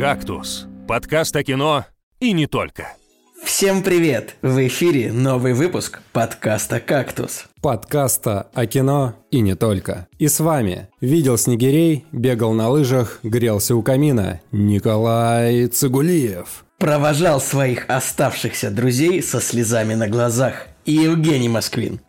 «Кактус» — подкаст о кино и не только. Всем привет! В эфире новый выпуск подкаста «Кактус». Подкаста о кино и не только. И с вами видел снегирей, бегал на лыжах, грелся у камина Николай Цигулиев. Провожал своих оставшихся друзей со слезами на глазах и Евгений Москвин.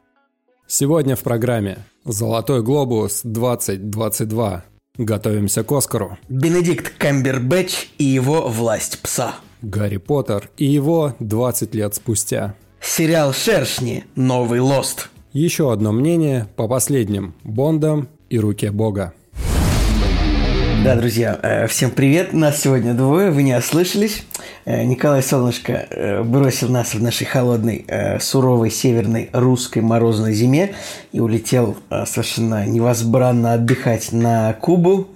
Сегодня в программе «Золотой глобус 2022». Готовимся к Оскару. Бенедикт Камбербэтч и его «Власть пса». Гарри Поттер и его 20 лет спустя. Сериал «Шершни. Новый Лост». Еще одно мнение по последним Бондам и Руке Бога. Да, друзья, э, всем привет. Нас сегодня двое, вы не ослышались. Э, Николай Солнышко э, бросил нас в нашей холодной, суровой, северной, русской морозной зиме и улетел совершенно невозбранно отдыхать на Кубу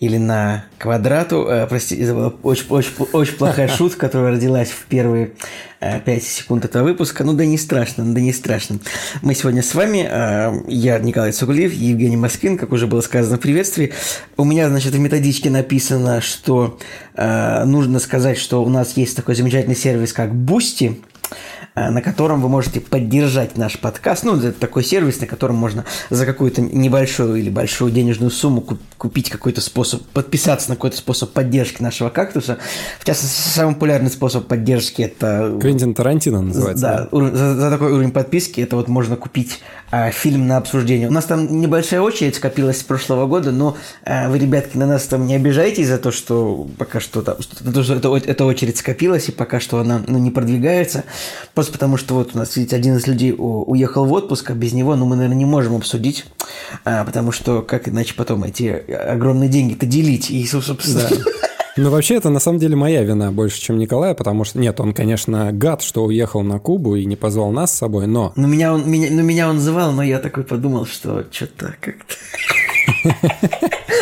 или на квадрату. Э, простите, это была очень, очень, очень плохая шутка, которая родилась в первые э, 5 секунд этого выпуска. Ну да не страшно, да не страшно. Мы сегодня с вами, э, я Николай Цугулиев, Евгений Москвин, как уже было сказано в приветствии. У меня, значит, в методичке написано, что э, нужно сказать, что у нас есть такой замечательный сервис, как Boosty. Э, на котором вы можете поддержать наш подкаст. Ну, это такой сервис, на котором можно за какую-то небольшую или большую денежную сумму купить какой-то способ, подписаться на какой-то способ поддержки нашего кактуса. В частности, самый популярный способ поддержки это... Квентин Тарантино называется. Да, да? За, за такой уровень подписки это вот можно купить а, фильм на обсуждение. У нас там небольшая очередь скопилась с прошлого года, но а, вы, ребятки, на нас там не обижайтесь за то, что пока что, там, что, что это, эта очередь скопилась, и пока что она ну, не продвигается. Просто потому что вот у нас, видите, один из людей уехал в отпуск, а без него, ну, мы, наверное, не можем обсудить, а, потому что как иначе потом эти огромные деньги-то делить и, собственно... Да. Ну, вообще, это на самом деле моя вина больше, чем Николая, потому что, нет, он, конечно, гад, что уехал на Кубу и не позвал нас с собой, но... Ну, меня он, меня, ну, меня он звал, но я такой подумал, что что-то как-то...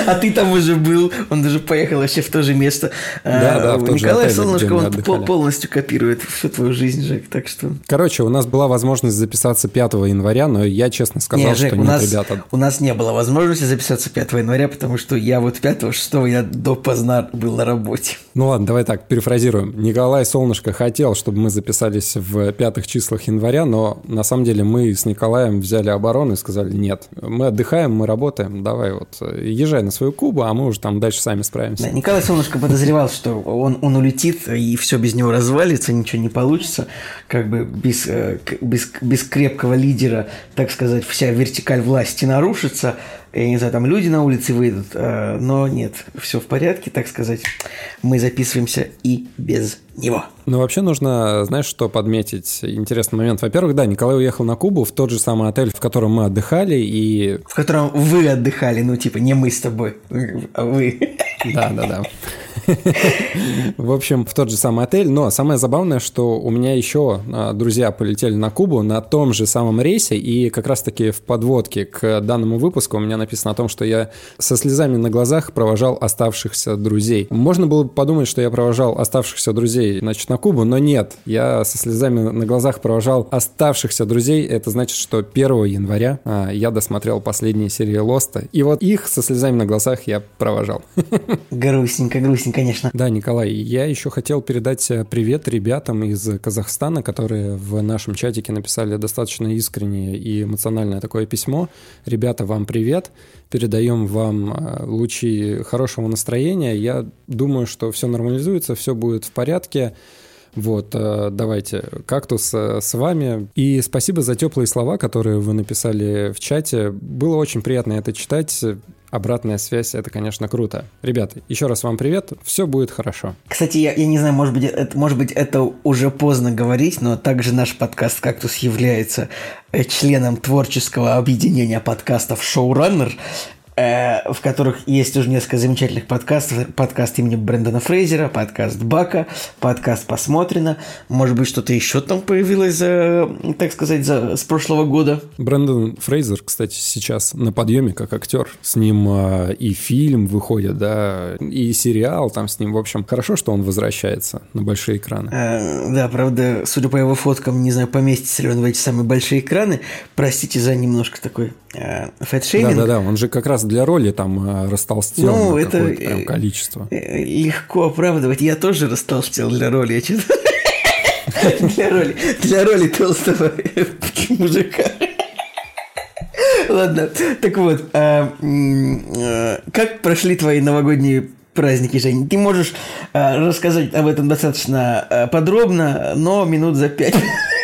А ты там уже был, он даже поехал вообще в то же место. Да, да, в тот Николай Солнышко, он полностью копирует всю твою жизнь, Жек, так что... Короче, у нас была возможность записаться 5 января, но я честно сказал, что нет, ребята. У нас не было возможности записаться 5 января, потому что я вот 5-6 я допоздна был на работе. Ну ладно, давай так, перефразируем. Николай Солнышко хотел, чтобы мы записались в пятых числах января, но на самом деле мы с Николаем взяли оборону и сказали, нет, мы отдыхаем, мы работаем, давай вот езжай на свою Кубу, а мы уже там дальше сами справимся. Да, Николай Солнышко подозревал, что он, он улетит, и все без него развалится, ничего не получится. Как бы без, э, без, без крепкого лидера, так сказать, вся вертикаль власти нарушится я не знаю, там люди на улице выйдут, э, но нет, все в порядке, так сказать. Мы записываемся и без него. Ну, вообще нужно, знаешь, что подметить? Интересный момент. Во-первых, да, Николай уехал на Кубу в тот же самый отель, в котором мы отдыхали, и... В котором вы отдыхали, ну, типа, не мы с тобой, а вы. Да, да, да. В общем, в тот же самый отель. Но самое забавное, что у меня еще а, друзья полетели на Кубу на том же самом рейсе, и как раз-таки в подводке к данному выпуску у меня написано о том, что я со слезами на глазах провожал оставшихся друзей. Можно было бы подумать, что я провожал оставшихся друзей, значит, на Кубу, но нет. Я со слезами на глазах провожал оставшихся друзей. Это значит, что 1 января а, я досмотрел последние серии Лоста, и вот их со слезами на глазах я провожал. Грустненько, грустненько конечно. Да, Николай, я еще хотел передать э, привет ребятам из Казахстана, которые в нашем чатике написали достаточно искреннее и эмоциональное такое письмо. Ребята, вам привет. Передаем вам э, лучи хорошего настроения. Я думаю, что все нормализуется, все будет в порядке. Вот, э, давайте, кактус с вами. И спасибо за теплые слова, которые вы написали в чате. Было очень приятно это читать обратная связь, это, конечно, круто. Ребята, еще раз вам привет, все будет хорошо. Кстати, я, я не знаю, может быть, это, может быть, это уже поздно говорить, но также наш подкаст «Кактус» является э, членом творческого объединения подкастов «Шоураннер», Э, в которых есть уже несколько замечательных подкастов. Подкаст имени Брэндона Фрейзера, подкаст Бака, подкаст Посмотрено. Может быть, что-то еще там появилось, за, так сказать, за, с прошлого года. Брэндон Фрейзер, кстати, сейчас на подъеме как актер. С ним э, и фильм выходит, да, и сериал там с ним. В общем, хорошо, что он возвращается на большие экраны. Э, да, правда, судя по его фоткам, не знаю, поместится ли он в эти самые большие экраны. Простите за немножко такой фэтшейминг. Да-да-да, он же как раз для роли там растолстел ну, на это прям количество. Легко оправдывать. Я тоже растолстел для роли. Я что для роли, для роли толстого мужика. Ладно, так вот, а, а, как прошли твои новогодние праздники, Жень? Ты можешь а, рассказать об этом достаточно подробно, но минут за пять.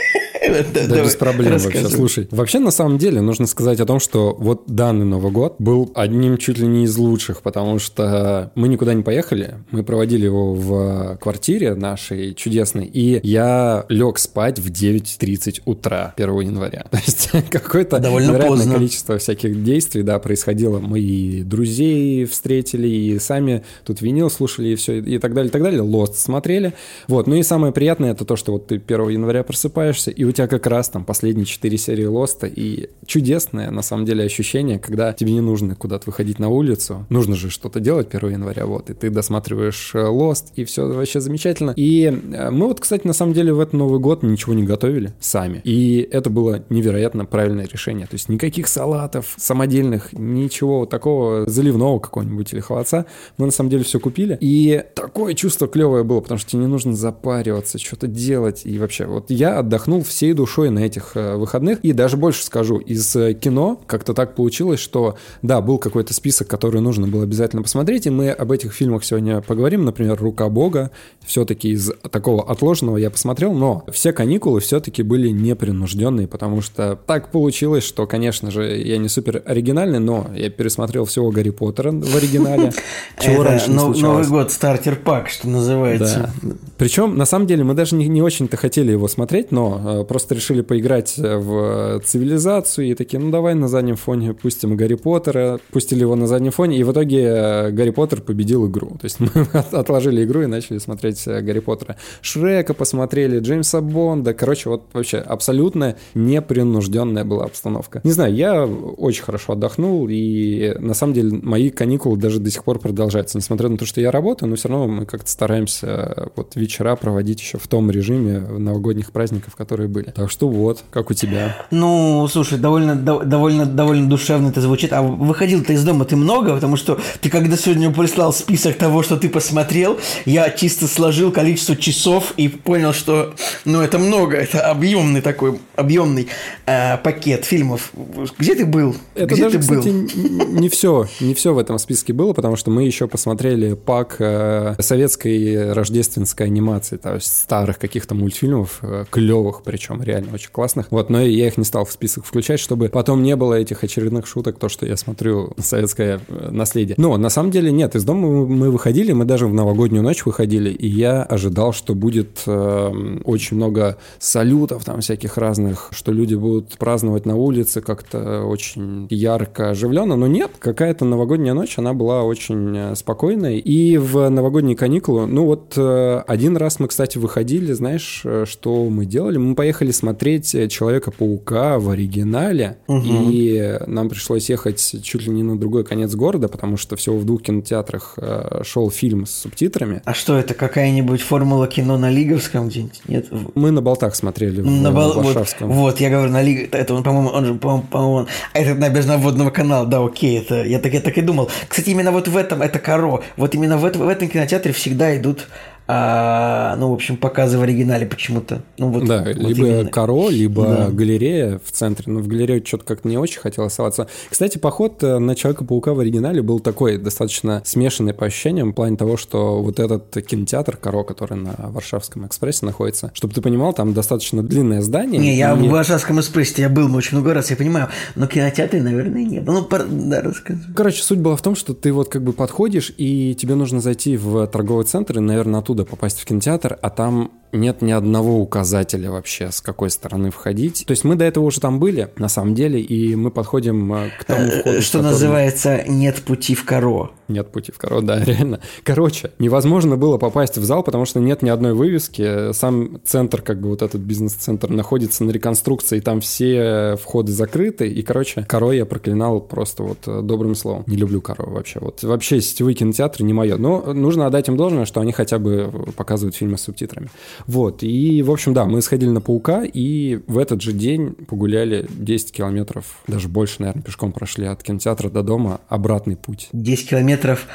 Да, без проблем вообще. Слушай, вообще на самом деле нужно сказать о том, что вот данный Новый год был одним чуть ли не из лучших, потому что мы никуда не поехали, мы проводили его в квартире нашей чудесной, и я лег спать в 9.30 утра 1 января. То есть какое-то невероятное количество всяких действий, да, происходило. Мы и друзей встретили, и сами тут винил слушали, и все, и так далее, и так далее. Лост смотрели. Вот, ну и самое приятное это то, что вот ты 1 января просыпаешься, и у тебя как раз там последние четыре серии Лоста, и чудесное, на самом деле, ощущение, когда тебе не нужно куда-то выходить на улицу, нужно же что-то делать 1 января, вот, и ты досматриваешь Лост, и все вообще замечательно. И э, мы вот, кстати, на самом деле в этот Новый год ничего не готовили сами, и это было невероятно правильное решение, то есть никаких салатов самодельных, ничего вот такого заливного какого-нибудь или холодца, мы на самом деле все купили, и такое чувство клевое было, потому что тебе не нужно запариваться, что-то делать, и вообще, вот я отдохнул все всей душой на этих э, выходных. И даже больше скажу, из э, кино как-то так получилось, что да, был какой-то список, который нужно было обязательно посмотреть, и мы об этих фильмах сегодня поговорим. Например, «Рука Бога». Все-таки из такого отложенного я посмотрел, но все каникулы все-таки были непринужденные, потому что так получилось, что, конечно же, я не супер оригинальный, но я пересмотрел всего Гарри Поттера в оригинале. Чего раньше не Новый год, стартер-пак, что называется. Причем, на самом деле, мы даже не очень-то хотели его смотреть, но э, просто решили поиграть в цивилизацию и такие, ну давай на заднем фоне пустим Гарри Поттера, пустили его на заднем фоне, и в итоге э, Гарри Поттер победил игру. То есть мы отложили игру и начали смотреть э, Гарри Поттера. Шрека посмотрели, Джеймса Бонда. Короче, вот вообще абсолютно непринужденная была обстановка. Не знаю, я очень хорошо отдохнул, и на самом деле мои каникулы даже до сих пор продолжаются. Несмотря на то, что я работаю, но все равно мы как-то стараемся э, вот вечера проводить еще в том режиме новогодних праздников, которые были. Так что вот, как у тебя. Ну, слушай, довольно, довольно, довольно душевно это звучит. А выходил ты из дома ты много, потому что ты когда сегодня прислал список того, что ты посмотрел, я чисто сложил количество часов и понял, что, ну, это много, это объемный такой, объемный э, пакет фильмов. Где ты был? Это Где даже, ты кстати, был? не все, не все в этом списке было, потому что мы еще посмотрели пак э, советской рождественской анимации, то есть старых каких-то мультфильмов, э, клевых причем причем реально очень классных. Вот, но я их не стал в список включать, чтобы потом не было этих очередных шуток, то, что я смотрю советское э, наследие. Но на самом деле нет, из дома мы выходили, мы даже в новогоднюю ночь выходили, и я ожидал, что будет э, очень много салютов там всяких разных, что люди будут праздновать на улице как-то очень ярко, оживленно, но нет, какая-то новогодняя ночь, она была очень э, спокойной. И в новогодние каникулы, ну вот э, один раз мы, кстати, выходили, знаешь, что мы делали? Мы поехали поехали смотреть э, Человека-паука в оригинале, угу. и нам пришлось ехать чуть ли не на другой конец города, потому что всего в двух кинотеатрах э, шел фильм с субтитрами. А что это, какая-нибудь формула кино на Лиговском где-нибудь? Нет? Мы на Болтах смотрели на в бол... Варшавском. Вот, вот, я говорю, на Лиг... Это он, по-моему, он же, по-моему, по это на Безноводного канала, да, окей, это я так, я так и думал. Кстати, именно вот в этом, это Каро, вот именно в, этом, в этом кинотеатре всегда идут а, ну, в общем, показы в оригинале почему-то. Ну, вот, да, вот либо именно. Каро, либо да. галерея в центре. Но в галерею что-то как-то не очень хотел оставаться. Кстати, поход э, на Человека-паука в оригинале был такой, достаточно смешанный по ощущениям, в плане того, что вот этот кинотеатр Каро, который на Варшавском экспрессе находится, чтобы ты понимал, там достаточно длинное здание. Не, я в Варшавском экспрессе, я был очень много раз, я понимаю, но кинотеатре, наверное, нет. Ну, пар... да, расскажи. Короче, суть была в том, что ты вот как бы подходишь, и тебе нужно зайти в торговый центр, и, наверное, оттуда оттуда попасть в кинотеатр, а там нет ни одного указателя вообще, с какой стороны входить. То есть мы до этого уже там были, на самом деле, и мы подходим э, к тому э, входу, Что которым... называется «нет пути в коро». Нет пути в коро, да, реально. Короче, невозможно было попасть в зал, потому что нет ни одной вывески. Сам центр, как бы вот этот бизнес-центр, находится на реконструкции, там все входы закрыты. И, короче, коро я проклинал просто вот э, добрым словом. Не люблю коро вообще. Вот вообще сетевые кинотеатры не мое. Но нужно отдать им должное, что они хотя бы показывают фильмы с субтитрами. Вот, и, в общем, да, мы сходили на паука, и в этот же день погуляли 10 километров, даже больше, наверное, пешком прошли от кинотеатра до дома, обратный путь. 10 километров,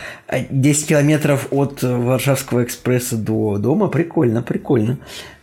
10 а, километров от Варшавского экспресса до дома, прикольно, прикольно.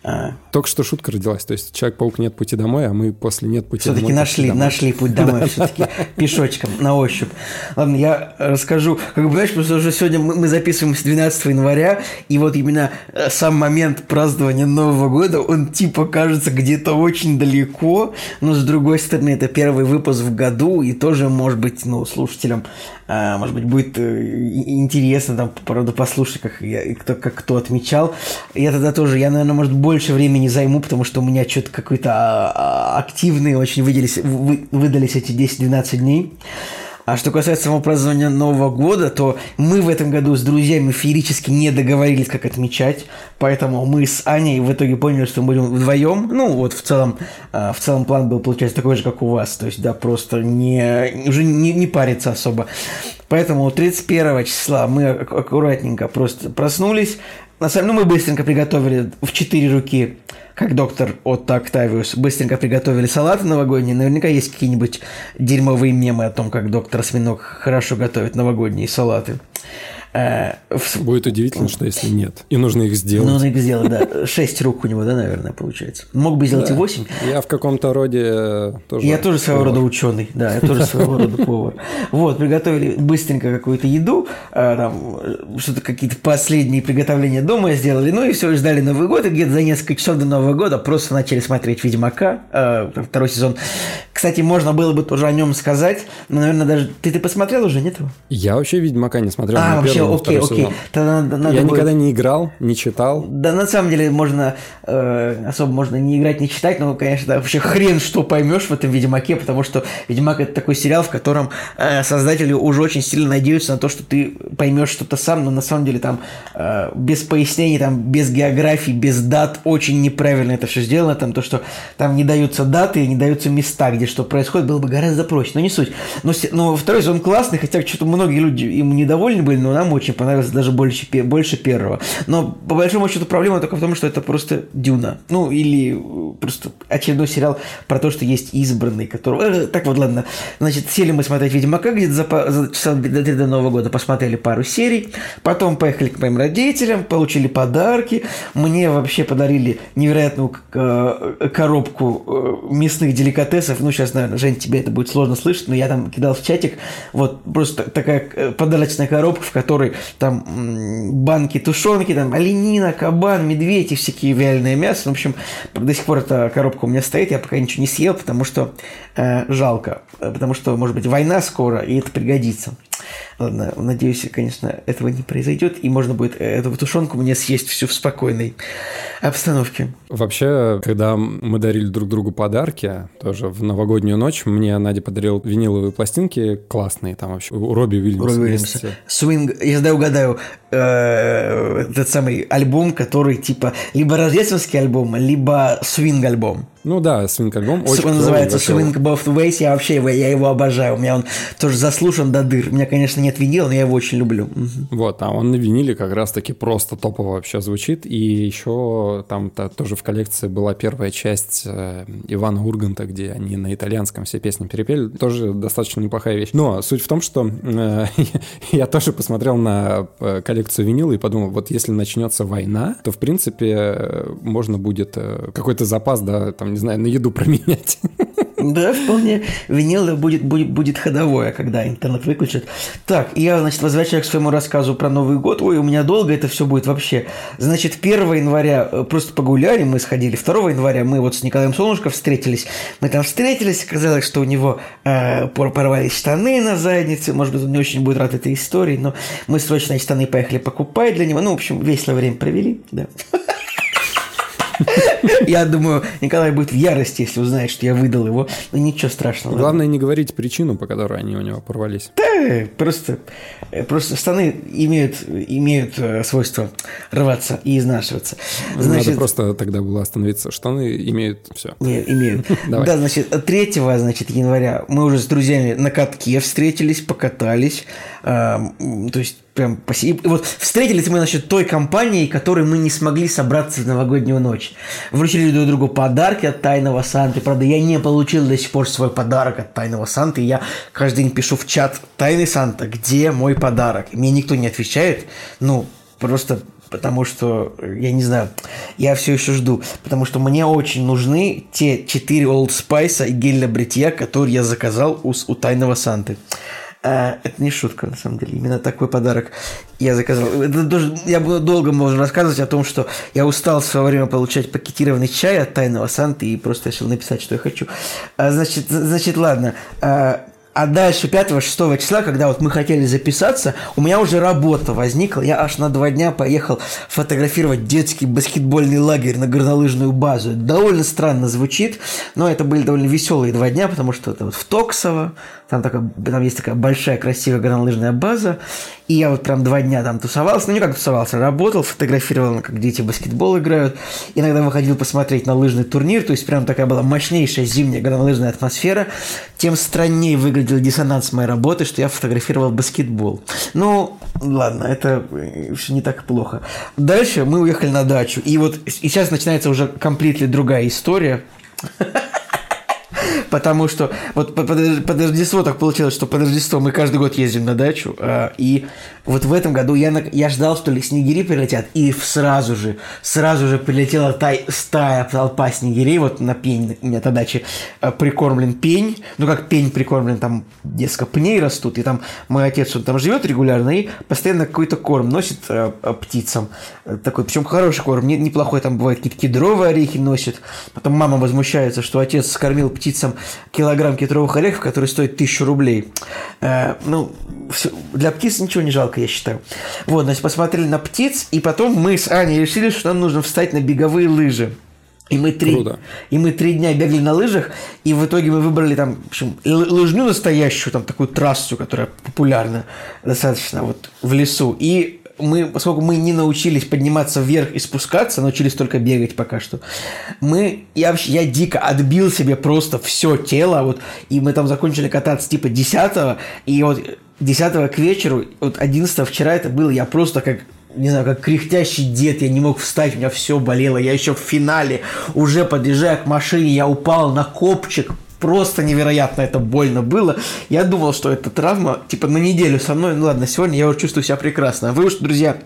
А. Только что шутка родилась. То есть Человек-паук нет пути домой, а мы после нет пути все-таки домой. Все-таки нашли, нашли путь домой, все-таки пешочком, на ощупь. Ладно, я расскажу. Как бы, знаешь, просто уже сегодня мы записываемся 12 января, и вот именно э, сам момент празднования Нового года, он типа кажется где-то очень далеко, но с другой стороны, это первый выпуск в году, и тоже, может быть, ну, слушателям, может быть, будет э, интересно там, правда, послушать, как, я, кто, как кто отмечал. Я тогда тоже, я, наверное, может, больше времени займу, потому что у меня что-то какой-то а, а, активные очень выделись, вы, выдались эти 10-12 дней. А что касается самого празднования Нового года, то мы в этом году с друзьями феерически не договорились, как отмечать. Поэтому мы с Аней в итоге поняли, что мы будем вдвоем. Ну, вот в целом, а, в целом план был, получается, такой же, как у вас. То есть, да, просто не, уже не, не париться особо. Поэтому 31 числа мы аккуратненько просто проснулись, на самом деле, ну, мы быстренько приготовили в четыре руки, как доктор Отто Октавиус, быстренько приготовили салаты новогодние. Наверняка есть какие-нибудь дерьмовые мемы о том, как доктор Осьминог хорошо готовит новогодние салаты. Э, Будет удивительно, что если нет. И нужно их сделать. Нужно их сделать, да. Шесть рук у него, да, наверное, получается. Мог бы сделать да. и восемь. Я в каком-то роде э, тоже... Я тоже своего рода ученый, да, я тоже своего рода повар. Вот, приготовили быстренько какую-то еду, э, там, что-то какие-то последние приготовления дома сделали, ну и все, ждали Новый год, и где-то за несколько часов до Нового года просто начали смотреть «Ведьмака», второй сезон. Кстати, можно было бы тоже о нем сказать, но, наверное, даже... Ты, ты посмотрел уже, нет его? Я вообще «Ведьмака» не смотрел. А, вообще окей, окей. Тогда надо, Я будет... никогда не играл, не читал. Да, на самом деле можно э, особо можно не играть, не читать, но, конечно, да, вообще хрен что поймешь в этом Ведьмаке, потому что Ведьмак это такой сериал, в котором э, создатели уже очень сильно надеются на то, что ты поймешь что-то сам, но на самом деле там э, без пояснений, там без географии, без дат очень неправильно это все сделано, там то, что там не даются даты, не даются места, где что происходит, было бы гораздо проще, но не суть. Но, но второй сезон классный, хотя что-то многие люди ему недовольны были, но нам очень понравился даже больше, больше первого. Но по большому счету проблема только в том, что это просто Дюна. Ну, или э, просто очередной сериал про то, что есть избранный, который... Э, так вот, ладно. Значит, сели мы смотреть Ведьмака где-то за, за часа до, до Нового года, посмотрели пару серий, потом поехали к моим родителям, получили подарки. Мне вообще подарили невероятную э, коробку мясных деликатесов. Ну, сейчас, наверное, Жень, тебе это будет сложно слышать, но я там кидал в чатик. Вот просто такая подарочная коробка, в которой там банки тушенки, там оленина, кабан, медведь и всякие вяленое мясо. В общем, до сих пор эта коробка у меня стоит, я пока ничего не съел, потому что э, жалко, потому что, может быть, война скоро, и это пригодится. Ладно, надеюсь, конечно, этого не произойдет, и можно будет эту тушенку мне съесть всю в спокойной обстановке. Вообще, когда мы дарили друг другу подарки, тоже в новогоднюю ночь, мне Надя подарил виниловые пластинки классные, там вообще у Робби Уильямса. Робби Уильямса. Свинг, я да угадаю, э, этот самый альбом, который типа либо рождественский альбом, либо свинг-альбом. Ну да, свинг-альбом. Очень Он называется Swing Both Ways. Я вообще его, я его обожаю. У меня он тоже заслушан до дыр. У меня, конечно, нет винила, но я его очень люблю. Вот, а он на виниле как раз-таки просто топово вообще звучит. И еще там -то тоже в коллекции была первая часть э, Ивана Урганта, где они на итальянском все песни перепели. Тоже достаточно неплохая вещь. Но суть в том, что э, я тоже посмотрел на э, коллекцию винила и подумал, вот если начнется война, то, в принципе, э, можно будет какой-то запас, да, там, не знаю, на еду променять. Да, вполне. Винил будет, будет, будет ходовое, когда интернет выключат. Так, я, значит, возвращаюсь к своему рассказу про Новый год. Ой, у меня долго это все будет вообще. Значит, 1 января э, просто погуляли, мы сходили. 2 января мы вот с Николаем Солнышко встретились. Мы там встретились, оказалось, что у него э, порвались штаны на заднице. Может быть, он не очень будет рад этой истории, но мы срочно эти штаны поехали покупать для него. Ну, в общем, весело время провели, да. Я думаю, Николай будет в ярости, если узнает, что я выдал его. Но ничего страшного. Главное не говорить причину, по которой они у него порвались. Да, просто, просто штаны имеют, имеют э, свойство рваться и изнашиваться. Значит, Надо просто тогда было остановиться. Штаны имеют все. Не, имеют. Да, значит, 3 значит, января мы уже с друзьями на катке встретились, покатались. То есть прям. И вот встретились мы, значит, той компанией, которой мы не смогли собраться в новогоднюю ночь. Вручили друг другу подарки от Тайного Санты. Правда, я не получил до сих пор свой подарок от Тайного Санты. Я каждый день пишу в чат «Тайный Санта, где мой подарок?» Мне никто не отвечает. Ну, просто потому что, я не знаю, я все еще жду, потому что мне очень нужны те 4 Old Spice и гель для бритья, которые я заказал у, у Тайного Санты. А, это не шутка, на самом деле. Именно такой подарок я заказал. Тоже, я буду долго можно рассказывать о том, что я устал в свое время получать пакетированный чай от Тайного Санты и просто решил написать, что я хочу. А, значит, значит, ладно. А, а дальше 5-6 числа, когда вот мы хотели записаться, у меня уже работа возникла. Я аж на два дня поехал фотографировать детский баскетбольный лагерь на горнолыжную базу. Довольно странно звучит, но это были довольно веселые два дня, потому что это вот в Токсово, там, такая, там есть такая большая красивая горнолыжная база, и я вот прям два дня там тусовался, ну не как тусовался, работал, фотографировал, как дети в баскетбол играют, иногда выходил посмотреть на лыжный турнир, то есть прям такая была мощнейшая зимняя горнолыжная атмосфера, тем страннее выглядел диссонанс моей работы, что я фотографировал баскетбол. Ну, ладно, это все не так плохо. Дальше мы уехали на дачу, и вот и сейчас начинается уже комплитли другая история. Потому что вот под, под Рождество так получилось, что под Рождество мы каждый год ездим на дачу. Э, и вот в этом году я, я ждал, что ли снегири прилетят. И сразу же, сразу же прилетела тай, стая, толпа снегирей. Вот на пень, у меня на даче э, прикормлен пень. Ну, как пень прикормлен, там несколько пней растут. И там мой отец, он там живет регулярно и постоянно какой-то корм носит э, птицам. Такой, причем хороший корм, не, неплохой. Там бывает какие-то кедровые орехи носит. Потом мама возмущается, что отец скормил птицам килограмм кедровых орехов, который стоит тысячу рублей. Э, ну, все, для птиц ничего не жалко, я считаю. Вот, значит, посмотрели на птиц, и потом мы с Аней решили, что нам нужно встать на беговые лыжи. И мы, три, и мы три дня бегали на лыжах, и в итоге мы выбрали там, в общем, лыжню настоящую, там такую трассу, которая популярна достаточно вот в лесу. И мы, поскольку мы не научились подниматься вверх и спускаться, научились только бегать пока что, мы, я вообще, я дико отбил себе просто все тело, вот, и мы там закончили кататься типа 10 и вот 10 к вечеру, вот 11 вчера это было, я просто как не знаю, как кряхтящий дед, я не мог встать, у меня все болело. Я еще в финале, уже подъезжая к машине, я упал на копчик, просто невероятно это больно было. Я думал, что это травма, типа, на неделю со мной. Ну ладно, сегодня я уже чувствую себя прекрасно. А вы уж, друзья,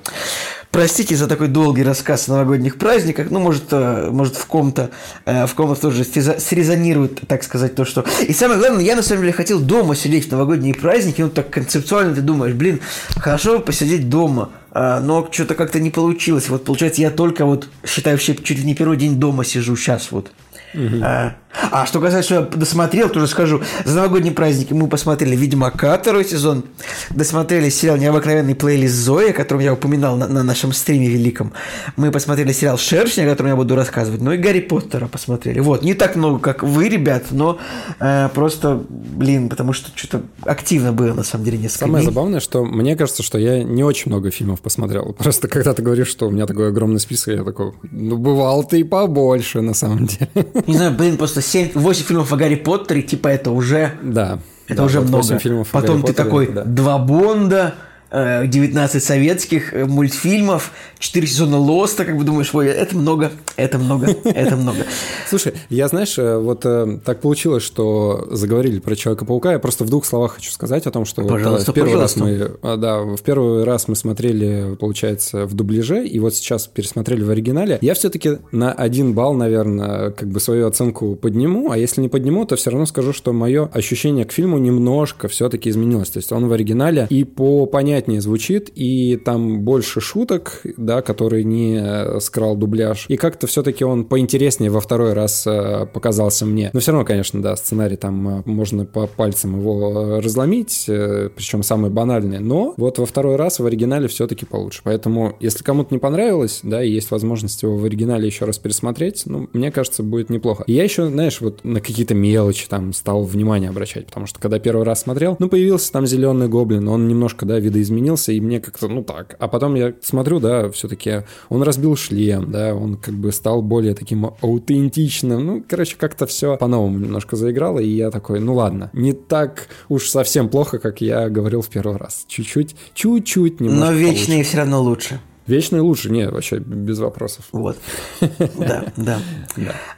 Простите за такой долгий рассказ о новогодних праздниках. Ну, может, э, может в ком-то э, в ком-то тоже срезонирует, так сказать, то, что... И самое главное, я на самом деле хотел дома сидеть в новогодние праздники. Ну, так концептуально ты думаешь, блин, хорошо посидеть дома. А, но что-то как-то не получилось. Вот, получается, я только вот, считаю, чуть ли не первый день дома сижу сейчас вот. Угу. А, а что касается, что я досмотрел, тоже скажу. За новогодние праздники мы посмотрели «Ведьмака» второй сезон, досмотрели сериал «Необыкновенный плейлист Зои», о котором я упоминал на, на нашем стриме великом. Мы посмотрели сериал «Шершня», о котором я буду рассказывать. Ну и «Гарри Поттера» посмотрели. Вот, не так много, как вы, ребят, но э, просто, блин, потому что что-то активно было, на самом деле, несколько Самое дней. забавное, что мне кажется, что я не очень много фильмов посмотрел. Просто когда ты говоришь, что у меня такой огромный список, я такой, ну, бывал ты и побольше, на самом деле. Не знаю, блин, просто 7, 8 фильмов о Гарри Поттере, типа это уже... Да. Это да, уже вот много. Фильмов Потом ты Поттере, такой, да. два Бонда, 19 э, советских э, мультфильмов, 4 сезона Лоста, как бы думаешь, ой, это много, это много, это много. Слушай, я, знаешь, э, вот так получилось, что заговорили про Человека-паука, я просто в двух словах хочу сказать о том, что пожалуйста, в первый пожалуйста. раз мы, а, да, в первый раз мы смотрели, получается, в дубляже, и вот сейчас пересмотрели в оригинале. Я все-таки на один балл, наверное, как бы свою оценку подниму, а если не подниму, то все равно скажу, что мое ощущение к фильму немножко все-таки изменилось. То есть он в оригинале и по понятию понятнее звучит, и там больше шуток, да, которые не э, скрал дубляж. И как-то все-таки он поинтереснее во второй раз э, показался мне. Но все равно, конечно, да, сценарий там э, можно по пальцам его разломить, причем самый банальный. Но вот во второй раз в оригинале все-таки получше. Поэтому, если кому-то не понравилось, да, и есть возможность его в оригинале еще раз пересмотреть, ну, мне кажется, будет неплохо. Я еще, знаешь, вот на какие-то мелочи там стал внимание обращать, потому что когда первый раз смотрел, ну, появился там зеленый гоблин, он немножко, да, видоизменился изменился, и мне как-то, ну так. А потом я смотрю, да, все-таки он разбил шлем, да, он как бы стал более таким аутентичным. Ну, короче, как-то все по-новому немножко заиграло, и я такой, ну ладно, не так уж совсем плохо, как я говорил в первый раз. Чуть-чуть, чуть-чуть немножко Но вечные получше. все равно лучше. Вечный лучше, не, вообще без вопросов. Вот. Да, да.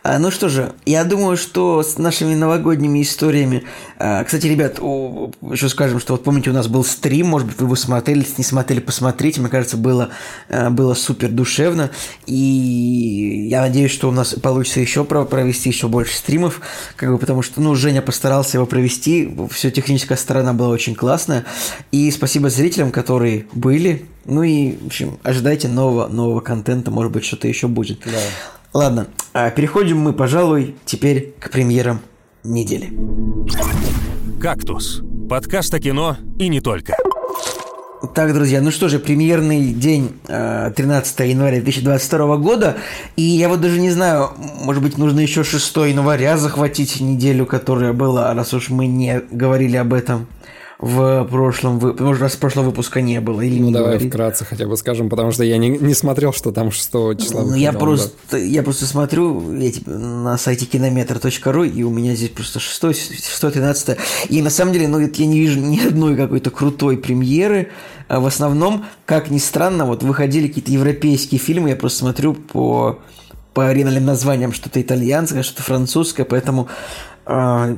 А, ну что же, я думаю, что с нашими новогодними историями... А, кстати, ребят, еще скажем, что вот помните, у нас был стрим, может быть, вы его смотрели, не смотрели, посмотрите. Мне кажется, было, а, было супер душевно. И я надеюсь, что у нас получится еще провести еще больше стримов, как бы, потому что, ну, Женя постарался его провести. Все техническая сторона была очень классная. И спасибо зрителям, которые были, ну и, в общем, ожидайте нового, нового контента, может быть, что-то еще будет. Да. Ладно, а переходим мы, пожалуй, теперь к премьерам недели. «Кактус» – подкаст о кино и не только. Так, друзья, ну что же, премьерный день 13 э, января 2022 года, и я вот даже не знаю, может быть, нужно еще 6 января захватить неделю, которая была, раз уж мы не говорили об этом в прошлом выпуске, может, раз прошлого выпуска не было, или ну, не давай говорить. вкратце хотя бы скажем, потому что я не, не смотрел, что там 6 числа Ну, я просто, да. я просто смотрю я, типа, на сайте кинометр.ру, и у меня здесь просто 6, 6 13 и на самом деле, ну, я не вижу ни одной какой-то крутой премьеры, а в основном, как ни странно, вот выходили какие-то европейские фильмы, я просто смотрю по по оригинальным названиям что-то итальянское, что-то французское, поэтому а,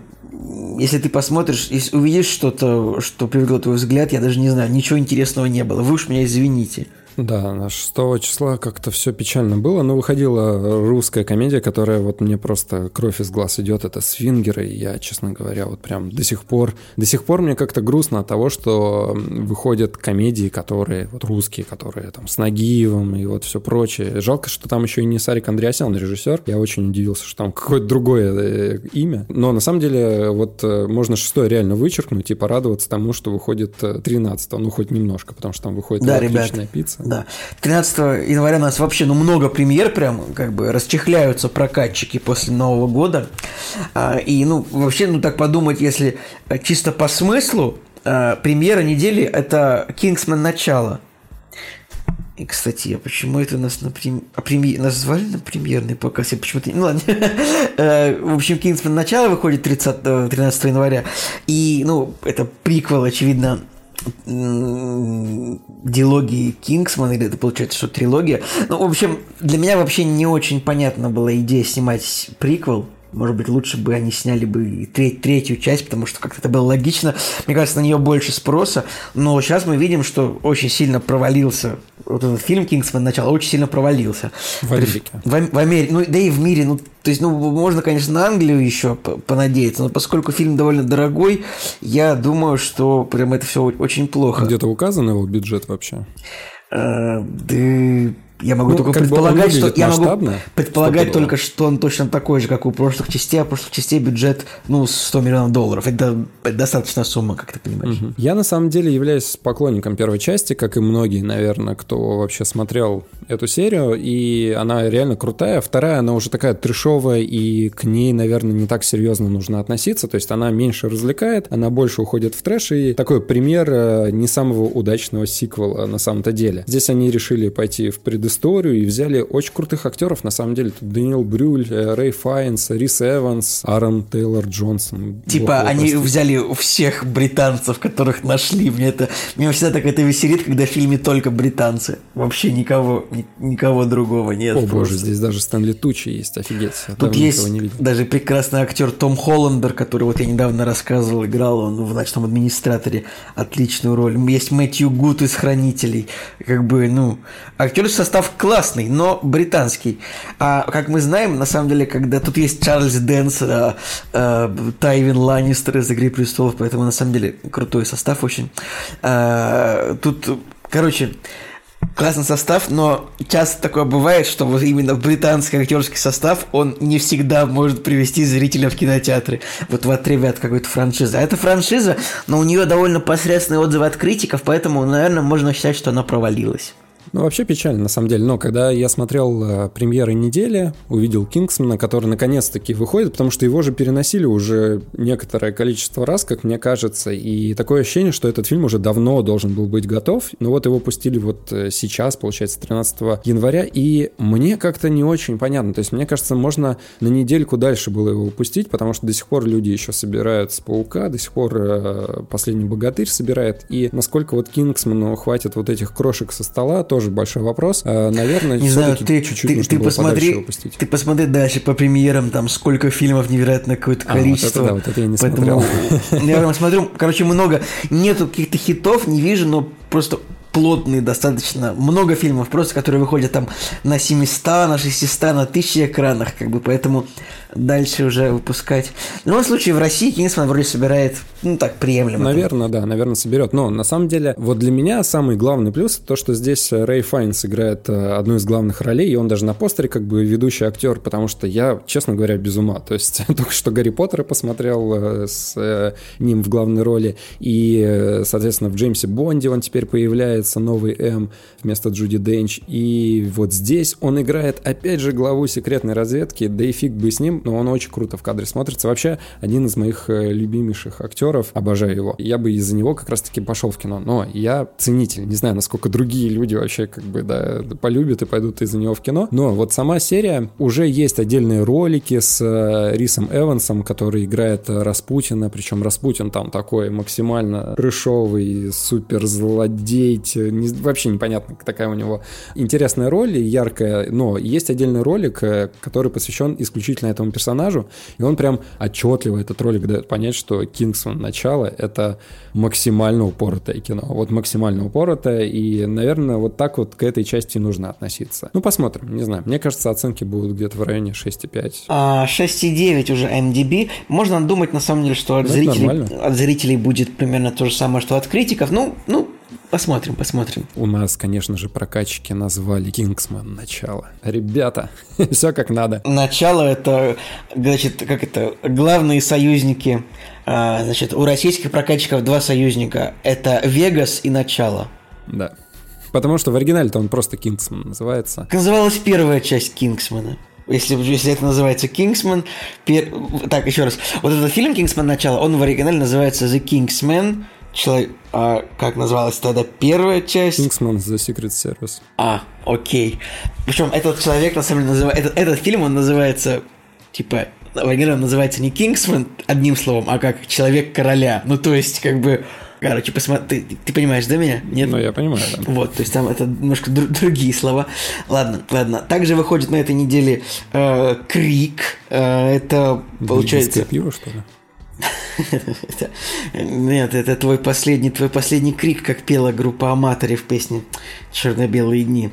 если ты посмотришь, если увидишь что-то, что привлекло твой взгляд, я даже не знаю, ничего интересного не было. Вы уж меня извините. Да, на 6 числа как-то все печально было, но выходила русская комедия, которая вот мне просто кровь из глаз идет, это «Свингеры», и я, честно говоря, вот прям до сих пор, до сих пор мне как-то грустно от того, что выходят комедии, которые, вот русские, которые там с Нагиевым и вот все прочее. Жалко, что там еще и не Сарик Андреасян режиссер, я очень удивился, что там какое-то другое э, имя, но на самом деле вот э, можно шестое реально вычеркнуть и порадоваться тому, что выходит 13 э, ну хоть немножко, потому что там выходит да, отличная ребят. пицца. Да. 13 января у нас вообще ну, много премьер, прям как бы расчехляются прокатчики после Нового года. А, и ну вообще, ну так подумать, если чисто по смыслу, а, премьера недели это Кингсман начало. И, кстати, а почему это нас на прем... а преми... назвали на премьерный показ? Я почему-то... Ну ладно. Э, в общем, Кингсман начало выходит 30... 13 января. И, ну, это приквел, очевидно, дилогии Кингсмана, или это получается, что трилогия. Ну, в общем, для меня вообще не очень понятна была идея снимать приквел может быть, лучше бы они сняли бы треть, третью часть, потому что как-то это было логично. Мне кажется, на нее больше спроса. Но сейчас мы видим, что очень сильно провалился вот этот фильм «Кингсман. Начало» очень сильно провалился. В Америке. В, в Америке, ну да и в мире. Ну, то есть, ну, можно, конечно, на Англию еще понадеяться, но поскольку фильм довольно дорогой, я думаю, что прям это все очень плохо. Где-то указан его бюджет вообще? А, да я могу ну, только предполагать, что я могу предполагать только, что он точно такой же, как у прошлых частей, а у прошлых частей бюджет, ну, 100 миллионов долларов. Это, это достаточная сумма, как ты понимаешь. Угу. Я на самом деле являюсь поклонником первой части, как и многие, наверное, кто вообще смотрел эту серию, и она реально крутая. Вторая, она уже такая трешовая, и к ней, наверное, не так серьезно нужно относиться, то есть она меньше развлекает, она больше уходит в трэш, и такой пример э, не самого удачного сиквела на самом-то деле. Здесь они решили пойти в предысторию историю и взяли очень крутых актеров, на самом деле. Тут Дэниел Брюль, э, Рэй Файнс, Рис Эванс, Аарон Тейлор Джонсон. Типа Бог они простите. взяли всех британцев, которых нашли. Мне это меня всегда так это веселит, когда в фильме только британцы. Вообще никого, ни, никого другого нет. О просто. боже, здесь даже Стэнли Тучи есть, офигеть. Тут есть даже прекрасный актер Том Холландер, который вот я недавно рассказывал, играл он в «Ночном администраторе» отличную роль. Есть Мэтью Гуд из «Хранителей». Как бы, ну, актер состав состав классный, но британский. А как мы знаем, на самом деле, когда тут есть Чарльз Дэнс, э, э, Тайвин Ланнистер из «Игры престолов», поэтому на самом деле крутой состав очень. Э, тут, короче, классный состав, но часто такое бывает, что вот именно британский актерский состав, он не всегда может привести зрителя в кинотеатры. Вот в отрыве от какой-то франшизы. А это франшиза, но у нее довольно посредственные отзывы от критиков, поэтому, наверное, можно считать, что она провалилась. Ну, вообще печально, на самом деле. Но когда я смотрел э, премьеры недели, увидел Кингсмана, который наконец-таки выходит, потому что его же переносили уже некоторое количество раз, как мне кажется, и такое ощущение, что этот фильм уже давно должен был быть готов, но вот его пустили вот э, сейчас, получается, 13 января, и мне как-то не очень понятно. То есть, мне кажется, можно на недельку дальше было его упустить, потому что до сих пор люди еще собирают с Паука, до сих пор э, Последний Богатырь собирает, и насколько вот Кингсману хватит вот этих крошек со стола, тоже большой вопрос. А, наверное, не знаю, ты, чуть-чуть ты, ты посмотри, ты посмотри дальше по премьерам, там сколько фильмов невероятно какое-то количество. А, вот это, да, вот это я не Поэтому, смотрел. Я смотрю, короче, много, нету каких-то хитов, не вижу, но просто плотный достаточно, много фильмов просто, которые выходят там на 700, на 600, на 1000 экранах, как бы, поэтому дальше уже выпускать. В любом случае, в России Кингсман вроде собирает, ну, так, приемлемо. Наверное, да, наверное, соберет. Но на самом деле, вот для меня самый главный плюс то, что здесь Рэй Файнс играет э, одну из главных ролей, и он даже на постере как бы ведущий актер, потому что я, честно говоря, без ума. То есть только что Гарри Поттера посмотрел э, с э, ним в главной роли, и, соответственно, в Джеймсе Бонде он теперь появляется, новый М вместо Джуди Денч. И вот здесь он играет, опять же, главу секретной разведки, да и фиг бы с ним, но он очень круто в кадре смотрится. Вообще, один из моих э, любимейших актеров, обожаю его. Я бы из-за него как раз-таки пошел в кино, но я ценитель, не знаю, насколько другие люди вообще как бы, да, полюбят и пойдут из-за него в кино, но вот сама серия, уже есть отдельные ролики с э, Рисом Эвансом, который играет Распутина, причем Распутин там такой максимально крышовый, супер злодей, не, вообще непонятно, такая у него интересная роль, яркая, но есть отдельный ролик, э, который посвящен исключительно этому персонажу, и он прям отчетливо этот ролик дает понять, что Кингсман начало — это максимально упоротое кино. Вот максимально упоротое, и, наверное, вот так вот к этой части нужно относиться. Ну, посмотрим, не знаю. Мне кажется, оценки будут где-то в районе 6,5. А, 6,9 уже MDB. Можно думать, на самом деле, что от, зрителей, от зрителей будет примерно то же самое, что от критиков. Ну, ну, Посмотрим, посмотрим. У нас, конечно же, прокатчики назвали Kingsman начало. Ребята, все как надо. Начало это, значит, как это, главные союзники. А, значит, у российских прокатчиков два союзника. Это Вегас и начало. Да. Потому что в оригинале-то он просто Kingsman называется. Называлась первая часть Kingsman а. Если, если это называется Kingsman. Пер... Так, еще раз. Вот этот фильм Kingsman начало, он в оригинале называется The King's Man человек... А, как называлась тогда первая часть? Kingsman The Secret Service. А, окей. Причем этот человек, на самом деле, называется... Этот, этот фильм, он называется, типа, он называется не Кингсман одним словом, а как Человек Короля. Ну, то есть, как бы... Короче, посмотри, ты, ты понимаешь, да, меня? Нет? Ну, я понимаю, да. Вот, то есть там это немножко др- другие слова. Ладно, ладно. Также выходит на этой неделе э, Крик. Э, это, получается... пиво, что ли? Нет, это твой последний, твой последний крик, как пела группа Аматори в песне «Черно-белые дни».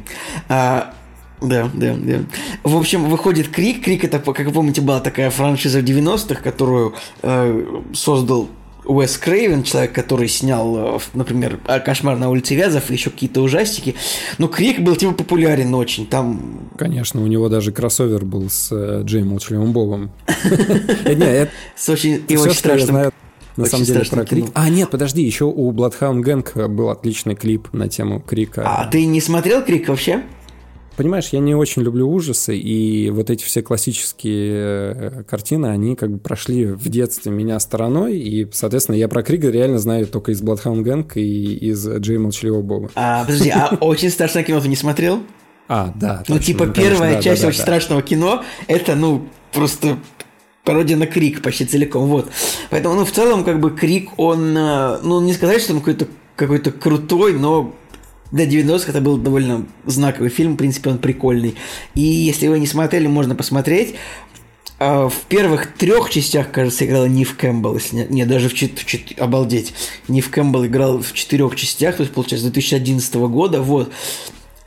А, да, да, да. В общем, выходит Крик. Крик это, как вы помните, была такая франшиза в 90-х, которую э, создал Уэс Крейвен, человек, который снял, э, например, «Кошмар на улице Вязов» и еще какие-то ужастики. Но Крик был типа популярен очень. Там... Конечно, у него даже кроссовер был с э, Джей Молчаливым Бобом. С очень очень страшным на самом деле про клип. А, нет, подожди, еще у Bloodhound Gang был отличный клип на тему Крика. А ты не смотрел Крик вообще? Понимаешь, я не очень люблю ужасы, и вот эти все классические э, картины, они как бы прошли в детстве меня стороной, и, соответственно, я про Крига реально знаю только из Bloodhound Gang и из Джей Молчаливого Боба. А, подожди, а «Очень страшное кино» ты не смотрел? А, да. Ну, типа, ну, первая часть «Очень страшного кино» — это, ну, просто пародия на Крик почти целиком, вот. Поэтому, ну, в целом, как бы, Крик, он, э, ну, не сказать, что он какой-то какой-то крутой, но для 90-х это был довольно знаковый фильм, в принципе, он прикольный. И если вы не смотрели, можно посмотреть. А, в первых трех частях, кажется, играл Нив Кэмпбелл, если не, не даже в четырех, обалдеть. Нив Кэмпбелл играл в четырех частях, то есть, получается, с 2011 года, вот.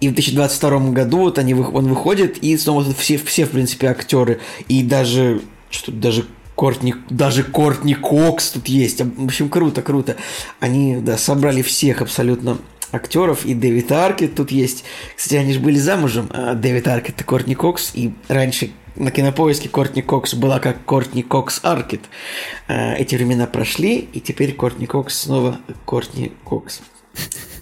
И в 2022 году вот они, он выходит, и снова все, все, в принципе, актеры. И даже, что даже Кортни, даже Кортни Кокс тут есть. В общем, круто, круто. Они, да, собрали всех абсолютно актеров, и Дэвид Аркет тут есть. Кстати, они же были замужем. А Дэвид Аркет и Кортни Кокс, и раньше на кинопоиске Кортни Кокс была как Кортни Кокс Аркет. А, эти времена прошли, и теперь Кортни Кокс снова Кортни Кокс.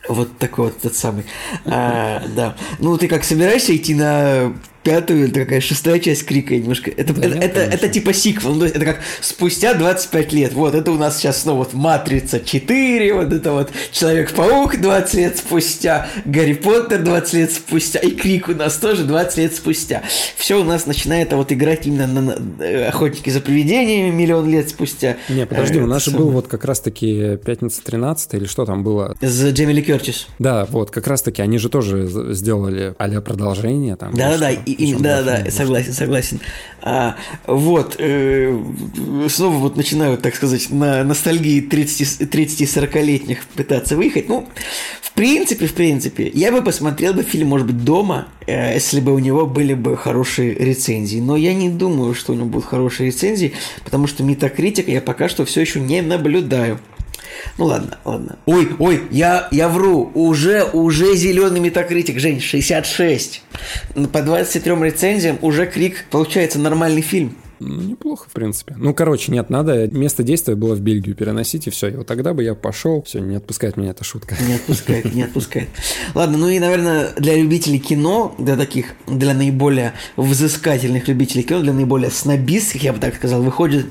Вот такой вот тот самый. А, да. Ну, ты как собираешься идти на пятую, это какая шестая часть Крика немножко. Это, да, это, это, это типа сиквел, ну, это как спустя 25 лет. Вот, это у нас сейчас снова вот Матрица 4, вот это вот Человек-паук 20 лет спустя, Гарри Поттер 20 лет спустя, и Крик у нас тоже 20 лет спустя. Все у нас начинает вот играть именно на, на э, Охотники за привидениями миллион лет спустя. Не, подожди, у нас же был вот как раз-таки Пятница 13 или что там было? С Джемили Кертис. Да, вот, как раз-таки они же тоже сделали а продолжение там. Да-да-да, и, да, да, согласен, согласен. А, вот, э, снова вот начинаю, так сказать, на ностальгии 30-40-летних пытаться выехать. Ну, в принципе, в принципе, я бы посмотрел бы фильм, может быть, дома, э, если бы у него были бы хорошие рецензии. Но я не думаю, что у него будут хорошие рецензии, потому что метакритика я пока что все еще не наблюдаю. Ну ладно, ладно. Ой, ой, я, я вру. Уже, уже зеленый метакритик, Жень, 66. По 23 рецензиям уже крик, получается, нормальный фильм. Ну, неплохо, в принципе. Ну, короче, нет, надо место действия было в Бельгию переносить, и все. И вот тогда бы я пошел. Все, не отпускает меня эта шутка. Не отпускает, не отпускает. Ладно, ну и, наверное, для любителей кино, для таких, для наиболее взыскательных любителей кино, для наиболее снобистских, я бы так сказал, выходит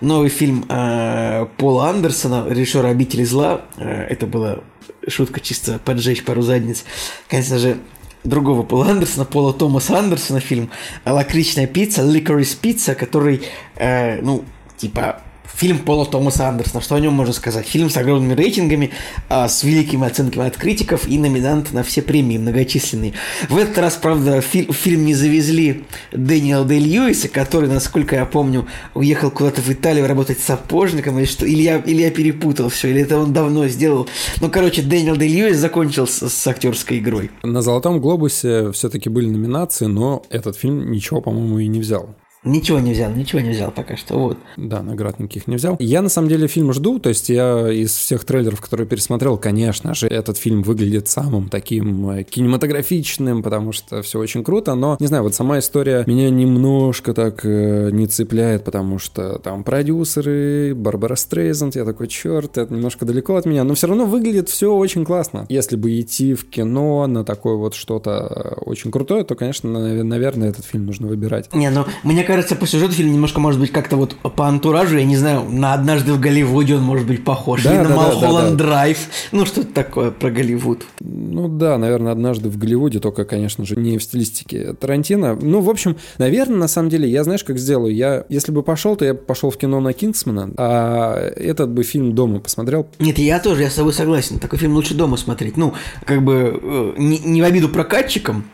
новый фильм э, Пола Андерсона, режиссера «Обители зла». Э, это была шутка чисто поджечь пару задниц. Конечно же, другого Пола Андерсона, Пола Томаса Андерсона фильм «Лакричная пицца», «Licorice Pizza», который, э, ну, типа, Фильм Пола Томаса Андерсона. Что о нем можно сказать? Фильм с огромными рейтингами, а, с великими оценками от критиков и номинант на все премии многочисленные. В этот раз, правда, фи- фильм не завезли Дэниела Дэй Льюиса, который, насколько я помню, уехал куда-то в Италию работать сапожником или что. Или я, или я перепутал все, или это он давно сделал. Ну, короче, Дэниел Дэй Льюис закончил с, с актерской игрой. На «Золотом глобусе» все-таки были номинации, но этот фильм ничего, по-моему, и не взял. Ничего не взял, ничего не взял пока что, вот. Да, наград никаких не взял. Я, на самом деле, фильм жду, то есть я из всех трейлеров, которые пересмотрел, конечно же, этот фильм выглядит самым таким э, кинематографичным, потому что все очень круто, но, не знаю, вот сама история меня немножко так э, не цепляет, потому что там продюсеры, Барбара Стрейзанд, я такой, черт, это немножко далеко от меня, но все равно выглядит все очень классно. Если бы идти в кино на такое вот что-то очень крутое, то, конечно, наверное, этот фильм нужно выбирать. Не, ну, мне кажется, по сюжету фильм немножко, может быть, как-то вот по антуражу, я не знаю, на «Однажды в Голливуде» он может быть похож, да, или да, на «Малхолланд да, да, Драйв», ну, что-то такое про Голливуд. Ну да, наверное, «Однажды в Голливуде», только, конечно же, не в стилистике Тарантино. Ну, в общем, наверное, на самом деле, я знаешь, как сделаю? Я, если бы пошел, то я пошел в кино на «Кингсмана», а этот бы фильм дома посмотрел. Нет, я тоже, я с тобой согласен. Такой фильм лучше дома смотреть. Ну, как бы, э, не, не в обиду прокатчикам,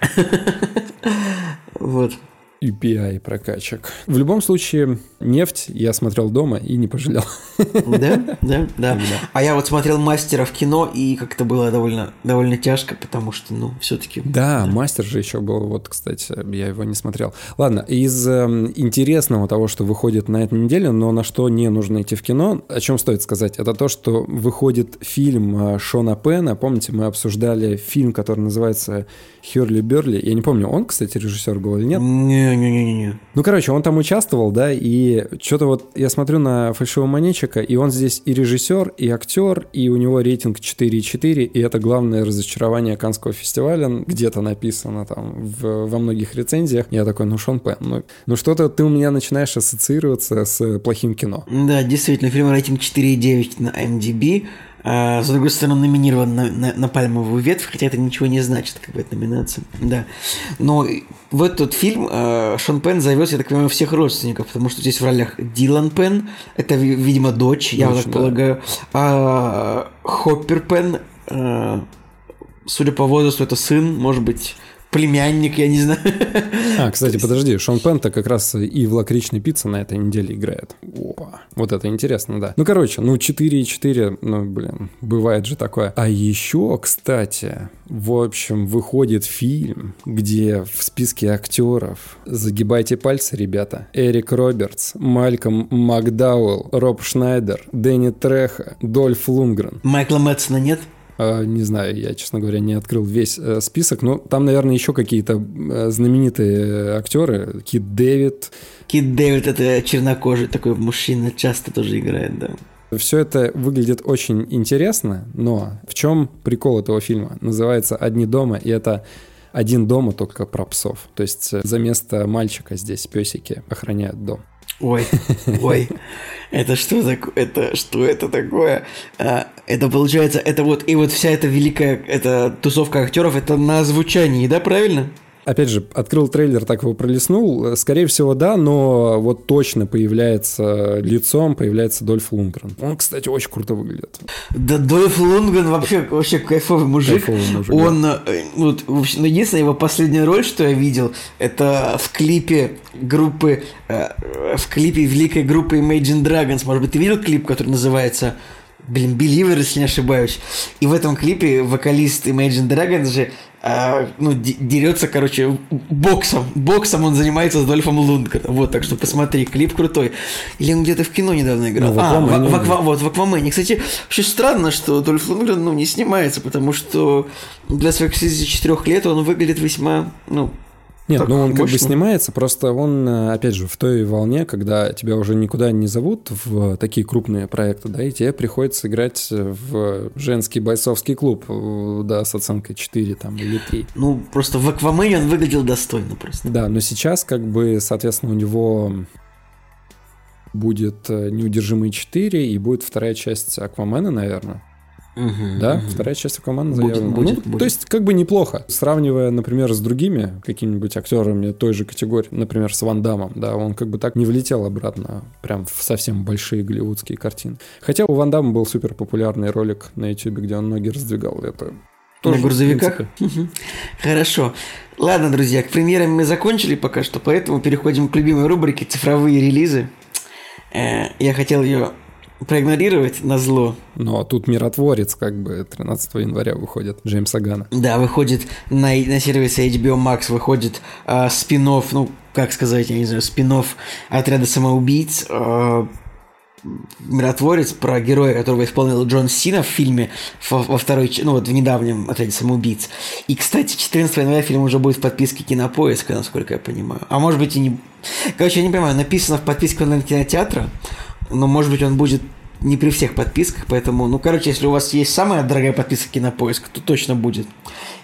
вот. UPI прокачек. В любом случае, нефть я смотрел дома и не пожалел. Да, да, да. А я вот смотрел мастера в кино, и как-то было довольно, довольно тяжко, потому что, ну, все-таки. Да, да, мастер же еще был, вот, кстати, я его не смотрел. Ладно, из э, интересного того, что выходит на этой неделе, но на что не нужно идти в кино, о чем стоит сказать, это то, что выходит фильм э, Шона Пена. Помните, мы обсуждали фильм, который называется Херли Берли. Я не помню, он, кстати, режиссер был или нет? Не-не-не. Ну, короче, он там участвовал, да, и что-то вот я смотрю на фальшивомонетчика, и он здесь и режиссер, и актер, и у него рейтинг 4,4, и это главное разочарование Канского фестиваля, где-то написано там в, во многих рецензиях. Я такой, ну, Шон Пен, ну, ну что-то ты у меня начинаешь ассоциироваться с плохим кино. Да, действительно, фильм рейтинг 4,9 на MDB, а, с другой стороны, номинирован на, на, на пальмовую ветвь, хотя это ничего не значит, как бы это номинация. Да. Но в этот фильм э, Шон Пен зовет, я так понимаю, всех родственников, потому что здесь в ролях Дилан Пен, это, видимо, дочь, я дочь, так да. полагаю, а Хоппер Пен, э, судя по возрасту, это сын, может быть, племянник, я не знаю. А, кстати, подожди, Шон Пента как раз и в лакричной пицце на этой неделе играет. Опа. Вот это интересно, да. Ну, короче, ну 4,4, ну, блин, бывает же такое. А еще, кстати, в общем, выходит фильм, где в списке актеров, загибайте пальцы, ребята, Эрик Робертс, Мальком Макдауэлл, Роб Шнайдер, Дэнни Треха, Дольф Лунгрен. Майкла Мэтсона нет? А, не знаю, я, честно говоря, не открыл весь э, список, но там, наверное, еще какие-то э, знаменитые актеры. Кит Дэвид. Кит Дэвид – это чернокожий такой мужчина, часто тоже играет, да. Все это выглядит очень интересно, но в чем прикол этого фильма? Называется «Одни дома», и это один дома только про псов. То есть э, за место мальчика здесь песики охраняют дом. Ой, ой, это что такое? Это что это такое? А, это получается, это вот и вот вся эта великая, эта тусовка актеров, это на звучании, да, правильно? Опять же, открыл трейлер, так его пролистнул. Скорее всего, да, но вот точно появляется лицом, появляется Дольф Лунгрен. Он, кстати, очень круто выглядит. Да, Дольф Лунгрен вообще, вообще кайфовый мужик. Кайфовый мужик Он, да. Э, вот, ну, единственная его последняя роль, что я видел, это в клипе группы, э, в клипе великой группы Imagine Dragons. Может быть, ты видел клип, который называется блин, Believer, если не ошибаюсь. И в этом клипе вокалист Imagine Dragons же а, ну, дерется, короче, боксом. Боксом он занимается с Дольфом Лундгреном. Вот, так что посмотри, клип крутой. Или он где-то в кино недавно играл. Ну, а, в, в, в, вот, в Аквамене. Кстати, очень странно, что Дольф Лундгрен, ну, не снимается, потому что для своих 64 лет он выглядит весьма, ну, нет, так ну он мощно. как бы снимается, просто он, э, опять же, в той волне, когда тебя уже никуда не зовут в такие крупные проекты, да, и тебе приходится играть в женский бойцовский клуб, э, да, с оценкой 4 там или 3. Ну, просто в Аквамене он выглядел достойно просто. Да, но сейчас как бы, соответственно, у него будет э, «Неудержимые 4» и будет вторая часть «Аквамена», наверное. Угу, да, угу. вторая часть Аквамана заявлена. Будет, будет, ну, будет. То есть, как бы неплохо. Сравнивая, например, с другими какими-нибудь актерами той же категории, например, с Ван Дамом, да, он как бы так не влетел обратно прям в совсем большие голливудские картины. Хотя у Ван Дамма был супер популярный ролик на YouTube, где он ноги раздвигал. Это тоже, на грузовиках? Хорошо. Ладно, друзья, к премьерам мы закончили пока что, поэтому переходим к любимой рубрике «Цифровые релизы». Э, я хотел ее проигнорировать на зло. Ну, а тут «Миротворец» как бы 13 января выходит, Джеймса Гана. Да, выходит на, на сервисе HBO Max, выходит э, спин ну, как сказать, я не знаю, спин отряда самоубийц, э, миротворец про героя, которого исполнил Джон Сина в фильме во, во второй, ну вот в недавнем отряде самоубийц. И, кстати, 14 января фильм уже будет в подписке Кинопоиска, насколько я понимаю. А может быть и не... Короче, я не понимаю, написано в подписке онлайн-кинотеатра, но, может быть, он будет не при всех подписках, поэтому, ну, короче, если у вас есть самая дорогая подписка Кинопоиск, то точно будет.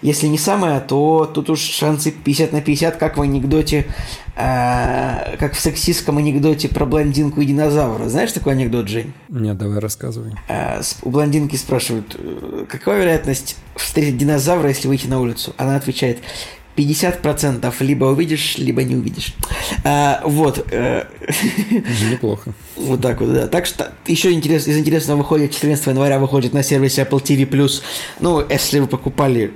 Если не самая, то тут уж шансы 50 на 50, как в анекдоте, э, как в сексистском анекдоте про блондинку и динозавра. Знаешь такой анекдот, Жень? Нет, давай рассказывай. Э, у блондинки спрашивают, какова вероятность встретить динозавра, если выйти на улицу? Она отвечает, 50% либо увидишь, либо не увидишь. А, вот. Э, Неплохо. Вот так вот, да. Так что еще интерес, из интересного выходит 14 января выходит на сервисе Apple TV+. Ну, если вы покупали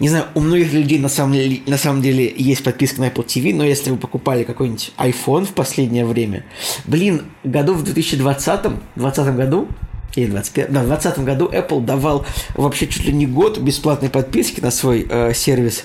не знаю, у многих людей на самом, на самом деле есть подписка на Apple TV, но если вы покупали какой-нибудь iPhone в последнее время, блин, году в 2020, 2020 году или 25, да, в 2020 году Apple давал вообще чуть ли не год бесплатной подписки на свой э, сервис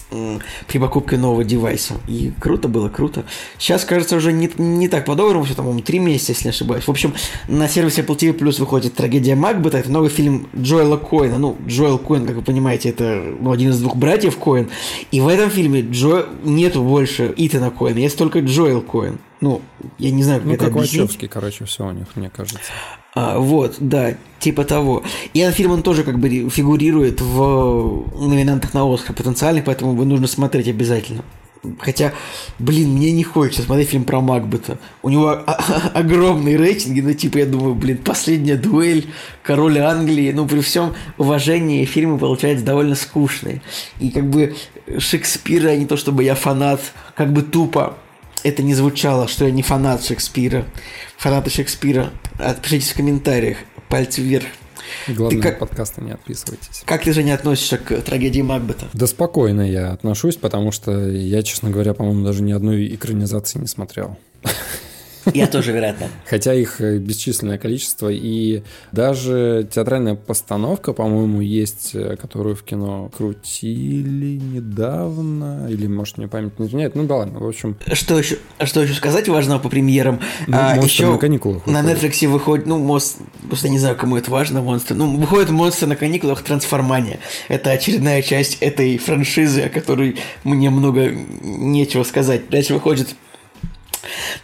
при покупке нового девайса. И круто было, круто. Сейчас, кажется, уже не, не так по-доброму, все, по-моему, три месяца, если не ошибаюсь. В общем, на сервисе Apple TV Plus выходит «Трагедия Макбета». Это новый фильм Джоэла Коина. Ну, Джоэл Коин, как вы понимаете, это ну, один из двух братьев Коин. И в этом фильме Джо... нету больше Итана Коина, есть только Джоэл Коин. Ну, я не знаю, как ну, это как объяснить. Вачовский, короче, все у них, мне кажется. А, вот, да, типа того. И этот фильм, он тоже как бы фигурирует в номинантах на Оскар потенциальных, поэтому его нужно смотреть обязательно. Хотя, блин, мне не хочется смотреть фильм про Макбета. У него огромные рейтинги, но типа я думаю, блин, последняя дуэль, король Англии, ну при всем уважении фильмы получаются довольно скучные. И как бы Шекспира, не то чтобы я фанат, как бы тупо это не звучало, что я не фанат Шекспира. Фанаты Шекспира, отпишитесь в комментариях. Пальцы вверх. Главное, ты как... подкаста не отписывайтесь. Как ты же не относишься к трагедии Макбета? Да спокойно я отношусь, потому что я, честно говоря, по-моему, даже ни одной экранизации не смотрел. Я тоже, вероятно. Хотя их э, бесчисленное количество. И даже театральная постановка, по-моему, есть, э, которую в кино крутили недавно. Или, может, мне память не изменяет. Ну да ладно, в общем. Что еще, что еще сказать важного по премьерам? Ну, а, еще на каникулах выходит. На Netflix выходит, ну, мост, просто не знаю, кому это важно, монстр. Ну, выходит монстр на каникулах Трансформания. Это очередная часть этой франшизы, о которой мне много нечего сказать. Дальше выходит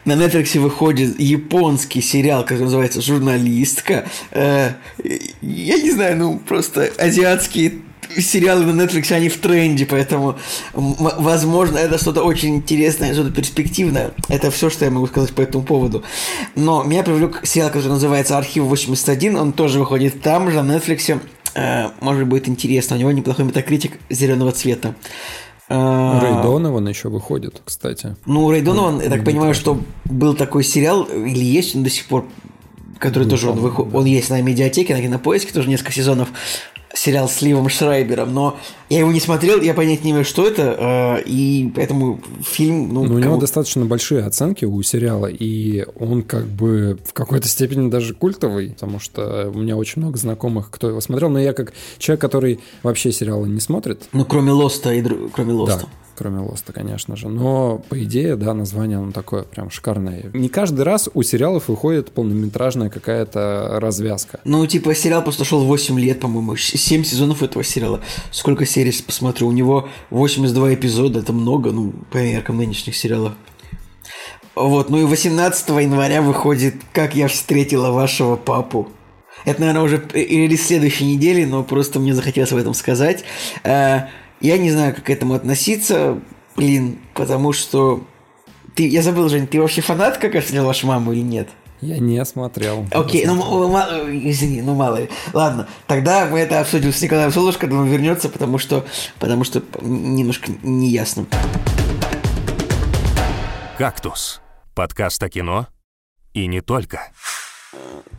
на Netflix выходит японский сериал, который называется «Журналистка». Э, я не знаю, ну, просто азиатские сериалы на Netflix, они в тренде, поэтому, возможно, это что-то очень интересное, что-то перспективное. Это все, что я могу сказать по этому поводу. Но меня привлек сериал, который называется «Архив 81», он тоже выходит там же, на Netflix. Э, может, будет интересно. У него неплохой метакритик зеленого цвета. Э, Рэй Донован еще выходит, кстати. Ну, Рэй Донован, я так понимаю, что был такой сериал, или есть он до сих пор, который ну, тоже он, выход... он есть на медиатеке, на кинопоиске, тоже несколько сезонов. Сериал с Ливом Шрайбером, но я его не смотрел, я понять не имею, что это, э, и поэтому фильм... Ну, ну у него достаточно большие оценки у сериала, и он как бы в какой-то степени даже культовый, потому что у меня очень много знакомых, кто его смотрел, но я как человек, который вообще сериалы не смотрит. Ну, кроме Лоста и кроме Лоста. Да кроме Лоста, конечно же. Но, по идее, да, название оно такое прям шикарное. Не каждый раз у сериалов выходит полнометражная какая-то развязка. Ну, типа, сериал просто шел 8 лет, по-моему, 7 сезонов этого сериала. Сколько серий посмотрю? У него 82 эпизода, это много, ну, по меркам нынешних сериалов. Вот, ну и 18 января выходит «Как я встретила вашего папу». Это, наверное, уже или следующей недели, но просто мне захотелось об этом сказать. Э, я не знаю, как к этому относиться, блин, потому что... Ты, я забыл, Жень, ты вообще фанат, как я встретил вашу маму или нет? Я не смотрел. Окей, okay, ну, извини, ну мало ли. Ладно, тогда мы это обсудим с Николаем Солнышко, когда он вернется, потому что, потому что немножко неясно. «Кактус» – подкаст о кино и не только.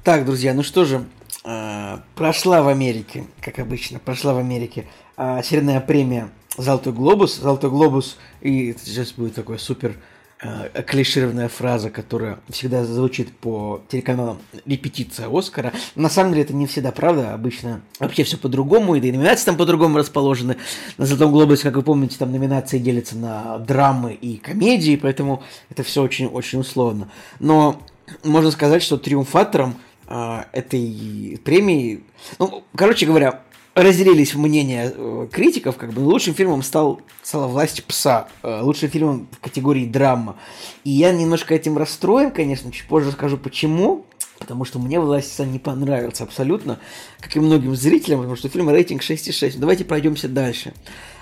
Так, друзья, ну что же, э, прошла в Америке, как обычно, прошла в Америке а, очередная премия «Золотой глобус». «Золотой глобус» и сейчас будет такой супер э, клишированная фраза, которая всегда звучит по телеканалам «Репетиция Оскара». На самом деле это не всегда правда, обычно вообще все по-другому, и номинации там по-другому расположены. На «Золотом глобусе», как вы помните, там номинации делятся на драмы и комедии, поэтому это все очень-очень условно. Но можно сказать, что триумфатором э, этой премии, ну, короче говоря, разделились мнения э, критиков, как бы лучшим фильмом стал стала власть пса, э, лучшим фильмом в категории драма. И я немножко этим расстроен, конечно, чуть позже скажу почему. Потому что мне власть пса не понравился абсолютно, как и многим зрителям, потому что фильм рейтинг 6,6. Давайте пройдемся дальше.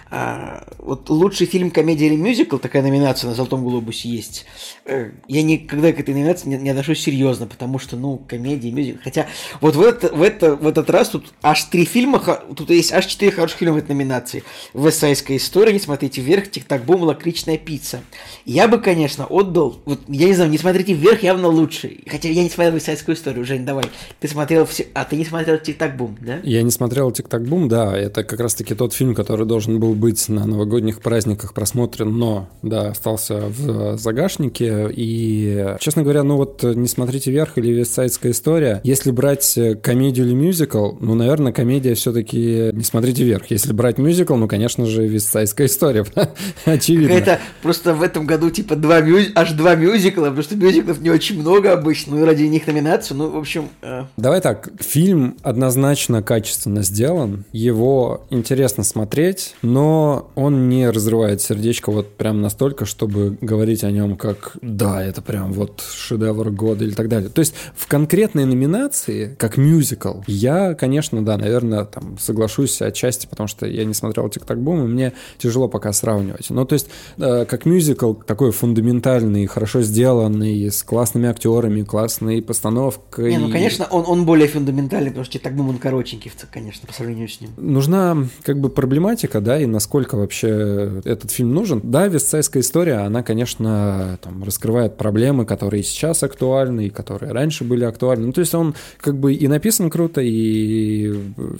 А, вот лучший фильм, комедия или мюзикл, такая номинация на Золотом Глобусе есть. Э, я никогда к этой номинации не, не отношусь серьезно, потому что, ну, комедия, мюзикл. Хотя вот в, это, в, это, в этот раз тут аж три фильма, тут есть аж четыре хороших фильма в этой номинации. «Вестсайская история», «Не смотрите вверх», «Тик-так бум», «Лакричная пицца». Я бы, конечно, отдал, вот, я не знаю, «Не смотрите вверх» явно лучше. Хотя я не смотрел «Вестсайскую историю», Жень, давай. Ты смотрел все... А, ты не смотрел «Тик-так бум», да? Я не смотрел «Тик-так бум», да. Это как раз-таки тот фильм, который должен был быть на новогодних праздниках просмотрен, но, да, остался в загашнике. И, честно говоря, ну вот «Не смотрите вверх» или «Вестсайдская история», если брать комедию или мюзикл, ну, наверное, комедия все-таки «Не смотрите вверх». Если брать мюзикл, ну, конечно же, «Вестсайдская история». Очевидно. Это просто в этом году, типа, два мюз... аж два мюзикла, потому что мюзиклов не очень много обычно, ну, ради них номинацию, ну, в общем... Э... Давай так, фильм однозначно качественно сделан, его интересно смотреть, но он не разрывает сердечко вот прям настолько, чтобы говорить о нем как «да, это прям вот шедевр года» или так далее. То есть в конкретной номинации, как мюзикл, я, конечно, да, наверное, там соглашусь отчасти, потому что я не смотрел «Тик-так бум», и мне тяжело пока сравнивать. Ну, то есть э, как мюзикл такой фундаментальный, хорошо сделанный, с классными актерами, классной постановкой. Не, ну, конечно, он, он более фундаментальный, потому что «Тик-так бум» он коротенький, конечно, по сравнению с ним. Нужна как бы проблематика, да, и насколько вообще этот фильм нужен. Да, Вестсайская история, она, конечно, там, раскрывает проблемы, которые сейчас актуальны, и которые раньше были актуальны. Ну, то есть он как бы и написан круто, и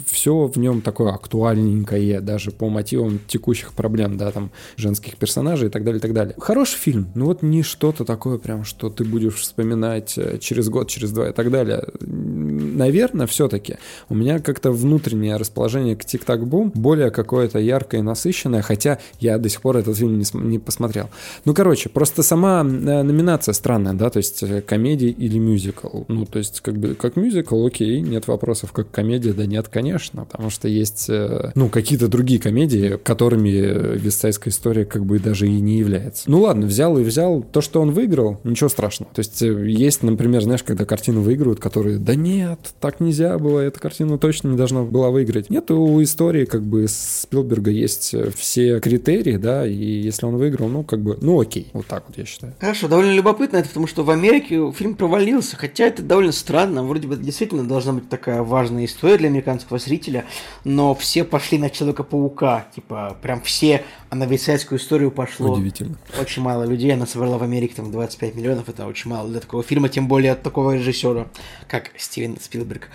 все в нем такое актуальненькое, даже по мотивам текущих проблем, да, там, женских персонажей и так далее, и так далее. Хороший фильм, ну вот не что-то такое прям, что ты будешь вспоминать э, через год, через два и так далее. наверное, все-таки у меня как-то внутреннее расположение к Тик-Так-Бум более какое-то яркое и насыщенное, хотя я до сих пор этот фильм не, не посмотрел. Ну, короче, просто сама э, номинация странная, да, то есть э, комедия или мюзикл. Ну, то есть как бы как мюзикл, окей, нет вопросов, как комедия, да нет, конечно, потому что есть, э, ну, какие-то другие комедии, которыми Вестсайская история как бы даже и не является. Ну, ладно, взял и взял. То, что он выиграл, ничего страшного. То есть есть, например, знаешь, когда картины выигрывают, которые, да нет, так нельзя было, эта картина точно не должна была выиграть. Нет, у истории как бы Спилберга есть все критерии, да, и если он выиграл, ну, как бы, ну, окей, вот так вот я считаю. Хорошо, довольно любопытно это, потому что в Америке фильм провалился, хотя это довольно странно, вроде бы это действительно должна быть такая важная история для американского зрителя, но все пошли на Человека-паука, типа, прям все, а на вейсайдскую историю пошло. Удивительно. Очень мало людей, она собрала в Америке там 25 миллионов, это очень мало для такого фильма, тем более от такого режиссера, как Стивен Спилберг.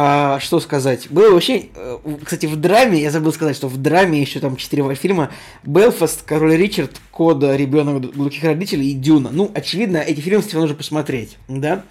А, что сказать? Было вообще, э, кстати, в драме, я забыл сказать, что в драме еще там четыре фильма Белфаст, Король Ричард, Кода, Ребенок глухих родителей и Дюна. Ну, очевидно, эти фильмы тебе нужно посмотреть, да?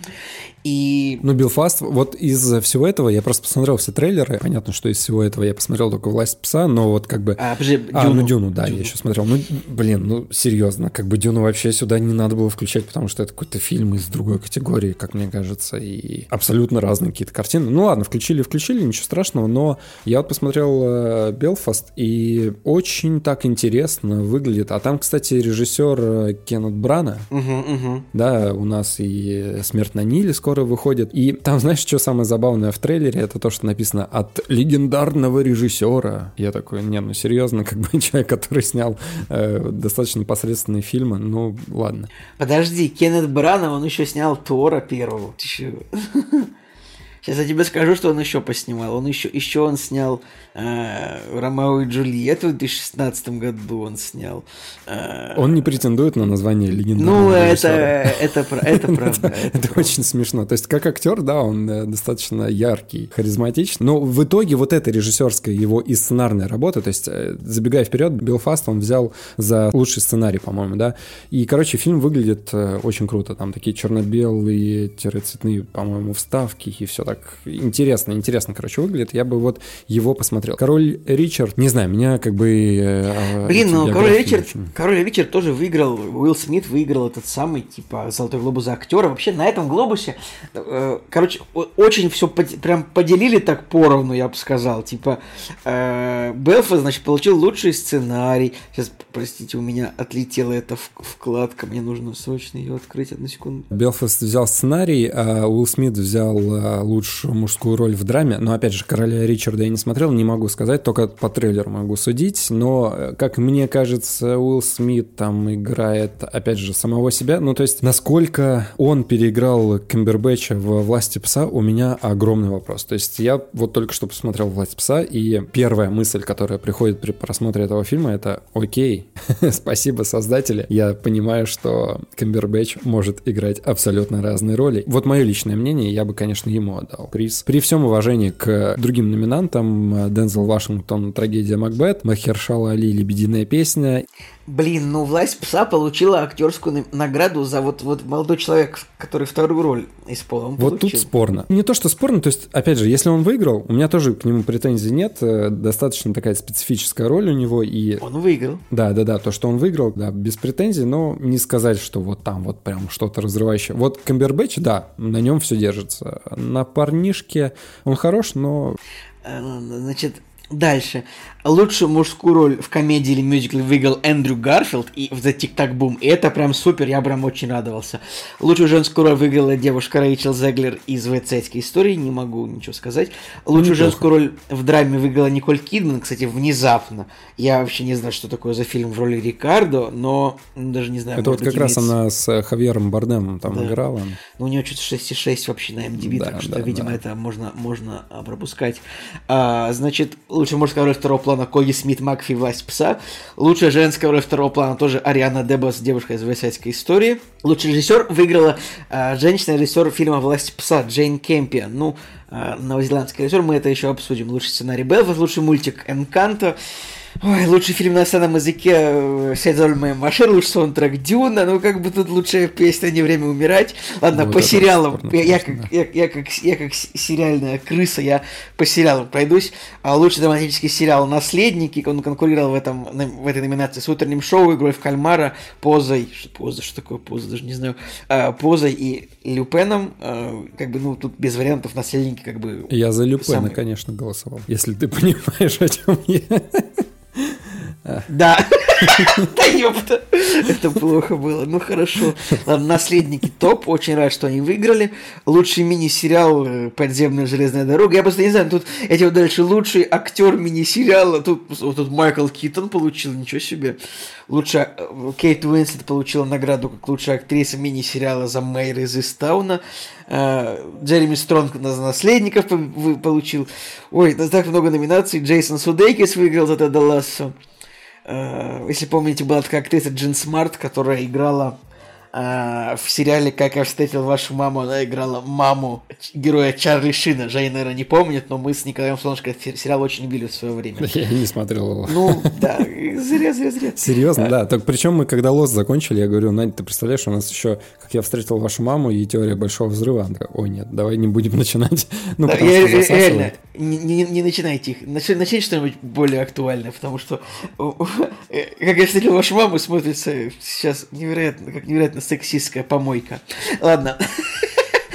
И... Ну, Белфаст, вот из всего этого я просто посмотрел все трейлеры. Понятно, что из всего этого я посмотрел только «Власть пса», но вот как бы... А, подожди, а Дюну. ну Дюну, да, Дюну. я еще смотрел. Ну, блин, ну, серьезно, как бы Дюну вообще сюда не надо было включать, потому что это какой-то фильм из другой категории, как мне кажется, и абсолютно разные какие-то картины. Ну, ладно, включили, включили, ничего страшного, но я вот посмотрел э, Белфаст, и очень так интересно выглядит. А там, кстати, режиссер э, Кеннет Брана, угу, угу. да, у нас и «Смерть на Ниле» скоро выходит. И там, знаешь, что самое забавное в трейлере? Это то, что написано от легендарного режиссера. Я такой, не, ну серьезно, как бы человек, который снял э, достаточно посредственные фильмы, ну ладно. Подожди, Кеннет Бранов, он еще снял Тора первого. Ты Сейчас я тебе скажу, что он еще поснимал. Он еще, еще он снял э, Ромео и Джульетту в 2016 году он снял. Э, он не претендует на название легендарного Ну, это, это, это, правда. Это очень смешно. То есть, как актер, да, он э, достаточно яркий, харизматичный. Но в итоге вот эта режиссерская его и сценарная работа, то есть, э, забегая вперед, Белфаст он взял за лучший сценарий, по-моему, да. И, короче, фильм выглядит очень круто. Там такие черно-белые-цветные, по-моему, вставки и все так интересно, интересно, короче, выглядит, я бы вот его посмотрел. Король Ричард, не знаю, меня как бы... Э, Блин, ну Король Ричард, очень... Король Ричард тоже выиграл, Уилл Смит выиграл этот самый, типа, Золотой глобус за актера. Вообще на этом глобусе, э, короче, очень все прям поделили так поровну, я бы сказал. Типа, э, Белфа, значит, получил лучший сценарий. Сейчас, простите, у меня отлетела эта вкладка, мне нужно срочно ее открыть, одну секунду. Белфаст взял сценарий, а Уилл Смит взял а, лучшую мужскую роль в драме. Но, опять же, «Короля Ричарда» я не смотрел, не могу сказать, только по трейлеру могу судить. Но, э, как мне кажется, Уилл Смит там играет, опять же, самого себя. Ну, то есть, насколько он переиграл Камбербэтча в «Власти пса», у меня огромный вопрос. То есть, я вот только что посмотрел «Власть пса», и первая мысль, которая приходит при просмотре этого фильма, это «Окей, спасибо, создатели, я понимаю, что Камбербэтч может играть абсолютно разные роли». Вот мое личное мнение, я бы, конечно, ему отдал дал приз. При всем уважении к другим номинантам, э, Дензел Вашингтон «Трагедия Макбет», Махершала Али «Лебединая песня». Блин, ну «Власть пса» получила актерскую награду за вот, вот молодой человек, который вторую роль исполнил. Вот получил. тут спорно. Не то, что спорно, то есть, опять же, если он выиграл, у меня тоже к нему претензий нет, э, достаточно такая специфическая роль у него, и... Он выиграл. Да, да, да, то, что он выиграл, да, без претензий, но не сказать, что вот там вот прям что-то разрывающее. Вот Камбербэтч, да, на нем все держится. На парнишке он хорош, но... Э, значит, Дальше. Лучшую мужскую роль в комедии или мюзикле выиграл Эндрю Гарфилд и в The Tic Tac Boom. И это прям супер, я прям очень радовался. Лучшую женскую роль выиграла девушка Рэйчел Зеглер из «Вейцетской истории», не могу ничего сказать. Лучшую Неплохо. женскую роль в драме выиграла Николь Кидман, кстати, внезапно. Я вообще не знаю, что такое за фильм в роли Рикардо, но даже не знаю. Это вот как раз она с Хавьером Бардемом там да. играла. Ну, у нее что-то 6,6 вообще на MDB, да, так что, да, видимо, да. это можно, можно а, пропускать. А, значит, лучшая мужская роль второго плана Коги Смит Макфи Власть пса. Лучшая женская роль второго плана тоже Ариана Дебас, девушка из Высоцкой истории. Лучший режиссер выиграла э, женщина-режиссер фильма «Власть пса» Джейн Кемпион. Ну, э, новозеландский режиссер, мы это еще обсудим. Лучший сценарий Белфас, лучший мультик Энканто. Ой, лучший фильм на иностранном языке Седоль Машер, лучший саундтрек Дюна, ну как бы тут лучшая песня «Не время умирать». Ладно, вот по сериалам, я, как, я, я, как, я как сериальная крыса, я по сериалам пройдусь. А лучший драматический сериал «Наследники», он конкурировал в, этом, в этой номинации с утренним шоу, игрой в кальмара, позой, что, поза, что такое поза, даже не знаю, а, позой и Люпеном, а, как бы, ну, тут без вариантов «Наследники» как бы... Я за Люпена, самый... конечно, голосовал, если ты понимаешь, о чем я. Да. Да ёпта. Это плохо было. Ну хорошо. Ладно, наследники топ. Очень рад, что они выиграли. Лучший мини-сериал э, «Подземная железная дорога». Я просто не знаю, тут эти вот дальше лучший актер мини-сериала. Тут, вот тут Майкл Китон получил, ничего себе. Лучшая э, Кейт Уинслет получила награду как лучшая актриса мини-сериала за Мэйр из Истауна. Э, Джереми Стронг за «Наследников» получил. Ой, так много номинаций. Джейсон Судейкис выиграл за Теда Лассо. Э, если помните, была такая актриса Джин Смарт, которая играла в сериале «Как я встретил вашу маму» она играла маму героя Чарли Шина. Женя, наверное, не помнит, но мы с Николаем Солнышко сериал очень любили в свое время. Я не смотрел его. Ну, да, зря, зря, зря. Серьезно, а. да. Так причем мы, когда «Лост» закончили, я говорю, Надя, ты представляешь, у нас еще «Как я встретил вашу маму» и «Теория большого взрыва». Она такая, ой, нет, давай не будем начинать. Ну, да, потому я, что реально, не, не, не начинайте их. Начните что-нибудь более актуальное, потому что «Как я встретил вашу маму» смотрится сейчас невероятно, как невероятно сексистская помойка. Ладно.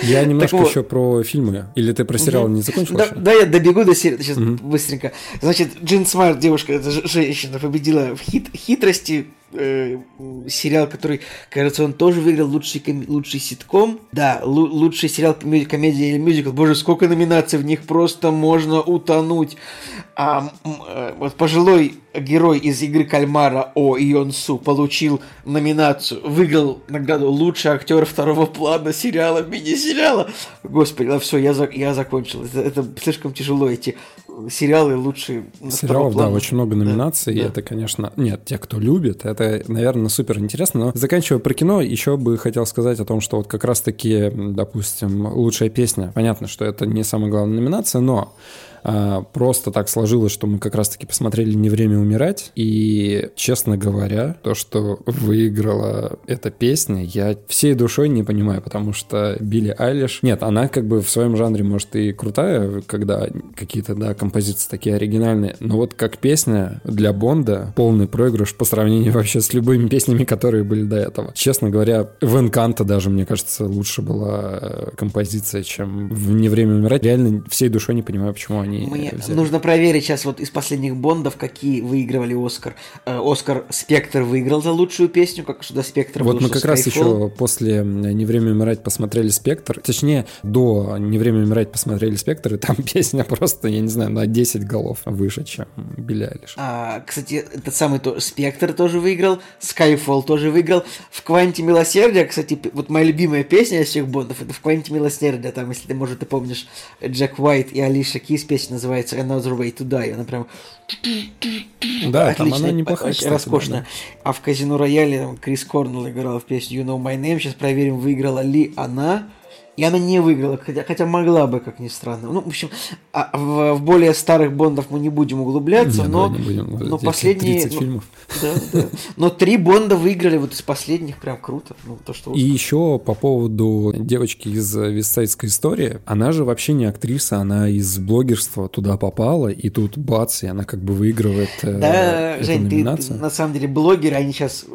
Я немножко вот. еще про фильмы. Или ты про сериал угу. не закончил? Да, да, я добегу до сериала сейчас угу. быстренько. Значит, Джин Смарт, девушка, это женщина, победила в хит, хитрости, э, сериал, который, кажется, он тоже выиграл лучший, ком- лучший ситком. Да, лучший сериал, комедия, комедия или мюзикл. Боже, сколько номинаций, в них просто можно утонуть. А, э, вот пожилой герой из игры Кальмара О Ён Су получил номинацию, выиграл награду лучший актер второго плана сериала, мини-сериала. Господи, да все, я, за, я закончил. Это, это слишком тяжело эти сериалы лучшие. Сериалов, да, очень много номинаций. Да, и да. это, конечно, нет, те, кто любит, это, наверное, супер интересно. Но заканчивая про кино, еще бы хотел сказать о том, что вот как раз-таки, допустим, лучшая песня. Понятно, что это не самая главная номинация, но просто так сложилось, что мы как раз-таки посмотрели «Не время умирать», и, честно говоря, то, что выиграла эта песня, я всей душой не понимаю, потому что Билли Айлиш... Нет, она как бы в своем жанре, может, и крутая, когда какие-то, да, композиции такие оригинальные, но вот как песня для Бонда полный проигрыш по сравнению вообще с любыми песнями, которые были до этого. Честно говоря, в Энканто даже, мне кажется, лучше была э, композиция, чем в «Не время умирать». Реально всей душой не понимаю, почему они они Мне взяли. нужно проверить сейчас вот из последних Бондов, какие выигрывали Оскар. Э, Оскар Спектр выиграл за лучшую песню, как что Спектр Вот мы как Skyfall. раз еще после «Не время умирать» посмотрели Спектр. Точнее, до «Не время умирать» посмотрели Спектр, и там песня просто, я не знаю, на 10 голов выше, чем Билли Айлиш. А, кстати, этот самый то, Спектр тоже выиграл, Skyfall тоже выиграл. В «Кванте милосердия», кстати, вот моя любимая песня из всех Бондов, это в «Кванте милосердия», там, если ты, может, ты помнишь, Джек Уайт и Алиша Кис песня песня называется Another Way to Die. Она прям... Да, Отличная, там она неплохая, очень кстати, роскошная. Да. А в Казино Рояле Крис Корнелл играл в песню You Know My Name. Сейчас проверим, выиграла ли она. И она не выиграла, хотя, хотя могла бы, как ни странно. Ну, в общем, а в, в более старых Бондов мы не будем углубляться, Нет, но, не будем. но последние... Ну, фильмов. Да, да. Но три Бонда выиграли вот из последних, прям круто. Ну, то, что... И еще по поводу девочки из Вестсайдской истории, она же вообще не актриса, она из блогерства туда попала, и тут бац, и она как бы выигрывает э, Да, Жень, ты, ты на самом деле блогеры, они сейчас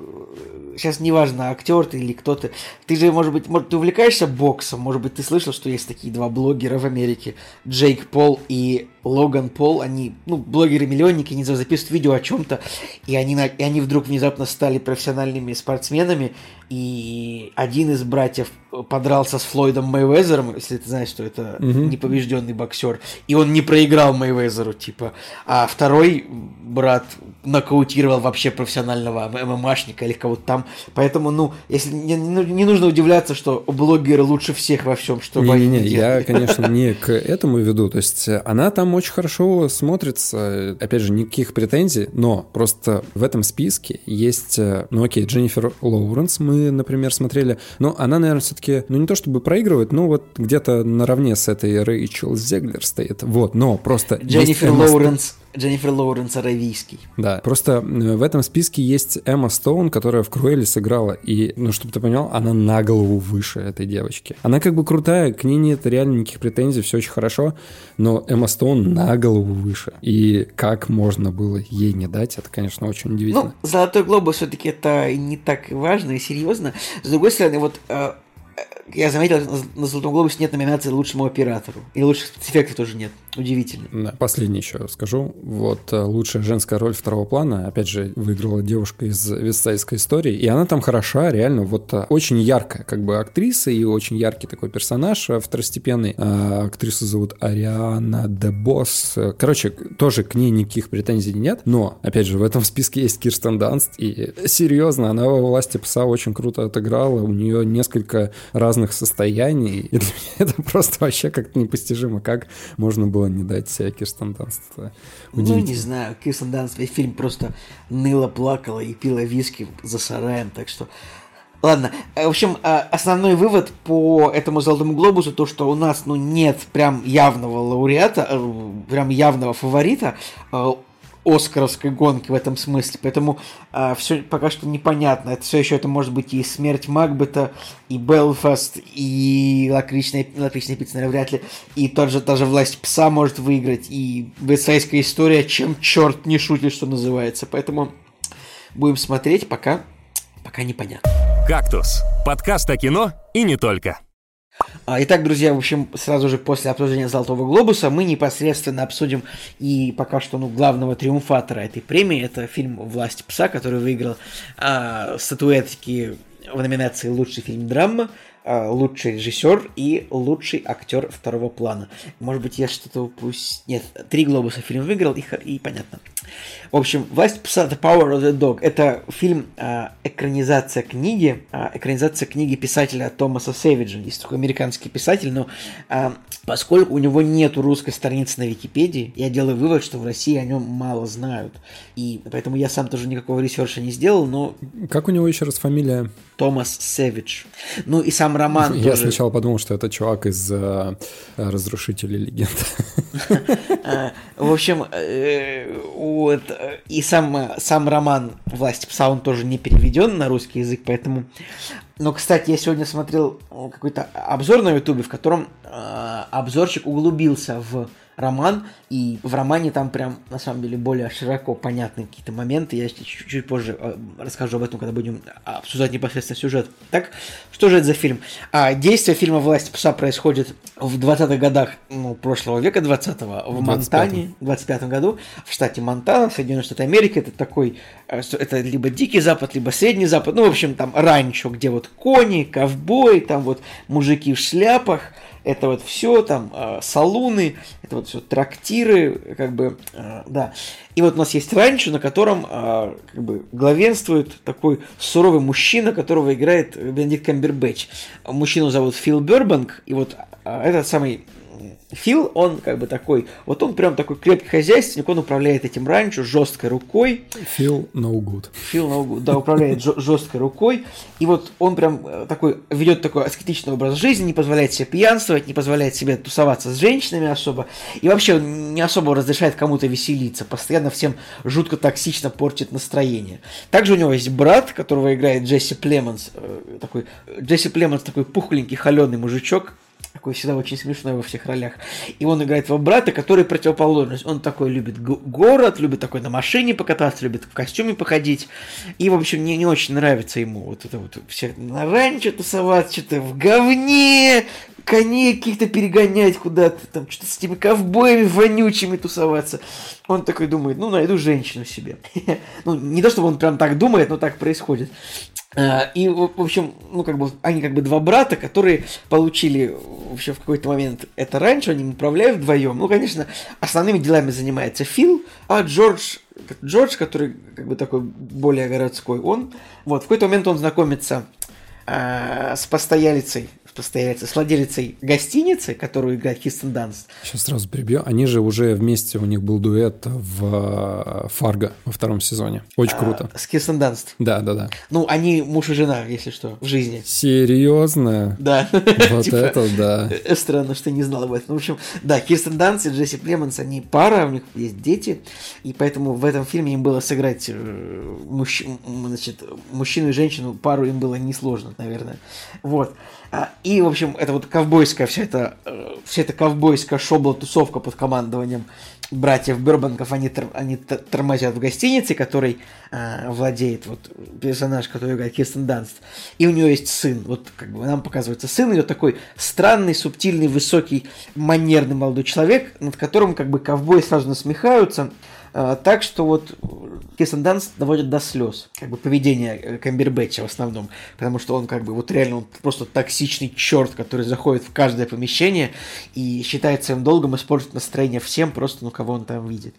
сейчас неважно, актер ты или кто ты, ты же, может быть, может, ты увлекаешься боксом, может быть, ты слышал, что есть такие два блогера в Америке, Джейк Пол и Логан Пол, они, ну, блогеры-миллионники, они записывают видео о чем-то, и они, и они вдруг внезапно стали профессиональными спортсменами, и один из братьев подрался с Флойдом Мейвезером, если ты знаешь, что это угу. непобежденный боксер, и он не проиграл Мейвезеру, типа, а второй брат нокаутировал вообще профессионального ММАшника или кого-то там, поэтому, ну, если не, не нужно удивляться, что блогеры лучше всех во всем, что не, не, не, я, конечно, не к этому веду, то есть она там очень хорошо смотрится, опять же, никаких претензий, но просто в этом списке есть, ну окей, Дженнифер Лоуренс мы, например, смотрели, но она, наверное, все все-таки, ну не то чтобы проигрывает, но вот где-то наравне с этой Рэйчел Зеглер стоит. Вот, но просто... Дженнифер Лоуренс Дженнифер Лоуренс Аравийский. Да, просто э, в этом списке есть Эмма Стоун, которая в Круэле сыграла, и, ну, чтобы ты понял, она на голову выше этой девочки. Она как бы крутая, к ней нет реально никаких претензий, все очень хорошо, но Эмма Стоун на голову выше. И как можно было ей не дать, это, конечно, очень удивительно. Ну, «Золотой глобус» все-таки это не так важно и серьезно. С другой стороны, вот э, я заметил, на «Золотом глобусе» нет номинации лучшему оператору. И лучших спецэффектов тоже нет. Удивительно. Последний еще скажу. Вот э, лучшая женская роль второго плана, опять же, выиграла девушка из «Вестсайдской истории», и она там хороша, реально, вот э, очень яркая, как бы актриса и очень яркий такой персонаж э, второстепенный. А, актрису зовут Ариана Дебос. Короче, тоже к ней никаких претензий нет, но, опять же, в этом списке есть Кирстен Данст, и серьезно, она во «Власти пса» очень круто отыграла, у нее несколько разных состояний, и для меня это просто вообще как-то непостижимо, как можно было не дать Кирстен Данст. Ну, не знаю, Кирстен Данст весь фильм просто ныла, плакала и пила виски за сараем, так что... Ладно, э, в общем, э, основной вывод по этому «Золотому глобусу» то, что у нас, ну, нет прям явного лауреата, э, прям явного фаворита оскаровской гонки в этом смысле. Поэтому э, а, все пока что непонятно. Это все еще это может быть и смерть Макбета, и Белфаст, и лакричная, лакричная пицца, наверное, вряд ли. И тот же, даже власть пса может выиграть. И вестсайская история, чем черт не шутит, что называется. Поэтому будем смотреть, пока, пока непонятно. «Кактус» – подкаст о кино и не только. А, итак, друзья, в общем, сразу же после обсуждения «Золотого глобуса» мы непосредственно обсудим и пока что ну, главного триумфатора этой премии. Это фильм «Власть пса», который выиграл а, статуэтки в номинации «Лучший фильм драма», лучший режиссер и лучший актер второго плана. Может быть, я что-то упустил. Нет, три глобуса фильм выиграл, и, и понятно. В общем, «Власть пса» The Power of the Dog – это фильм, э, экранизация книги, э, экранизация книги писателя Томаса Сэвиджа. Есть такой американский писатель, но э, поскольку у него нет русской страницы на Википедии, я делаю вывод, что в России о нем мало знают. И поэтому я сам тоже никакого ресерча не сделал, но... Как у него еще раз фамилия? Томас Сэвидж. Ну и сам роман Я тоже... сначала подумал, что это чувак из э, «Разрушителей легенд». Э, в общем, э, и сам, сам роман «Власть пса» он тоже не переведен на русский язык, поэтому... Но, кстати, я сегодня смотрел какой-то обзор на ютубе, в котором обзорщик углубился в роман, и в романе там прям, на самом деле, более широко понятны какие-то моменты. Я чуть-чуть позже э, расскажу об этом, когда будем обсуждать непосредственно сюжет. Так, что же это за фильм? А, действие фильма «Власть пса» происходит в 20-х годах ну, прошлого века, 20-го, в Монтане, в 25-м году, в штате Монтана, Соединенные Штаты Америки. Это такой, э, это либо Дикий Запад, либо Средний Запад. Ну, в общем, там ранчо, где вот кони, ковбои, там вот мужики в шляпах – это вот все там э, салуны, это вот все трактиры, как бы, э, да. И вот у нас есть ранчо, на котором э, как бы главенствует такой суровый мужчина, которого играет Бенедикт Камбербэтч. Мужчину зовут Фил Бербанк, и вот этот самый Фил, он как бы такой, вот он прям такой крепкий хозяйственник, он управляет этим ранчо жесткой рукой. Фил no good. Фил no good, да, управляет жесткой рукой. И вот он прям э, такой, ведет такой аскетичный образ жизни, не позволяет себе пьянствовать, не позволяет себе тусоваться с женщинами особо. И вообще он не особо разрешает кому-то веселиться, постоянно всем жутко токсично портит настроение. Также у него есть брат, которого играет Джесси Племонс, э, такой, Джесси Племонс такой пухленький, холеный мужичок, такой всегда очень смешной во всех ролях. И он играет его брата, который противоположность. Он такой любит город, любит такой на машине покататься, любит в костюме походить. И, в общем, не, не очень нравится ему вот это вот все на ранчо тусоваться, что-то в говне, коней каких-то перегонять куда-то, там что-то с этими ковбоями вонючими тусоваться. Он такой думает, ну, найду женщину себе. ну, не то, чтобы он прям так думает, но так происходит. А, и, в общем, ну, как бы, они как бы два брата, которые получили вообще в какой-то момент это раньше, они управляют вдвоем. Ну, конечно, основными делами занимается Фил, а Джордж, Джордж, который как бы такой более городской, он, вот, в какой-то момент он знакомится э, с постоялицей постояльца, с владелицей гостиницы, которую играет Кистен Данст. Сейчас сразу перебью. Они же уже вместе, у них был дуэт в э, Фарго во втором сезоне. Очень а, круто. С Кистен Данст. Да, да, да. Ну, они муж и жена, если что, в жизни. Серьезно? Да. Вот типа, это да. Э, странно, что не знал об этом. В общем, да, Кирстен Данст и Джесси Племонс, они пара, у них есть дети, и поэтому в этом фильме им было сыграть э, мужч... значит, мужчину и женщину, пару им было несложно, наверное. Вот. А, и, в общем, это вот ковбойская, вся эта, э, вся эта ковбойская шобла-тусовка под командованием братьев Бербанков, они, они тормозят в гостинице, который э, владеет вот персонаж, который играет Кирстен Данст. И у нее есть сын. Вот как бы нам показывается сын ее такой странный, субтильный, высокий, манерный молодой человек, над которым как бы ковбои сразу насмехаются. А, так что вот Кирстен Данст доводит до слез, как бы поведение э, Камбербэтча в основном, потому что он как бы вот реально он просто токсичный черт, который заходит в каждое помещение и считает своим долгом испортить настроение всем, просто ну кого он там видит.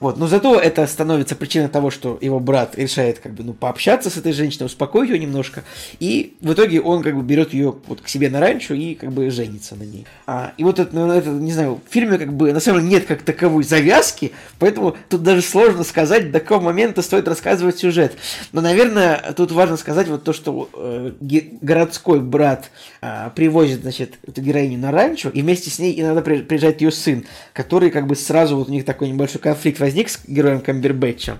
Вот, но зато это становится причиной того, что его брат решает как бы ну пообщаться с этой женщиной, успокоить ее немножко, и в итоге он как бы берет ее вот к себе на ранчо и как бы женится на ней. А, и вот это, ну, это, не знаю, в фильме как бы на самом деле нет как таковой завязки, поэтому тут даже сложно сказать, до какого момента стоит рассказывать сюжет. Но, наверное, тут важно сказать вот то, что э, городской брат э, привозит, значит, эту героиню на ранчо, и вместе с ней иногда приезжает ее сын, который как бы сразу вот у них такой небольшой конфликт возник с героем Камбербэтча.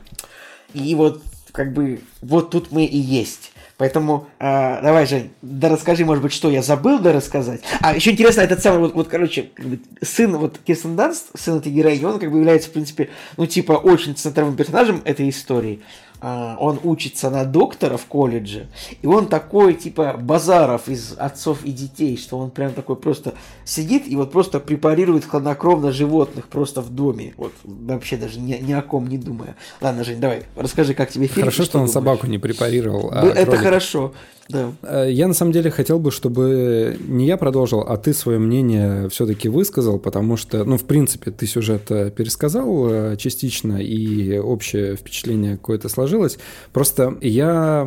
И вот как бы вот тут мы и есть. Поэтому э, давай, Жень, да расскажи, может быть, что я забыл да рассказать. А еще интересно, этот самый, вот, вот короче, как бы, сын вот Кирстен Данст, сын этой героини, он как бы является, в принципе, ну, типа, очень центровым персонажем этой истории. А, он учится на доктора в колледже, и он такой, типа, базаров из отцов и детей, что он прям такой просто сидит и вот просто препарирует хладнокровно животных просто в доме, вот вообще даже ни, ни о ком не думая. Ладно, Жень, давай, расскажи, как тебе фильм. Хорошо, что, что он думаешь? собаку не препарировал. А Это кролика. хорошо. Да. Э, я на самом деле хотел бы, чтобы не я продолжил, а ты свое мнение все-таки высказал, потому что, ну, в принципе, ты сюжет э, пересказал э, частично, и общее впечатление какое-то сложилось. Просто я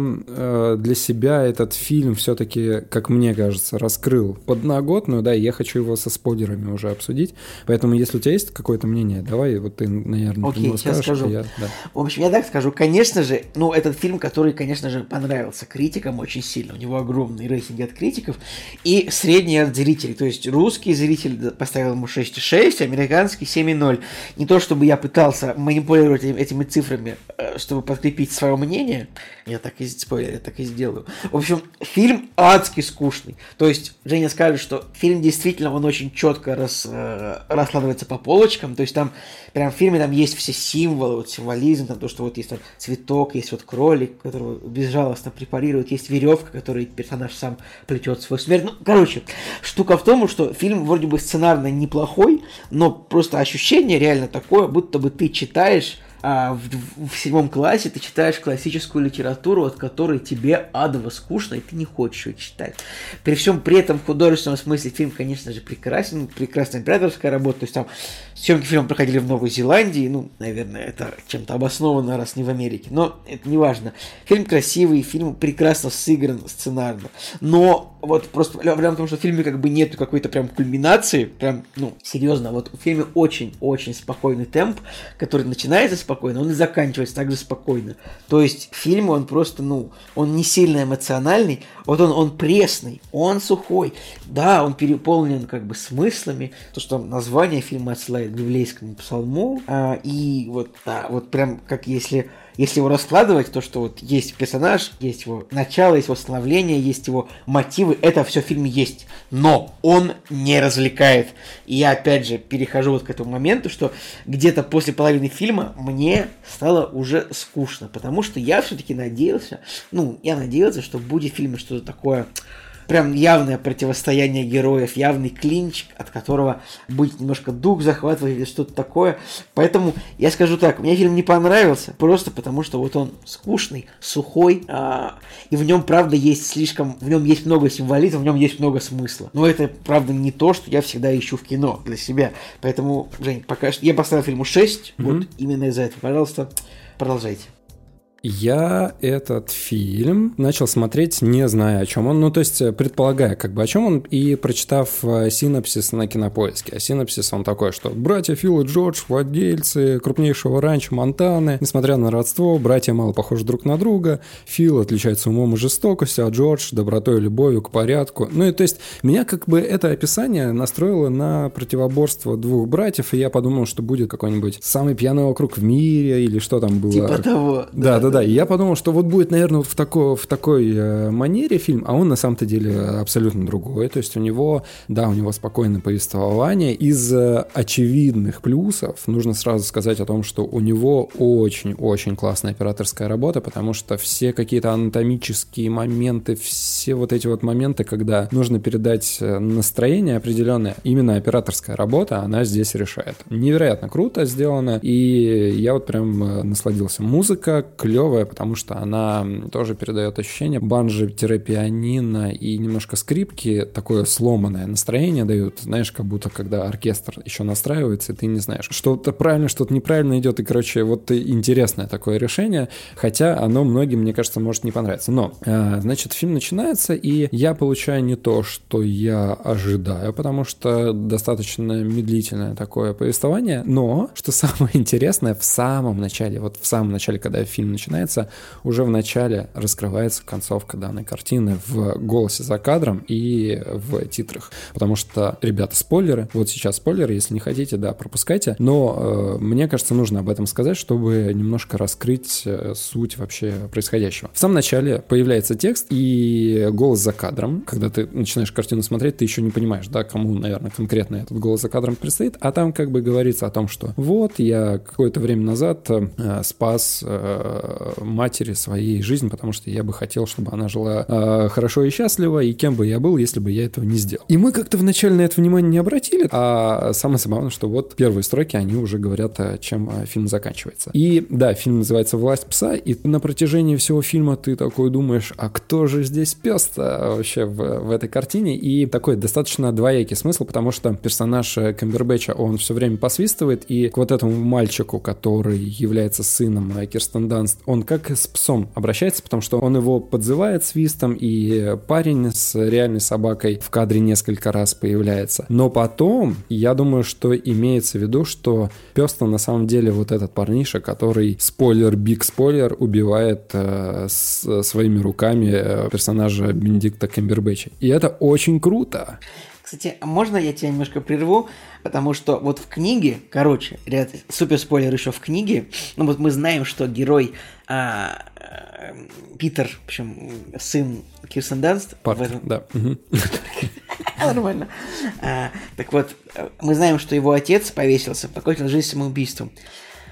для себя этот фильм все-таки, как мне кажется, раскрыл подноготную, да, и я хочу его со спойлерами уже обсудить. Поэтому, если у тебя есть какое-то мнение, давай, вот ты, наверное, Окей, okay, сейчас скажу. Я, да. В общем, я так скажу. Конечно же, ну, этот фильм, который, конечно же, понравился критикам очень сильно. У него огромные рейтинги от критиков и средние от зрителей. То есть русский зритель поставил ему 6,6, американский 7,0. Не то, чтобы я пытался манипулировать этими цифрами, э, чтобы подкрепить свое мнение. Я так и, спойлер, я так и сделаю. В общем, фильм адски скучный. То есть Женя скажет, что фильм действительно, он очень четко рас, э, раскладывается по полочкам. То есть там прям в фильме там есть все символы, вот символизм, там то, что вот есть там цветок, есть вот кролик, которого безжалостно препарируют, есть веревка, которой персонаж сам плетет свою смерть. Ну, короче, штука в том, что фильм вроде бы сценарно неплохой, но просто ощущение реально такое, будто бы ты читаешь а, в, в седьмом классе ты читаешь классическую литературу, от которой тебе адово скучно, и ты не хочешь ее читать. При всем при этом в художественном смысле фильм, конечно же, прекрасен, прекрасная операторская работа, то есть там съемки фильма проходили в Новой Зеландии, ну, наверное, это чем-то обосновано, раз не в Америке, но это не важно. Фильм красивый, фильм прекрасно сыгран сценарно, но вот просто проблема в том, что в фильме как бы нету какой-то прям кульминации, прям, ну, серьезно, вот в фильме очень-очень спокойный темп, который начинается спокойно, спокойно, он и заканчивается также спокойно. То есть фильм, он просто, ну, он не сильно эмоциональный, вот он, он пресный, он сухой. Да, он переполнен как бы смыслами, то, что название фильма отсылает к библейскому псалму, а, и вот, да, вот прям как если если его раскладывать, то, что вот есть персонаж, есть его начало, есть его становление, есть его мотивы, это все в фильме есть. Но он не развлекает. И я опять же перехожу вот к этому моменту, что где-то после половины фильма мне стало уже скучно, потому что я все-таки надеялся, ну, я надеялся, что будет в фильме что-то такое прям явное противостояние героев, явный клинч, от которого будет немножко дух захватывать или что-то такое. Поэтому я скажу так, мне фильм не понравился, просто потому что вот он скучный, сухой, а, и в нем, правда, есть слишком, в нем есть много символизма, в нем есть много смысла. Но это, правда, не то, что я всегда ищу в кино для себя. Поэтому, Жень, пока что я поставил фильму 6, mm-hmm. вот именно из-за этого. Пожалуйста, продолжайте. Я этот фильм начал смотреть, не зная, о чем он. Ну, то есть, предполагая, как бы о чем он, и прочитав э, синопсис на кинопоиске. А синопсис он такой, что братья Фил и Джордж, владельцы крупнейшего ранчо Монтаны. Несмотря на родство, братья мало похожи друг на друга. Фил отличается умом и жестокостью, а Джордж добротой и любовью к порядку. Ну, и то есть, меня как бы это описание настроило на противоборство двух братьев, и я подумал, что будет какой-нибудь самый пьяный округ в мире, или что там было. Типа того. Да, да, да. И я подумал, что вот будет, наверное, вот в, такой, в такой э, манере фильм, а он на самом-то деле абсолютно другой. То есть у него, да, у него спокойное повествование. Из э, очевидных плюсов нужно сразу сказать о том, что у него очень-очень классная операторская работа, потому что все какие-то анатомические моменты, все вот эти вот моменты, когда нужно передать э, настроение определенное, именно операторская работа, она здесь решает. Невероятно круто сделано, и я вот прям насладился. Музыка клевая, потому что она тоже передает ощущение банджи-пианино и немножко скрипки, такое сломанное настроение дают, знаешь, как будто когда оркестр еще настраивается, и ты не знаешь, что-то правильно, что-то неправильно идет, и, короче, вот интересное такое решение, хотя оно многим, мне кажется, может не понравиться. Но, э, значит, фильм начинается, и я получаю не то, что я ожидаю, потому что достаточно медлительное такое повествование, но, что самое интересное, в самом начале, вот в самом начале, когда фильм начинается, уже в начале раскрывается концовка данной картины в голосе за кадром и в титрах. Потому что, ребята, спойлеры, вот сейчас спойлеры, если не хотите, да, пропускайте, но э, мне кажется, нужно об этом сказать, чтобы немножко раскрыть э, суть вообще происходящего. В самом начале появляется текст и голос за кадром. Когда ты начинаешь картину смотреть, ты еще не понимаешь, да, кому, наверное, конкретно этот голос за кадром предстоит, а там как бы говорится о том, что вот я какое-то время назад э, спас э, матери своей жизнь, потому что я бы хотел, чтобы она жила э, хорошо и счастливо, и кем бы я был, если бы я этого не сделал. И мы как-то вначале на это внимание не обратили, а самое забавное, что вот первые строки, они уже говорят, э, чем э, фильм заканчивается. И да, фильм называется «Власть пса», и на протяжении всего фильма ты такой думаешь, а кто же здесь пес-то вообще в, в этой картине? И такой достаточно двоякий смысл, потому что персонаж э, Камбербэтча, он все время посвистывает, и к вот этому мальчику, который является сыном Кирстен Данст, он как с псом обращается, потому что он его подзывает свистом, и парень с реальной собакой в кадре несколько раз появляется. Но потом, я думаю, что имеется в виду, что пес-то на самом деле вот этот парниша, который, спойлер, биг спойлер, убивает э, с, своими руками э, персонажа Бенедикта Камбербэтча. И это очень круто. Кстати, можно я тебя немножко прерву? Потому что вот в книге, короче, ребят, супер спойлер еще в книге, ну вот мы знаем, что герой а, а, Питер, в общем, сын Кирстен Данст. Парк, этом... да. Нормально. А, так вот, мы знаем, что его отец повесился, покончил жизнь самоубийством.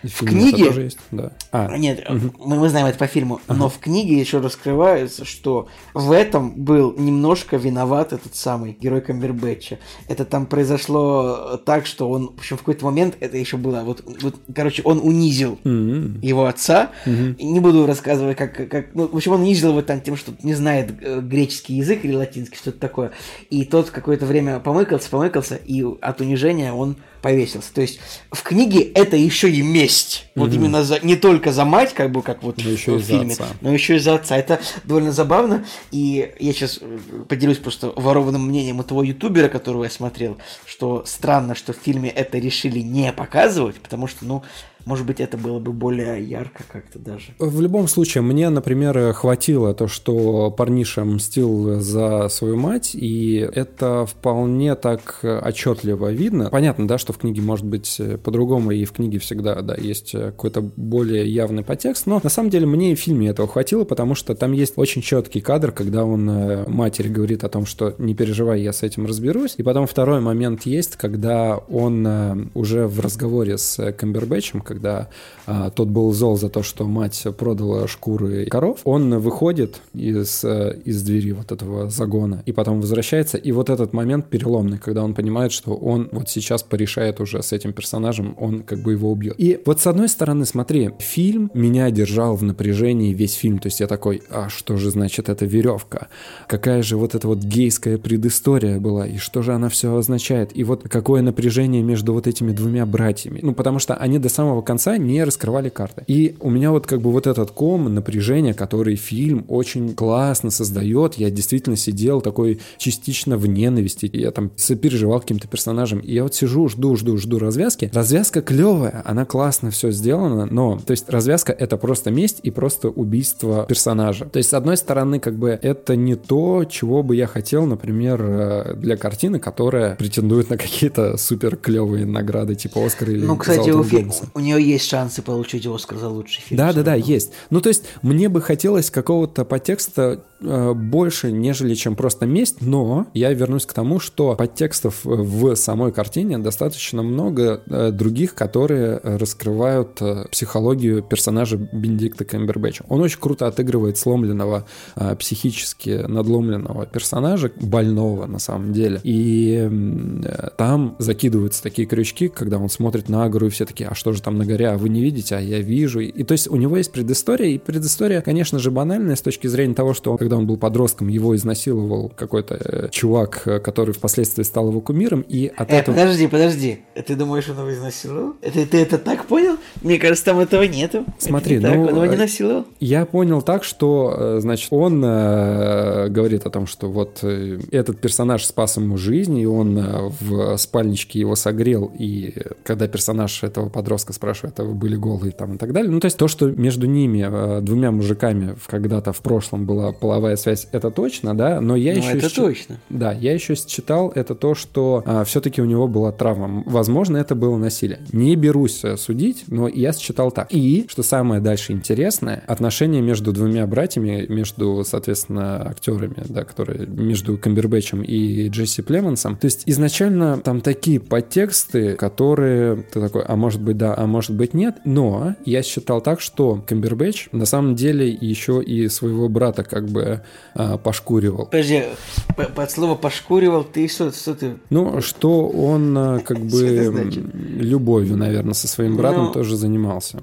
В книге... тоже есть, да. А. Нет, угу. мы, мы знаем это по фильму, ага. но в книге еще раскрывается, что в этом был немножко виноват этот самый герой Камбербэтча. Это там произошло так, что он, в общем, в какой-то момент это еще было, вот, вот короче, он унизил mm его отца. mm Не буду рассказывать, как, как, ну, в общем, он унизил его там тем, что не знает э, греческий язык или латинский, что-то такое. И тот какое-то время помыкался, помыкался, и от унижения он повесился. То есть в книге это еще и месть. Mm-hmm. Вот именно за, не только за мать, как бы как вот но еще в фильме, отца. но еще и за отца. Это довольно забавно. И я сейчас э, поделюсь просто ворованным мнением этого ютубера, которого я смотрел, что странно, что в фильме это решили не показывать, потому что, ну, может быть, это было бы более ярко как-то даже. В любом случае, мне, например, хватило то, что парниша мстил за свою мать, и это вполне так отчетливо видно. Понятно, да, что в книге может быть по-другому, и в книге всегда, да, есть какой-то более явный подтекст, но на самом деле мне и в фильме этого хватило, потому что там есть очень четкий кадр, когда он э, матери говорит о том, что не переживай, я с этим разберусь, и потом второй момент есть, когда он э, уже в разговоре с Камбербэтчем, когда а, тот был зол за то, что мать продала шкуры коров, он выходит из, э, из двери вот этого загона и потом возвращается, и вот этот момент переломный, когда он понимает, что он вот сейчас порешает уже с этим персонажем, он как бы его убьет. И вот с одной стороны, смотри, фильм меня держал в напряжении весь фильм, то есть я такой, а что же значит эта веревка? Какая же вот эта вот гейская предыстория была, и что же она все означает? И вот какое напряжение между вот этими двумя братьями? Ну, потому что они до самого конца не раскрывали карты. И у меня вот как бы вот этот ком напряжения, который фильм очень классно создает, я действительно сидел такой частично в ненависти, я там сопереживал каким-то персонажам, и я вот сижу, жду, жду, жду развязки. Развязка клевая, она классно все сделана, но, то есть развязка это просто месть и просто убийство персонажа. То есть, с одной стороны, как бы это не то, чего бы я хотел, например, э, для картины, которая претендует на какие-то супер клевые награды, типа Оскар или Ну, кстати, у, у нее есть шансы получить Оскар за лучший фильм. Да, да, да, есть. Ну, то есть, мне бы хотелось какого-то подтекста э, больше, нежели чем просто месть, но я вернусь к тому, что подтекстов в самой картине достаточно много э, других, которые раскрывают э, психологию персонажа Бенедикта Камбербэтча. Он очень круто отыгрывает сломленного, э, психически надломленного персонажа, больного на самом деле. И э, там закидываются такие крючки, когда он смотрит на гору, и все такие, а что же там на горе, а вы не видите, а я вижу. И, то есть у него есть предыстория, и предыстория, конечно же, банальная с точки зрения того, что когда он был подростком, его изнасиловал какой-то э, чувак, э, который впоследствии стал его кумиром, и от Э, этого... подожди, подожди. Ты думаешь, он его изнасиловал? Это, ты это так понял? Мне кажется, там этого нету. Смотри, это не так, ну, он его не э, насиловал. Я понял так, что, э, значит, он э, говорит о том, что вот э, этот персонаж спас ему жизнь, и он э, в спальничке его согрел, и когда персонаж этого подростка спрашивает, а вы были голые там и так далее, ну, то есть то, что между ними, э, двумя мужиками, когда-то в прошлом была половая связь, это точно, да, но я Ну, еще... это счит- точно. Да, я еще считал это то, что все-таки у него была травма. Возможно, это было насилие. Не берусь э, судить, но я считал так. И, что самое дальше интересное, отношения между двумя братьями, между, соответственно, актерами, да, которые между Камбербэтчем и Джесси Племонсом. То есть изначально там такие подтексты, которые ты такой, а может быть да, а может быть нет. Но я считал так, что Камбербэтч на самом деле еще и своего брата как бы а, пошкуривал. Подожди, под слово пошкуривал, ты что, что ты? Ну, что он а, как бы любовью, наверное, со своим братом Ну, тоже занимался.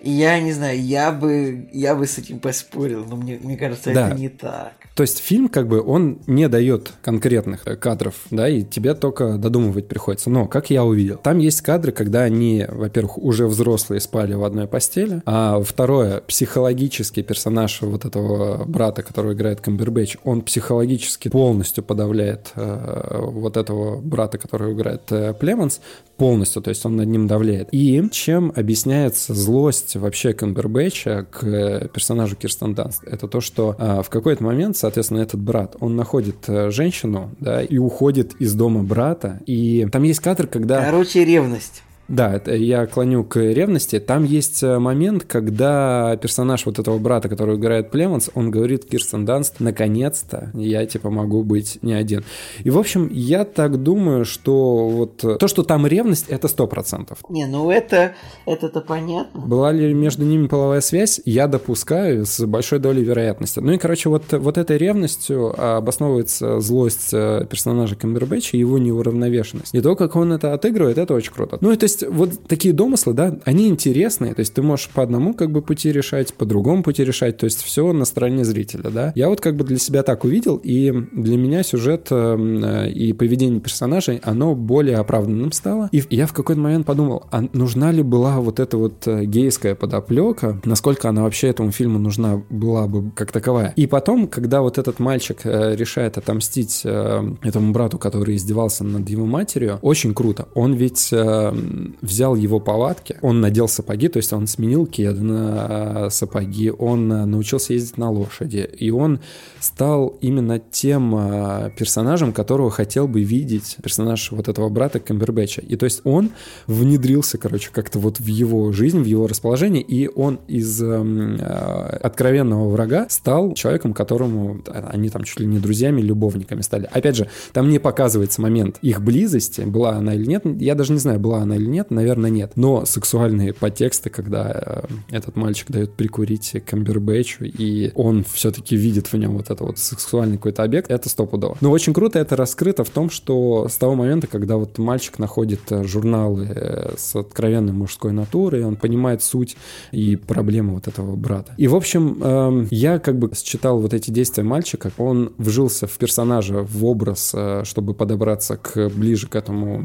Я не знаю, я бы, я бы с этим поспорил, но мне, мне кажется, Да. это не так. То есть фильм как бы он не дает конкретных э, кадров, да, и тебе только додумывать приходится. Но, как я увидел, там есть кадры, когда они, во-первых, уже взрослые спали в одной постели, а второе, психологический персонаж вот этого брата, которого играет Камбербэтч, он психологически полностью подавляет э, вот этого брата, которого играет э, Племонс, полностью, то есть он над ним давляет. И чем объясняется злость вообще Камбербэтча к э, персонажу Кирстен Данст? Это то, что а, в какой-то момент, соответственно, этот брат, он находит э, женщину, да, и уходит из дома брата, и там есть кадр, когда... Короче, ревность. Да, это я клоню к ревности. Там есть э, момент, когда персонаж вот этого брата, который играет Племонс, он говорит Кирстен Данст, наконец-то я, типа, могу быть не один. И, в общем, я так думаю, что вот э, то, что там ревность, это сто процентов. Не, ну это, это-то понятно. Была ли между ними половая связь, я допускаю с большой долей вероятности. Ну и, короче, вот, вот этой ревностью обосновывается злость э, персонажа Камбербэтча и его неуравновешенность. И то, как он это отыгрывает, это очень круто. Ну и то есть вот такие домыслы, да, они интересные. То есть ты можешь по одному как бы пути решать, по другому пути решать. То есть все на стороне зрителя, да. Я вот как бы для себя так увидел, и для меня сюжет э, и поведение персонажей, оно более оправданным стало. И я в какой-то момент подумал, а нужна ли была вот эта вот э, гейская подоплека, насколько она вообще этому фильму нужна была бы как таковая. И потом, когда вот этот мальчик э, решает отомстить этому брату, который издевался над его матерью, очень круто. Он ведь э, взял его повадки, он надел сапоги, то есть он сменил кеды на э, сапоги, он э, научился ездить на лошади, и он стал именно тем э, персонажем, которого хотел бы видеть персонаж вот этого брата Камбербэтча. И то есть он внедрился, короче, как-то вот в его жизнь, в его расположение, и он из э, откровенного врага стал человеком, которому они там чуть ли не друзьями, любовниками стали. Опять же, там не показывается момент их близости, была она или нет, я даже не знаю, была она или нет, наверное, нет. Но сексуальные подтексты, когда э, этот мальчик дает прикурить Камбербэтчу, и он все-таки видит в нем вот это вот сексуальный какой-то объект, это стопудово. Но очень круто это раскрыто в том, что с того момента, когда вот мальчик находит э, журналы э, с откровенной мужской натурой, он понимает суть и проблемы вот этого брата. И, в общем, эм, я как бы считал вот эти действия мальчика, он вжился в персонажа, в образ, э, чтобы подобраться к ближе к этому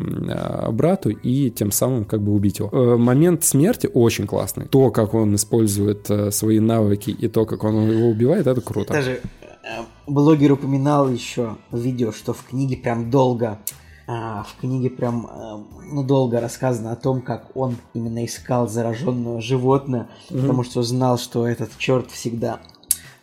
брату и тем самым как бы убить его. Момент смерти очень классный. То, как он использует свои навыки и то, как он его убивает, это круто. Даже блогер упоминал еще в видео, что в книге прям долго а, в книге прям ну, долго рассказано о том, как он именно искал зараженное животное, mm-hmm. потому что знал, что этот черт всегда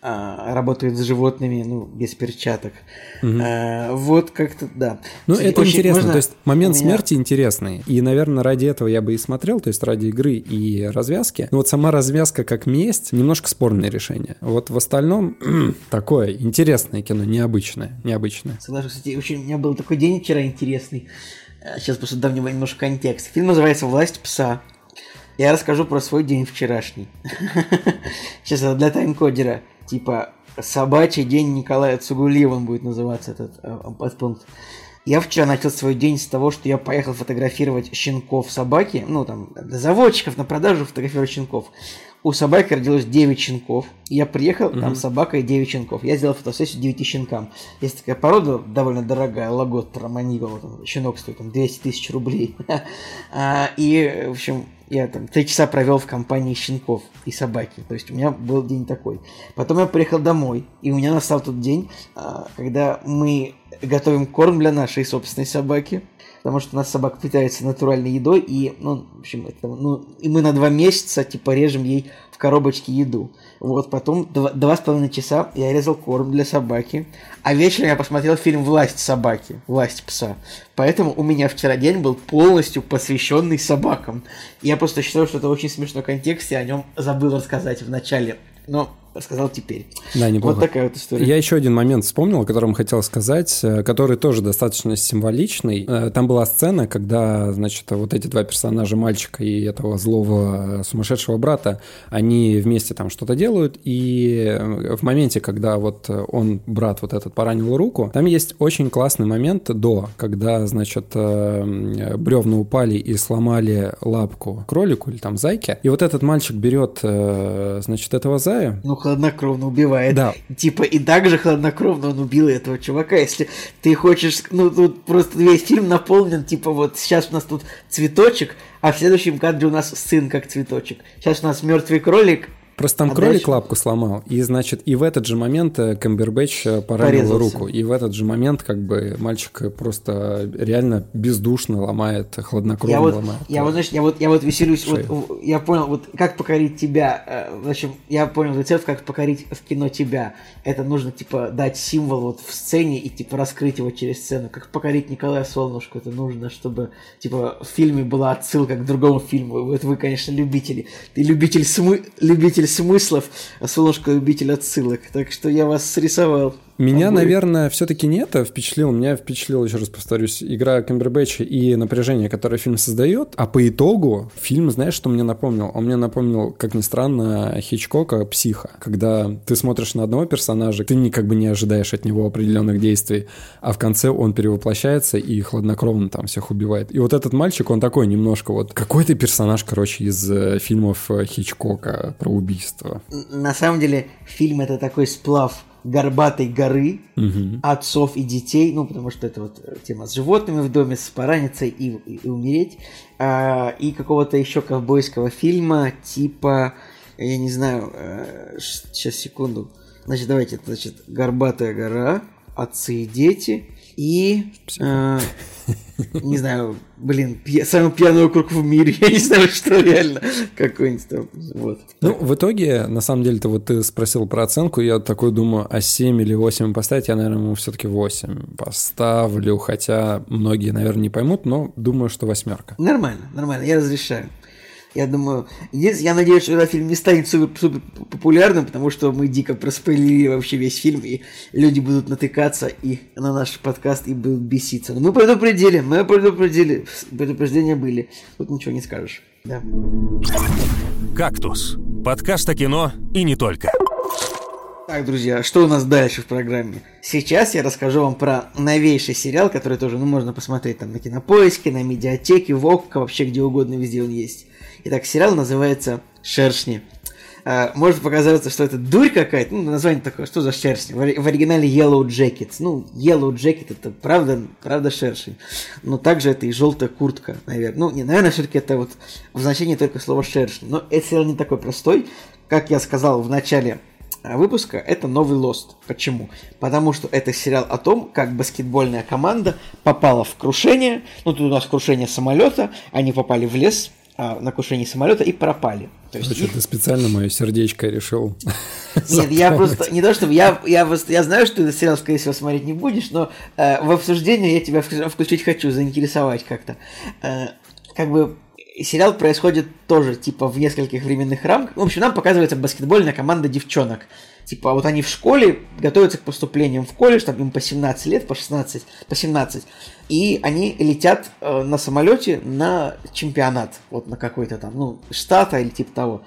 а, работают с животными, ну, без перчаток. Угу. А, вот как-то, да. Ну, Кстати, это интересно, можно... то есть момент меня... смерти интересный, и, наверное, ради этого я бы и смотрел, то есть ради игры и развязки. Но вот сама развязка как месть, немножко спорное решение. Вот в остальном такое интересное кино, необычное, необычное. Согласен, кстати, очень, у меня был такой день вчера интересный. Э, сейчас просто дам немножко контекст. Фильм называется «Власть пса». Я расскажу про свой день вчерашний. Сейчас для таймкодера типа «Собачий день Николая Цугулиева» он будет называться этот э, подпункт. Я вчера начал свой день с того, что я поехал фотографировать щенков собаки, ну там, заводчиков на продажу фотографировать щенков. У собаки родилось 9 щенков. Я приехал, mm-hmm. там собака и 9 щенков. Я сделал фотосессию 9 щенкам. Есть такая порода довольно дорогая, лагот вот щенок стоит там 200 тысяч рублей. А, и, в общем, я там три часа провел в компании щенков и собаки. То есть у меня был день такой. Потом я приехал домой, и у меня настал тот день, а, когда мы готовим корм для нашей собственной собаки. Потому что у нас собака питается натуральной едой, и, ну, в общем, это, ну, и мы на два месяца, типа, режем ей в коробочке еду. Вот, потом два, два с половиной часа я резал корм для собаки, а вечером я посмотрел фильм «Власть собаки», «Власть пса». Поэтому у меня вчера день был полностью посвященный собакам. Я просто считаю, что это очень смешной контекст, я о нем забыл рассказать в начале. Но рассказал теперь. Да, неплохо. Вот такая вот история. Я еще один момент вспомнил, о котором хотел сказать, э, который тоже достаточно символичный. Э, там была сцена, когда, значит, вот эти два персонажа, мальчика и этого злого э, сумасшедшего брата, они вместе там что-то делают, и в моменте, когда вот он, брат вот этот, поранил руку, там есть очень классный момент до, когда, значит, бревна упали и сломали лапку кролику или там зайке, и вот этот мальчик берет, значит, этого зая, ну, хладнокровно убивает. Да. Типа, и также хладнокровно он убил этого чувака. Если ты хочешь, ну, тут просто весь фильм наполнен, типа, вот сейчас у нас тут цветочек, а в следующем кадре у нас сын как цветочек. Сейчас у нас мертвый кролик, Просто там а кролик дальше... лапку сломал, и, значит, и в этот же момент э, Камбербэтч э, поранил Порезался. руку. И в этот же момент, как бы, мальчик просто реально бездушно ломает, хладнокровно я вот, ломает. Я вот, знаешь, я вот, я вот веселюсь, вот, я понял, вот как покорить тебя, э, в общем, я понял рецепт, как покорить в кино тебя. Это нужно, типа, дать символ вот в сцене и, типа, раскрыть его через сцену. Как покорить Николая Солнышко, это нужно, чтобы, типа, в фильме была отсылка к другому фильму. Вот вы, конечно, любители. Ты любитель смы... любитель смыслов, а Солнышко любитель отсылок. Так что я вас срисовал. Меня, обоих. наверное, все-таки не это впечатлило. Меня впечатлил, еще раз повторюсь, игра Камбербэтча и напряжение, которое фильм создает. А по итогу фильм, знаешь, что мне напомнил? Он мне напомнил, как ни странно, Хичкока «Психа». Когда ты смотришь на одного персонажа, ты никак бы не ожидаешь от него определенных действий, а в конце он перевоплощается и хладнокровно там всех убивает. И вот этот мальчик, он такой немножко вот... Какой-то персонаж, короче, из э, фильмов э, Хичкока про убийство. На самом деле, фильм — это такой сплав горбатой горы угу. отцов и детей, ну, потому что это вот тема с животными в доме, с пораниться и, и, и умереть, а, и какого-то еще ковбойского фильма типа, я не знаю, а, сейчас секунду, значит, давайте, значит, горбатая гора, отцы и дети, и... Э, не знаю, блин, пья, самый пьяный округ в мире, я не знаю, что реально, какой-нибудь там, вот. Ну, в итоге, на самом деле, то вот ты спросил про оценку, я такой думаю, а 7 или 8 поставить, я, наверное, ему все-таки 8 поставлю, хотя многие, наверное, не поймут, но думаю, что восьмерка. Нормально, нормально, я разрешаю. Я думаю, я надеюсь, что этот фильм не станет супер, супер популярным, потому что мы дико проспойлили вообще весь фильм, и люди будут натыкаться и на наш подкаст и будут беситься. Но мы предупредили, мы предупредили, предупреждения были. Тут ничего не скажешь. Да. «Кактус» – подкаст о кино и не только. Так, друзья, что у нас дальше в программе? Сейчас я расскажу вам про новейший сериал, который тоже ну, можно посмотреть там на Кинопоиске, на Медиатеке, в ОККО, вообще где угодно, везде он есть. Итак, сериал называется «Шершни». э, может показаться, что это дурь какая-то, ну, название такое, что за шершень? В, оригинале Yellow Jackets. Ну, Yellow Jacket это правда, правда шершень. Но также это и желтая куртка, наверное. Ну, не, наверное, все-таки это вот в значении только слова шершень. Но это сериал не такой простой. Как я сказал в начале выпуска, это новый Lost. Почему? Потому что это сериал о том, как баскетбольная команда попала в крушение. Ну, тут у нас крушение самолета, они попали в лес, а, на крушении самолета и пропали. То есть их... ты специально мое сердечко решил. Нет, я просто не то чтобы я я я знаю, что этот сериал скорее всего смотреть не будешь, но э, в обсуждение я тебя включить хочу, заинтересовать как-то. Э, как бы сериал происходит тоже типа в нескольких временных рамках. В общем, нам показывается баскетбольная команда девчонок. Типа вот они в школе готовятся к поступлениям в колледж, там им по 17 лет, по 16, по 17. И они летят э, на самолете на чемпионат, вот на какой-то там, ну, штата или типа того.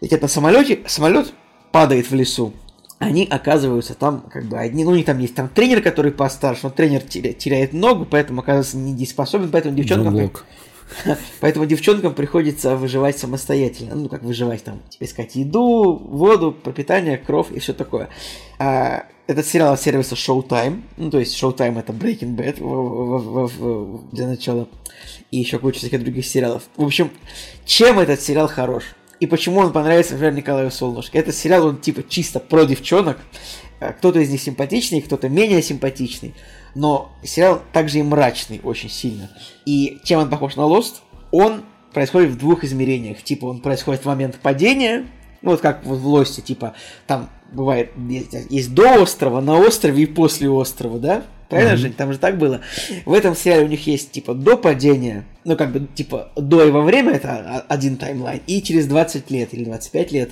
Летят на самолете, самолет падает в лесу. Они оказываются там как бы одни, ну, у них там есть там тренер, который постарше, но тренер теряет ногу, поэтому оказывается недееспособен, поэтому девчонкам... Джон Поэтому девчонкам приходится выживать самостоятельно. Ну, как выживать там, тебе искать еду, воду, пропитание, кровь и все такое. А, этот сериал от сервиса Showtime. Ну, то есть Showtime это Breaking Bad для начала. И еще куча всяких других сериалов. В общем, чем этот сериал хорош? И почему он понравится, например, Николаю Солнышко? Этот сериал, он типа чисто про девчонок. А, кто-то из них симпатичный, кто-то менее симпатичный но сериал также и мрачный очень сильно. И чем он похож на Lost? Он происходит в двух измерениях. Типа он происходит в момент падения, ну вот как в Лосте, типа там бывает есть, есть до острова, на острове и после острова, да? Правильно, mm-hmm. Жень? Там же так было. В этом сериале у них есть типа до падения, ну как бы типа до и во время это один таймлайн, и через 20 лет или 25 лет.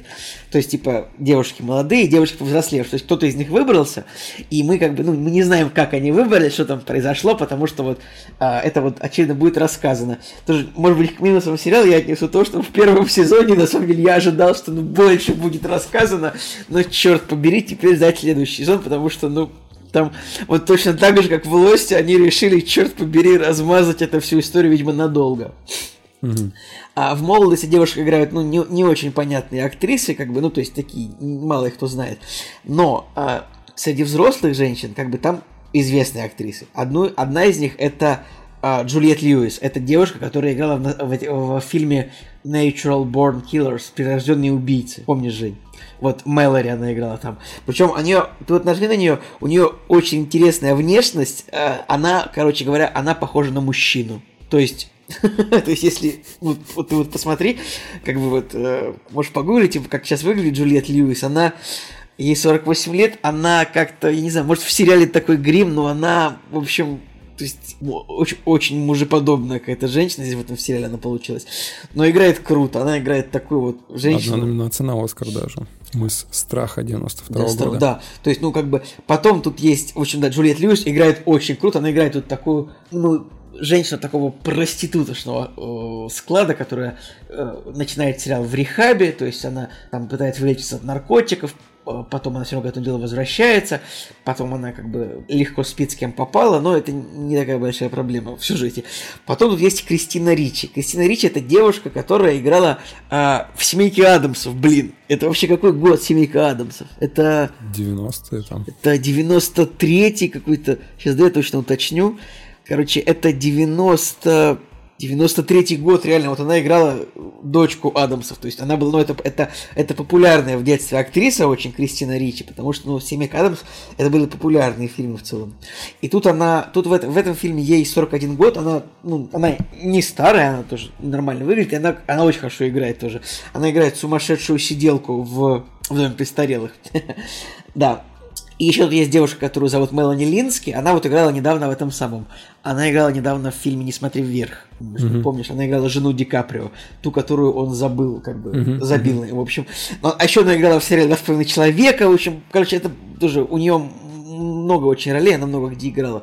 То есть типа девушки молодые, девушки повзрослевшие. То есть кто-то из них выбрался, и мы как бы, ну мы не знаем, как они выбрали, что там произошло, потому что вот а, это вот очевидно будет рассказано. Тоже, может быть, к минусам сериала я отнесу то, что в первом сезоне, на самом деле, я ожидал, что ну больше будет рассказано, но черт побери, теперь ждать следующий сезон, потому что, ну, там вот точно так же, как в Лосте, они решили, черт побери, размазать эту всю историю, видимо, надолго. Угу. А в молодости девушек играют, ну, не, не очень понятные актрисы, как бы, ну, то есть такие, мало их кто знает. Но а, среди взрослых женщин, как бы, там известные актрисы. Одну, одна из них это а, Джульет Льюис. Это девушка, которая играла в, в, в, фильме Natural Born Killers, прирожденные убийцы. Помнишь, Жень? Вот Мэлори она играла там. Причем у нее, ты вот нажми на нее, у нее очень интересная внешность. Э, она, короче говоря, она похожа на мужчину. То есть то есть, если вот, вот вот посмотри, как бы вот, э, можешь погуглить, типа, как сейчас выглядит Джульет Льюис, она, ей 48 лет, она как-то, я не знаю, может в сериале такой грим, но она, в общем, то есть очень, очень мужеподобная какая-то женщина здесь в этом сериале она получилась. Но играет круто, она играет такую вот женщину. Одна номинация на Оскар даже. Мы с страха 92 -го да, года. Да, то есть, ну, как бы, потом тут есть, в общем, да, Джульет Льюис играет очень круто, она играет тут такую, ну, женщина такого проституточного э, склада, которая э, начинает сериал в рехабе, то есть она там пытается вылечиться от наркотиков, потом она все равно к этому делу возвращается, потом она как бы легко спит с кем попала, но это не такая большая проблема в сюжете. Потом тут есть Кристина Ричи. Кристина Ричи это девушка, которая играла а, в «Семейке Адамсов», блин. Это вообще какой год «Семейка Адамсов»? Это... 90-е там. Это 93-й какой-то, сейчас да я точно уточню. Короче, это 90... 93-й год, реально, вот она играла дочку Адамсов, то есть она была, ну, это, это, это популярная в детстве актриса очень, Кристина Ричи, потому что, ну, «Семейка Адамс» это были популярные фильмы в целом. И тут она, тут в, это, в этом фильме ей 41 год, она, ну, она не старая, она тоже нормально выглядит, и она, она очень хорошо играет тоже. Она играет сумасшедшую сиделку в, в Доме престарелых. Да, и еще тут есть девушка, которую зовут Мелани Лински. Она вот играла недавно в этом самом. Она играла недавно в фильме «Не смотри вверх». Mm-hmm. Помнишь, она играла жену Ди Каприо. Ту, которую он забыл, как бы, mm-hmm. забил. В общем, а еще она играла в сериале «Два с половиной человека». В общем, короче, это тоже у нее много очень ролей, она много где играла.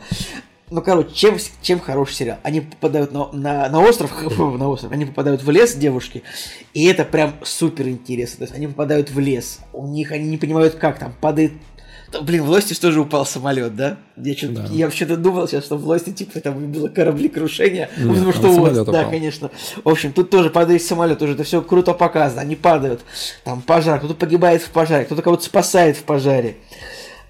Ну, короче, чем, чем хороший сериал? Они попадают на, на, на остров, на остров, они попадают в лес, девушки, и это прям супер интересно. То есть они попадают в лес, у них они не понимают, как там падает Блин, в Лосте тоже упал самолет, да? Я, что да. я вообще-то думал сейчас, что в Лосте типа там было кораблекрушение. Нет, потому что вот, да, конечно. В общем, тут тоже падает самолет, уже это все круто показано. Они падают. Там пожар, кто-то погибает в пожаре, кто-то кого-то спасает в пожаре.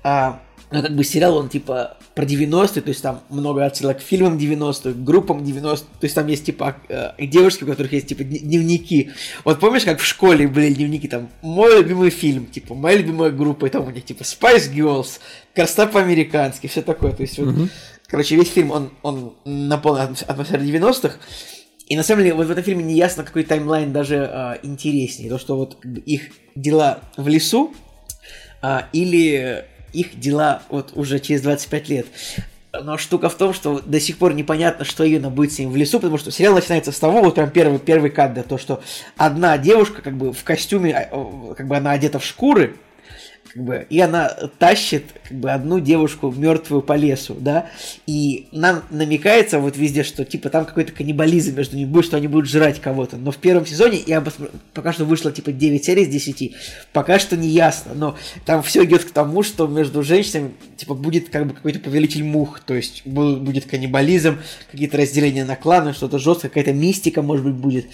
А, ну, как бы сериал, он типа про 90-е, то есть там много отсылок к фильмам 90-х, группам 90-х, то есть там есть типа э, девушки, у которых есть типа дневники. Вот помнишь, как в школе были дневники, там, мой любимый фильм, типа, моя любимая группа, и там у них типа Spice Girls, Красота по-американски, все такое, то есть вот, mm-hmm. короче, весь фильм, он, он наполнен атмосферой 90-х, и на самом деле вот в этом фильме не ясно, какой таймлайн даже э, интереснее, то, что вот их дела в лесу, э, или их дела вот уже через 25 лет. Но штука в том, что до сих пор непонятно, что именно будет с ним в лесу, потому что сериал начинается с того, вот прям первый, первый кадр, то, что одна девушка как бы в костюме, а, как бы она одета в шкуры, как бы, и она тащит как бы одну девушку мертвую по лесу, да, и нам намекается вот везде, что типа там какой-то каннибализм между ними будет, что они будут жрать кого-то, но в первом сезоне, я пока что вышло типа 9 серий из 10, пока что не ясно, но там все идет к тому, что между женщинами типа будет как бы какой-то повелитель мух, то есть будет каннибализм, какие-то разделения на кланы, что-то жесткое, какая-то мистика, может быть, будет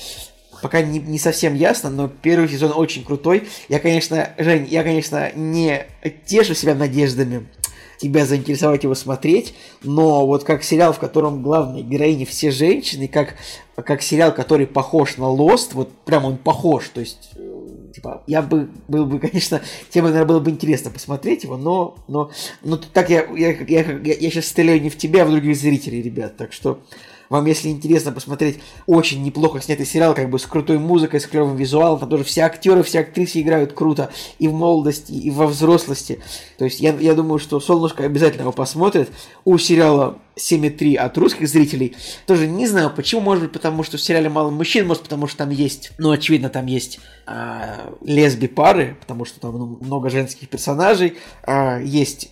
пока не, не совсем ясно, но первый сезон очень крутой. Я, конечно, Жень, я, конечно, не тешу себя надеждами тебя заинтересовать его смотреть, но вот как сериал, в котором главные героини все женщины, как, как сериал, который похож на Lost, вот прям он похож, то есть э, типа, я бы, был бы, конечно, тем, наверное, было бы интересно посмотреть его, но, но, но так я, я, я, я, я сейчас стреляю не в тебя, а в других зрителей, ребят, так что вам, если интересно посмотреть очень неплохо снятый сериал, как бы с крутой музыкой, с клевым визуалом, там тоже все актеры, все актрисы играют круто и в молодости, и во взрослости. То есть я, я думаю, что Солнышко обязательно его посмотрит. У сериала 7,3 от русских зрителей. Тоже не знаю, почему. Может быть, потому что в сериале мало мужчин, может, потому что там есть, ну, очевидно, там есть а, лесби-пары, потому что там ну, много женских персонажей. А, есть,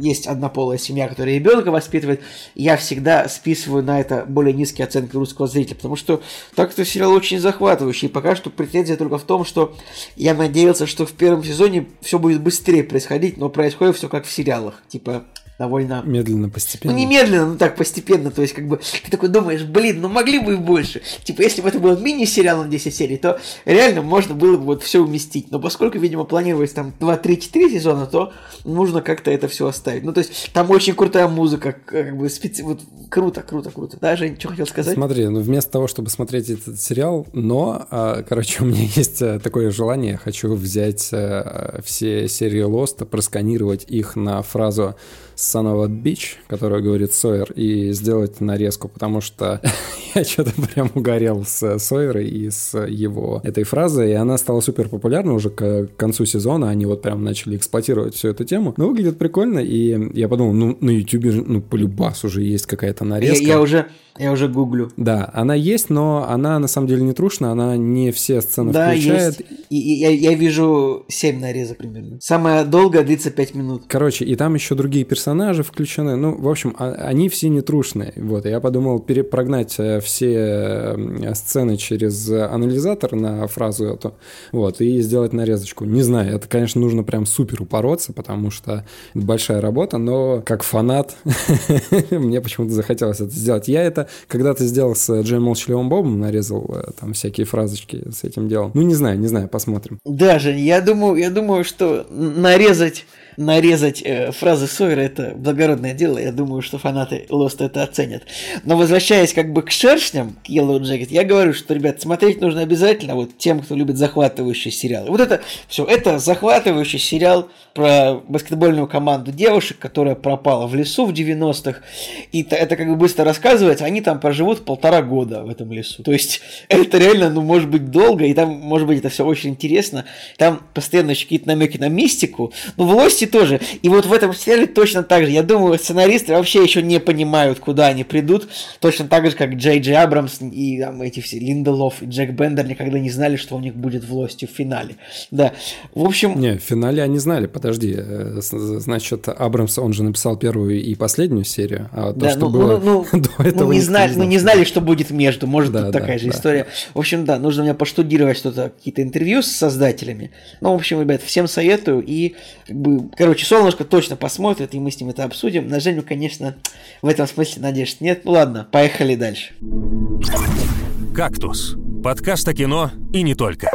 есть однополая семья, которая ребенка воспитывает. Я всегда списываю на это более низкие оценки русского зрителя, потому что так-то сериал очень захватывающий. И пока что претензия только в том, что я надеялся, что в первом сезоне все будет быстрее происходить, но происходит все как в сериалах. Типа, довольно... Медленно, постепенно. Ну, не медленно, но так, постепенно. То есть, как бы, ты такой думаешь, блин, ну могли бы и больше. Типа, если бы это был мини-сериал на 10 серий, то реально можно было бы вот все уместить. Но поскольку, видимо, планировалось там 2, 3, 4 сезона, то нужно как-то это все оставить. Ну, то есть, там очень крутая музыка, как бы, специ... вот, круто, круто, круто. Да, Жень, что хотел сказать? Смотри, ну, вместо того, чтобы смотреть этот сериал, но, а, короче, у меня есть э, такое желание, я хочу взять а, все серии Лоста, просканировать их на фразу A Beach, которую говорит Сойер, и сделать нарезку, потому что я что-то прям угорел с Сойерой и с его этой фразой, и она стала супер популярна уже к концу сезона, они вот прям начали эксплуатировать всю эту тему. Но выглядит прикольно, и я подумал, ну, на YouTube, ну, полюбас уже есть какая-то нарезка. Я, я уже я уже гуглю. Да, она есть, но она на самом деле не трушная, она не все сцены да, включает. Есть. И, и, я, я вижу 7 нарезок примерно. Самая долгая длится 5 минут. Короче, и там еще другие персонажи включены. Ну, в общем, а, они все не трушные. Вот, я подумал перепрогнать э, все сцены через анализатор на фразу эту, вот, и сделать нарезочку. Не знаю, это, конечно, нужно прям супер упороться, потому что большая работа, но как фанат мне почему-то захотелось это сделать. Я это когда ты сделал с Джейм Молчаливым Бобом, нарезал э, там всякие фразочки с этим делом. Ну, не знаю, не знаю, посмотрим. Даже, я думаю, я думаю, что нарезать нарезать э, фразы Сойера это благородное дело. Я думаю, что фанаты Lost это оценят. Но возвращаясь как бы к шершням, к Yellow Jacket, я говорю, что, ребят, смотреть нужно обязательно вот тем, кто любит захватывающие сериалы. Вот это все, это захватывающий сериал про баскетбольную команду девушек, которая пропала в лесу в 90-х. И это как бы быстро рассказывается, они там проживут полтора года в этом лесу. То есть это реально, ну, может быть, долго, и там, может быть, это все очень интересно. Там постоянно еще какие-то намеки на мистику. Но в Лосте тоже. И вот в этом сериале точно так же. Я думаю, сценаристы вообще еще не понимают, куда они придут. Точно так же, как Джей Джей Абрамс и там, эти все Линделов и Джек Бендер никогда не знали, что у них будет в Лосте в финале. Да. В общем... Не, в финале они знали, подожди. Э, значит, Абрамс, он же написал первую и последнюю серию, а то, да, что ну, было ну, ну, до этого... Ну, не знали, ну, не знали, что будет между. Может, да, тут да, такая же да. история. В общем, да, нужно мне поштудировать что-то, какие-то интервью с создателями. Ну, в общем, ребят, всем советую и как бы Короче, Солнышко точно посмотрит, и мы с ним это обсудим. На Женю, конечно, в этом смысле надежд нет. Ну ладно, поехали дальше. «Кактус» – подкаст о кино и не только.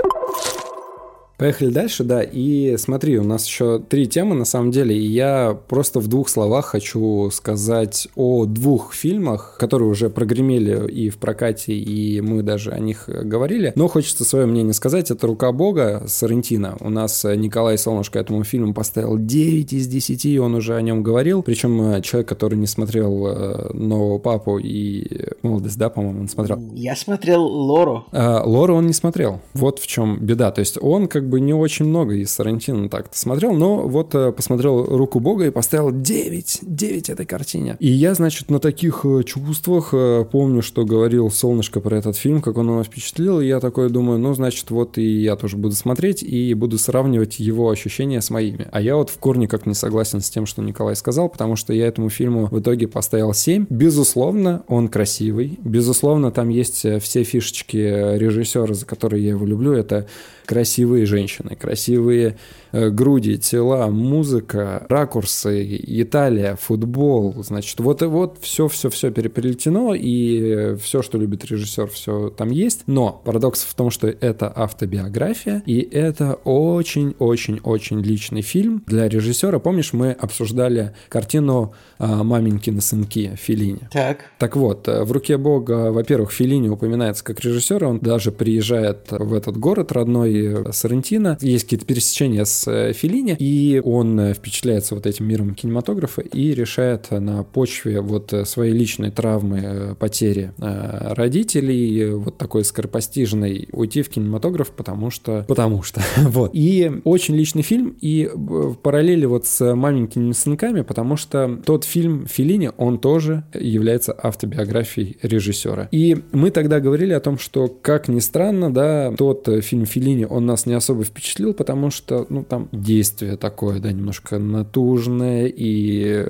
Поехали дальше, да. И смотри, у нас еще три темы на самом деле. И я просто в двух словах хочу сказать о двух фильмах, которые уже прогремели и в прокате, и мы даже о них говорили. Но хочется свое мнение сказать. Это «Рука Бога» Сарентина. У нас Николай Солнышко этому фильму поставил 9 из 10, и он уже о нем говорил. Причем э, человек, который не смотрел э, «Нового папу» и «Молодость», да, по-моему, он смотрел? Я смотрел «Лору». А, «Лору» он не смотрел. Вот в чем беда. То есть он как бы бы не очень много из Сарантино так-то смотрел, но вот э, посмотрел «Руку Бога» и поставил 9, 9 этой картине. И я, значит, на таких э, чувствах э, помню, что говорил Солнышко про этот фильм, как он его впечатлил, и я такой думаю, ну, значит, вот и я тоже буду смотреть и буду сравнивать его ощущения с моими. А я вот в корне как не согласен с тем, что Николай сказал, потому что я этому фильму в итоге поставил 7. Безусловно, он красивый. Безусловно, там есть все фишечки режиссера, за которые я его люблю. Это красивые женщины, красивые груди, тела, музыка, ракурсы, Италия, футбол, значит, вот и вот все-все-все переплетено, и все, что любит режиссер, все там есть. Но парадокс в том, что это автобиография, и это очень-очень-очень личный фильм для режиссера. Помнишь, мы обсуждали картину а, «Маменькины сынки» Филини. Так. Так вот, э, в «Руке Бога», во-первых, Филини упоминается как режиссер, он даже приезжает в этот город родной э, Сарентино, есть какие-то пересечения с Э, Филини, и он э, впечатляется вот этим миром кинематографа и решает на почве вот э, своей личной травмы потери родителей, вот такой скоропостижной, уйти в кинематограф, потому что... Потому что, вот. И очень личный фильм, и в параллели вот с «Маленькими сынками», потому что тот фильм Филини, он тоже является автобиографией режиссера. И мы тогда говорили о том, что, как ни странно, да, тот фильм Филини, он нас не особо впечатлил, потому что, ну, там действие такое, да, немножко натужное, и,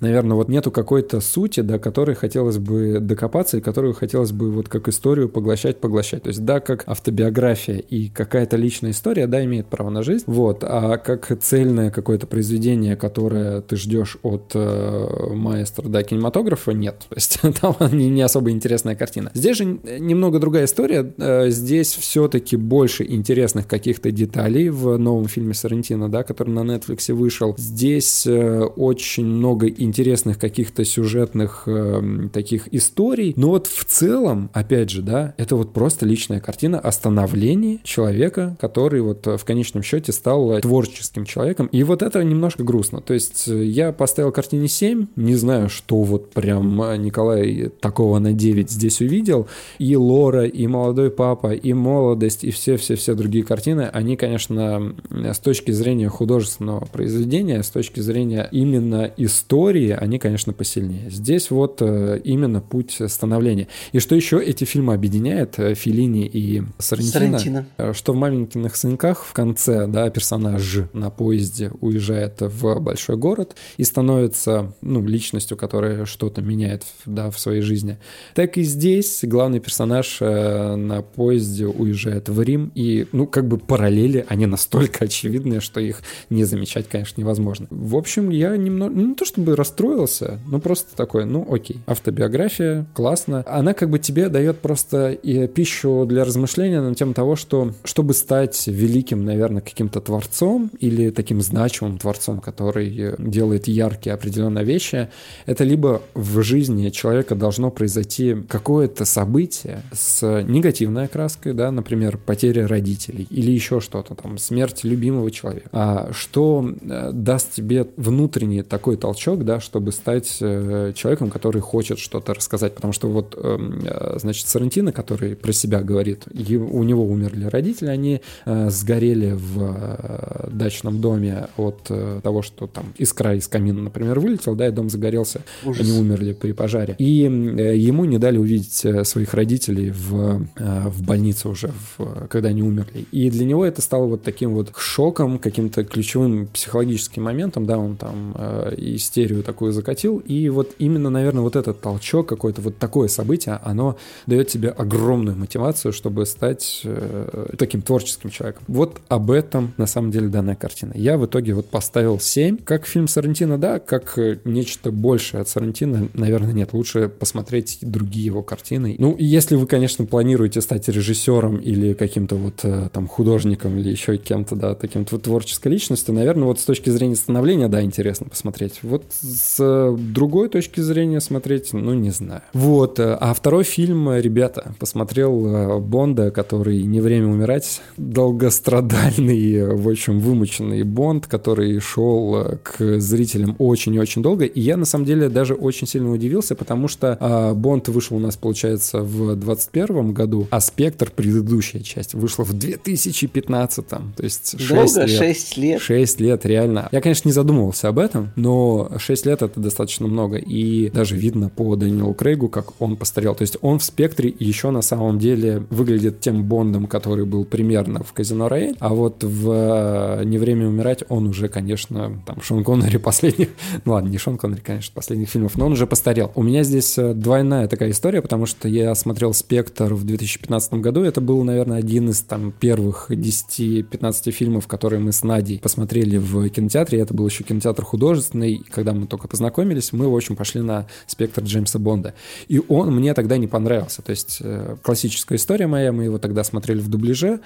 наверное, вот нету какой-то сути, до которой хотелось бы докопаться, и которую хотелось бы вот как историю поглощать, поглощать. То есть, да, как автобиография и какая-то личная история, да, имеет право на жизнь, вот, а как цельное какое-то произведение, которое ты ждешь от э, маэстро, да, кинематографа, нет. То есть, там не, не особо интересная картина. Здесь же немного другая история, э, здесь все-таки больше интересных каких-то деталей в новом фильме фильме Сарантино, да, который на Netflix вышел. Здесь э, очень много интересных каких-то сюжетных э, таких историй. Но вот в целом, опять же, да, это вот просто личная картина о становлении человека, который вот в конечном счете стал творческим человеком. И вот это немножко грустно. То есть э, я поставил картине 7, не знаю, что вот прям Николай такого на 9 здесь увидел. И Лора, и Молодой папа, и Молодость, и все-все-все другие картины, они, конечно, с точки зрения художественного произведения, с точки зрения именно истории, они, конечно, посильнее. Здесь вот э, именно путь становления. И что еще эти фильмы объединяет, э, Филини и Сарантино, Сарантино. Э, что в «Маленьких сынках» в конце, да, персонаж на поезде уезжает в большой город и становится, ну, личностью, которая что-то меняет, да, в своей жизни. Так и здесь главный персонаж на поезде уезжает в Рим, и, ну, как бы параллели, они настолько очевидны, очевидные, что их не замечать, конечно, невозможно. В общем, я немного, ну, не то чтобы расстроился, но просто такой, ну окей, автобиография, классно. Она как бы тебе дает просто и пищу для размышления на тему того, что чтобы стать великим, наверное, каким-то творцом или таким значимым творцом, который делает яркие определенные вещи, это либо в жизни человека должно произойти какое-то событие с негативной окраской, да, например, потеря родителей или еще что-то, там, смерть любимого любимого человека. А что э, даст тебе внутренний такой толчок, да, чтобы стать э, человеком, который хочет что-то рассказать? Потому что вот, эм, э, значит, Сарантино, который про себя говорит, у него умерли родители, они сгорели в дачном доме от того, что там искра из камина, например, вылетел, да, и дом загорелся, Ужас. они умерли при пожаре. И ему не дали увидеть своих родителей в, в больнице уже, в, когда они умерли. И для него это стало вот таким вот шоком, каким-то ключевым психологическим моментом, да, он там э, истерию такую закатил, и вот именно, наверное, вот этот толчок, какое-то вот такое событие, оно дает тебе огромную мотивацию, чтобы стать э, таким творческим человеком. Вот об этом, на самом деле, данная картина. Я в итоге вот поставил 7. Как фильм Сарантино, да, как э, нечто большее от Сарантино, наверное, нет. Лучше посмотреть другие его картины. Ну, если вы, конечно, планируете стать режиссером или каким-то вот э, там художником или еще кем-то, да, таким-то вот творческой личностью, наверное, вот с точки зрения становления, да, интересно посмотреть. Вот с другой точки зрения смотреть, ну, не знаю. Вот. Э, а второй фильм, ребята, посмотрел Бонда, который «Не время умирать», долгострадальный, в общем, вымученный Бонд, который шел к зрителям очень и очень долго. И я, на самом деле, даже очень сильно удивился, потому что Бонд вышел у нас, получается, в 21 году, а Спектр, предыдущая часть, вышла в 2015. То есть 6 Долго? лет. 6 лет? 6 лет, реально. Я, конечно, не задумывался об этом, но 6 лет это достаточно много. И даже видно по Дэниелу Крейгу, как он постарел. То есть он в Спектре еще на самом деле выглядит тем Бондом, который был примерно в Казино Рояль, а вот в «Не время умирать» он уже, конечно, там Шон Коннери последних... Ну ладно, не Шон Коннери, конечно, последних фильмов, но он уже постарел. У меня здесь э, двойная такая история, потому что я смотрел «Спектр» в 2015 году. Это был, наверное, один из там первых 10-15 фильмов, которые мы с Надей посмотрели в кинотеатре. Это был еще кинотеатр художественный. Когда мы только познакомились, мы, в общем, пошли на «Спектр» Джеймса Бонда. И он мне тогда не понравился. То есть э, классическая история моя, мы его тогда смотрели в дубляже,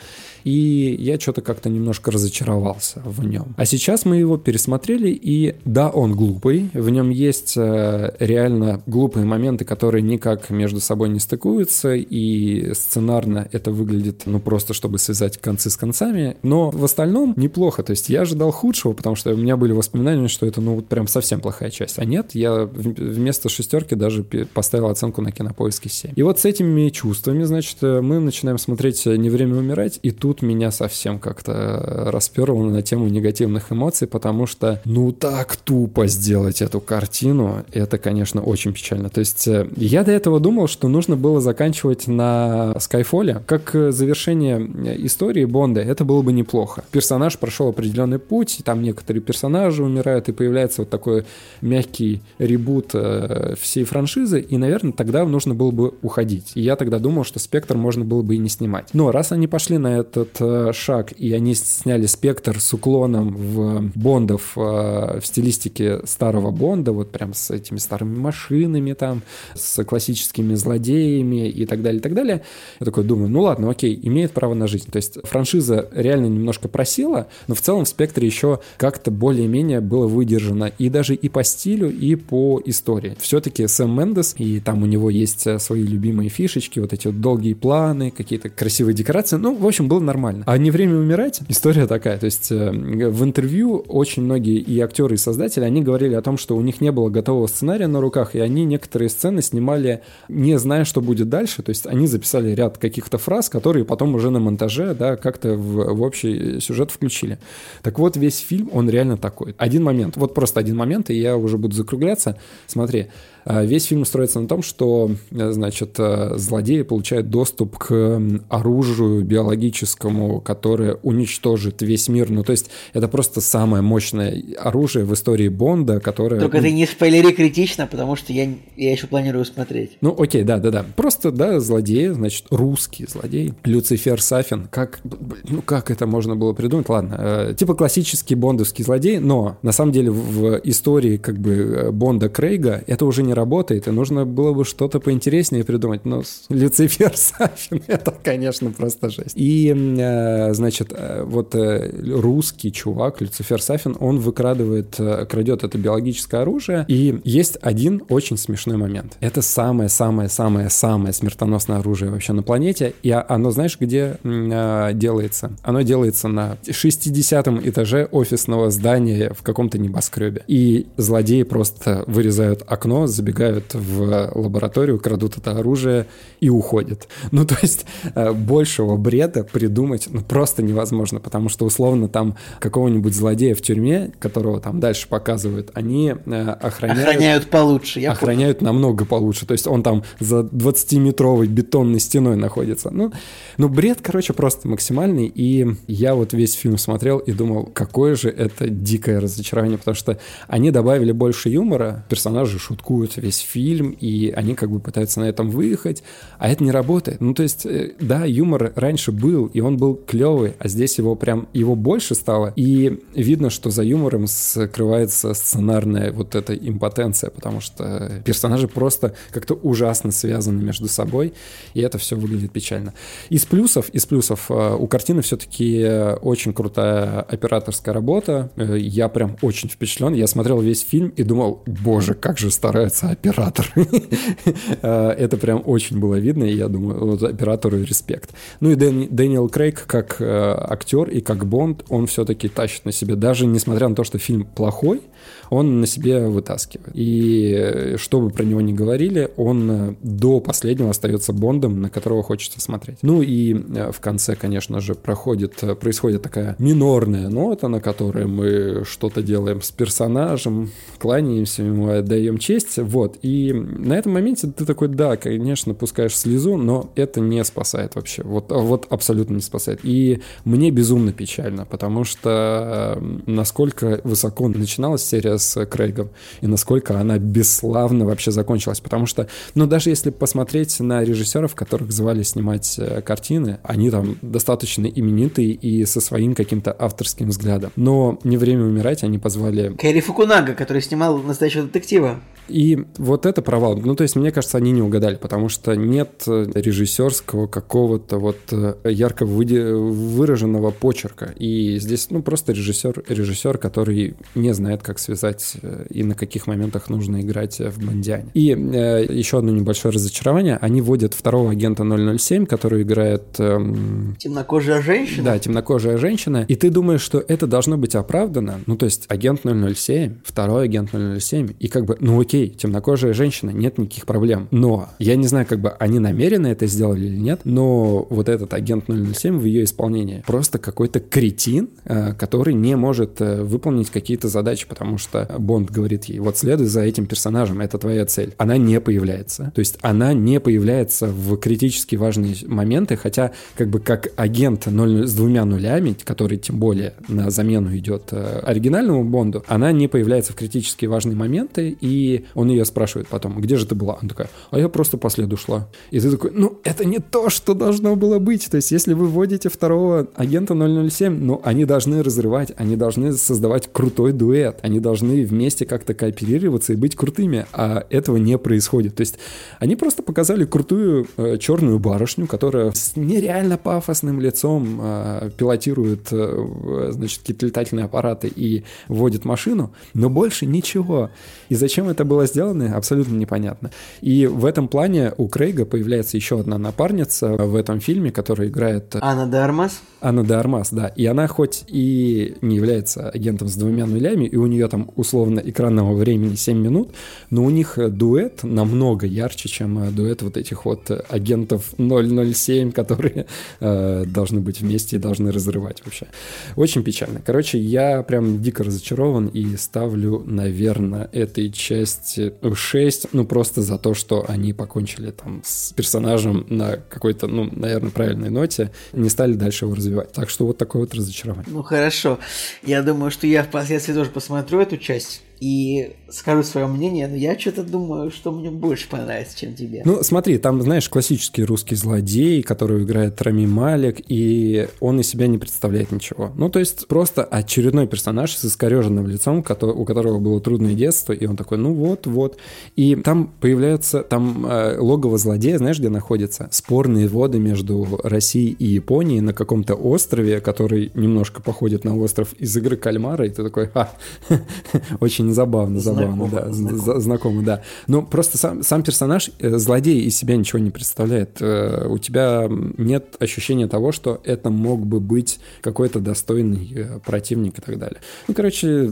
и я что-то как-то немножко разочаровался в нем. А сейчас мы его пересмотрели, и да, он глупый, в нем есть э, реально глупые моменты, которые никак между собой не стыкуются, и сценарно это выглядит, ну, просто чтобы связать концы с концами, но в остальном неплохо, то есть я ожидал худшего, потому что у меня были воспоминания, что это, ну, вот прям совсем плохая часть, а нет, я вместо шестерки даже поставил оценку на кинопоиске 7. И вот с этими чувствами, значит, мы начинаем смотреть «Не время умирать», и тут меня совсем как-то расперло на тему негативных эмоций, потому что, ну, так тупо сделать эту картину, это, конечно, очень печально. То есть э, я до этого думал, что нужно было заканчивать на Скайфоле. Как завершение истории Бонда, это было бы неплохо. Персонаж прошел определенный путь, там некоторые персонажи умирают, и появляется вот такой мягкий ребут э, всей франшизы, и, наверное, тогда нужно было бы уходить. И я тогда думал, что Спектр можно было бы и не снимать. Но раз они пошли на этот э, шаг, и они сняли Спектр с уклоном в Бондов в стилистике старого Бонда, вот прям с этими старыми машинами там, с классическими злодеями и так далее, и так далее. Я такой думаю, ну ладно, окей, имеет право на жизнь. То есть франшиза реально немножко просила, но в целом в спектре еще как-то более-менее было выдержано и даже и по стилю, и по истории. Все-таки Сэм Мендес, и там у него есть э, свои любимые фишечки, вот эти вот долгие планы, какие-то красивые декорации. Ну, в общем, было нормально. А не время умирать, история такая. То есть э, в интервью очень многие и актеры, и создатели, они говорили о том, что у них не было готового сценария на руках, и они некоторые сцены снимали не зная, что будет дальше. То есть они записали ряд каких-то фраз, которые потом уже на монтаже, да, как-то в, в общий сюжет включили. Так вот, весь фильм, он реально такой. Один момент, вот просто один момент, и я уже буду закругляться. Смотри, весь фильм строится на том, что, э, значит, э, злодеи получают доступ к оружию биологическому, которое уничтожит весь мир. Ну, то есть это просто самое мощное оружие в истории Бонда, которое... Только ты не спойлери критично, потому что я, я еще планирую смотреть. Ну, окей, да-да-да. Просто, да, злодеи, значит, русский злодей. Люцифер Сафин. Как, ну, как это можно было придумать? Ладно. Э, типа классический бондовский злодей, но на самом деле в истории как бы Бонда Крейга это уже не не работает, и нужно было бы что-то поинтереснее придумать. Но Люцифер Сафин — это, конечно, просто жесть. И, э, значит, э, вот э, русский чувак, Люцифер Сафин, он выкрадывает, крадет это биологическое оружие, и есть один очень смешной момент. Это самое-самое-самое-самое смертоносное оружие вообще на планете, и оно, знаешь, где делается? Оно делается на 60 этаже офисного здания в каком-то небоскребе. И злодеи просто вырезают окно, забегают в лабораторию, крадут это оружие и уходят. Ну, то есть э, большего бреда придумать ну, просто невозможно, потому что условно там какого-нибудь злодея в тюрьме, которого там дальше показывают, они э, охраняют... Охраняют получше, я Охраняют понял. намного получше. То есть он там за 20-метровой бетонной стеной находится. Ну, ну, бред, короче, просто максимальный, и я вот весь фильм смотрел и думал, какое же это дикое разочарование, потому что они добавили больше юмора, персонажи шуткуют весь фильм, и они как бы пытаются на этом выехать, а это не работает. Ну, то есть, э, да, юмор раньше был, и он был клевый, а здесь его прям, его больше стало, и видно, что за юмором скрывается сценарная вот эта импотенция, потому что персонажи просто как-то ужасно связаны между собой, и это все выглядит печально. Из плюсов, из плюсов э, у картины все-таки очень крутая операторская работа, э, я прям очень впечатлен, я смотрел весь фильм и думал, боже, как же старается оператор. Это прям очень было видно, и я думаю, вот оператору респект. Ну и Дэниел Крейг как э, актер и как Бонд, он все-таки тащит на себе, даже несмотря на то, что фильм плохой, он на себе вытаскивает. И э, что бы про него ни говорили, он э, до последнего остается Бондом, на которого хочется смотреть. Ну и в конце, конечно же, проходит, происходит такая минорная нота, на которой мы что-то делаем с персонажем, кланяемся ему, отдаем честь, вот. И на этом моменте ты такой, да, конечно, пускаешь слезу, но это не спасает вообще. Вот, вот абсолютно не спасает. И мне безумно печально, потому что насколько высоко начиналась серия с Крейгом, и насколько она бесславно вообще закончилась. Потому что, ну, даже если посмотреть на режиссеров, которых звали снимать э, картины, они там достаточно именитые и со своим каким-то авторским взглядом. Но «Не время умирать» они позвали... Кэрри Фукунага, который снимал «Настоящего детектива». И вот это провал. Ну, то есть, мне кажется, они не угадали, потому что нет режиссерского какого-то вот э, ярко выраженного почерка. И здесь, ну, просто режиссер, режиссер, который не знает, как связать э, и на каких моментах нужно играть в Бондиане. И э, еще одно небольшое разочарование. Они вводят второго агента 007, который играет... Эм... Темнокожая женщина? Да, темнокожая женщина. И ты думаешь, что это должно быть оправдано. Ну, то есть, агент 007, второй агент 007, и как бы, ну, окей, темнокожая женщина, нет никаких проблем. Но я не знаю, как бы они намеренно это сделали или нет, но вот этот агент 007 в ее исполнении просто какой-то кретин, э, который не может э, выполнить какие-то задачи, потому что Бонд говорит ей, вот следуй за этим персонажем, это твоя цель. Она не появляется. То есть она не появляется в критически важные моменты, хотя как бы как агент 0, с двумя нулями, который тем более на замену идет э, оригинальному Бонду, она не появляется в критически важные моменты, и он ее спрашивает потом, где же ты была? Она такая, а я просто по следу шла. И ты такой, ну, это не то, что должно было быть. То есть, если вы вводите второго агента 007, ну, они должны разрывать, они должны создавать крутой дуэт, они должны вместе как-то кооперироваться и быть крутыми, а этого не происходит. То есть, они просто показали крутую э, черную барышню, которая с нереально пафосным лицом э, пилотирует, э, значит, какие-то летательные аппараты и водит машину, но больше ничего. И зачем это было сделано, абсолютно непонятно. И в этом плане у Крейга появляется еще одна напарница в этом фильме, которая играет... Анна де Армас? Анна де Армас, да. И она хоть и не является агентом с двумя нулями, и у нее там условно экранного времени 7 минут, но у них дуэт намного ярче, чем дуэт вот этих вот агентов 007, которые э, должны быть вместе и должны разрывать вообще. Очень печально. Короче, я прям дико разочарован и ставлю, наверное, этой части 6, ну просто за то, что они покончили там с персонажем на какой-то, ну, наверное, правильной ноте, не стали дальше его развивать развивать. Так что вот такое вот разочарование. Ну хорошо. Я думаю, что я впоследствии тоже посмотрю эту часть и скажу свое мнение, но я что-то думаю, что мне больше понравится, чем тебе. Ну, смотри, там, знаешь, классический русский злодей, который играет Рами Малик, и он из себя не представляет ничего. Ну, то есть просто очередной персонаж с искореженным лицом, у которого было трудное детство, и он такой, ну вот, вот. И там появляется, там э, логово злодея, знаешь, где находится? Спорные воды между Россией и Японией на каком-то острове, который немножко походит на остров из игры Кальмара, и ты такой, ха, очень забавно, забавно, знакомо, да, знакомо. знакомо, да. Но просто сам, сам персонаж, э, злодей, из себя ничего не представляет. Э, у тебя нет ощущения того, что это мог бы быть какой-то достойный э, противник и так далее. Ну, короче,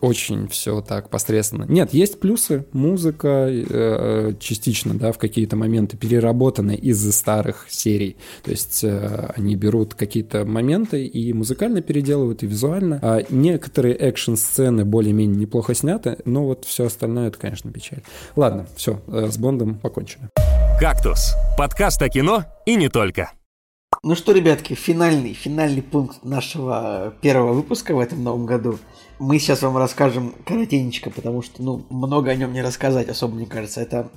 очень все так посредственно. Нет, есть плюсы. Музыка частично, да, в какие-то моменты переработаны из старых серий. То есть они берут какие-то моменты и музыкально переделывают, и визуально. А некоторые экшн-сцены более-менее неплохо снято, но вот все остальное это, конечно, печаль. Ладно, все, э, с Бондом покончено. «Кактус» — подкаст о кино и не только. Ну что, ребятки, финальный, финальный пункт нашего первого выпуска в этом новом году. Мы сейчас вам расскажем коротенечко, потому что, ну, много о нем не рассказать особо, мне кажется. Это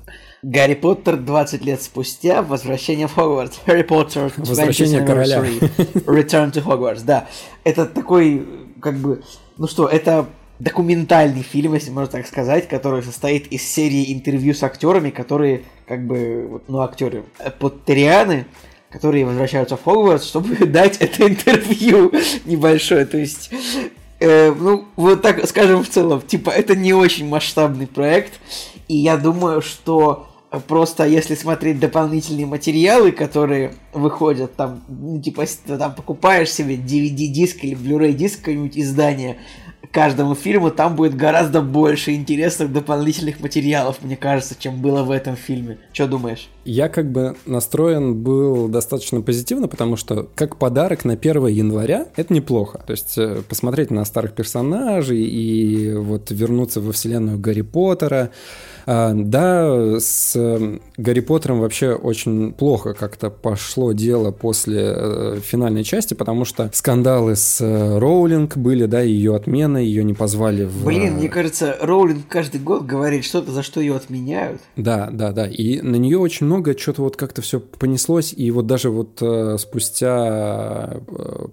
Гарри Поттер 20 лет спустя, возвращение в Хогвартс. Гарри Поттер Возвращение короля. Return to Hogwarts, да. Это такой, как бы, ну что, это документальный фильм, если можно так сказать, который состоит из серии интервью с актерами, которые, как бы, ну, актеры, э, поттерианы, которые возвращаются в Хогвартс, чтобы дать это интервью небольшое. То есть, э, ну, вот так скажем в целом, типа, это не очень масштабный проект, и я думаю, что просто если смотреть дополнительные материалы, которые выходят, там, ну, типа, там покупаешь себе DVD-диск или Blu-ray диск какое-нибудь издание, каждому фильму там будет гораздо больше интересных дополнительных материалов, мне кажется, чем было в этом фильме. Что думаешь? Я как бы настроен был достаточно позитивно, потому что как подарок на 1 января это неплохо. То есть э, посмотреть на старых персонажей и вот вернуться во вселенную Гарри Поттера, да, с Гарри Поттером вообще очень плохо как-то пошло дело после э, финальной части, потому что скандалы с э, Роулинг были, да, ее отмена, ее не позвали в... Блин, мне кажется, Роулинг каждый год говорит что-то, за что ее отменяют. Да, да, да, и на нее очень много, что-то вот как-то все понеслось, и вот даже вот э, спустя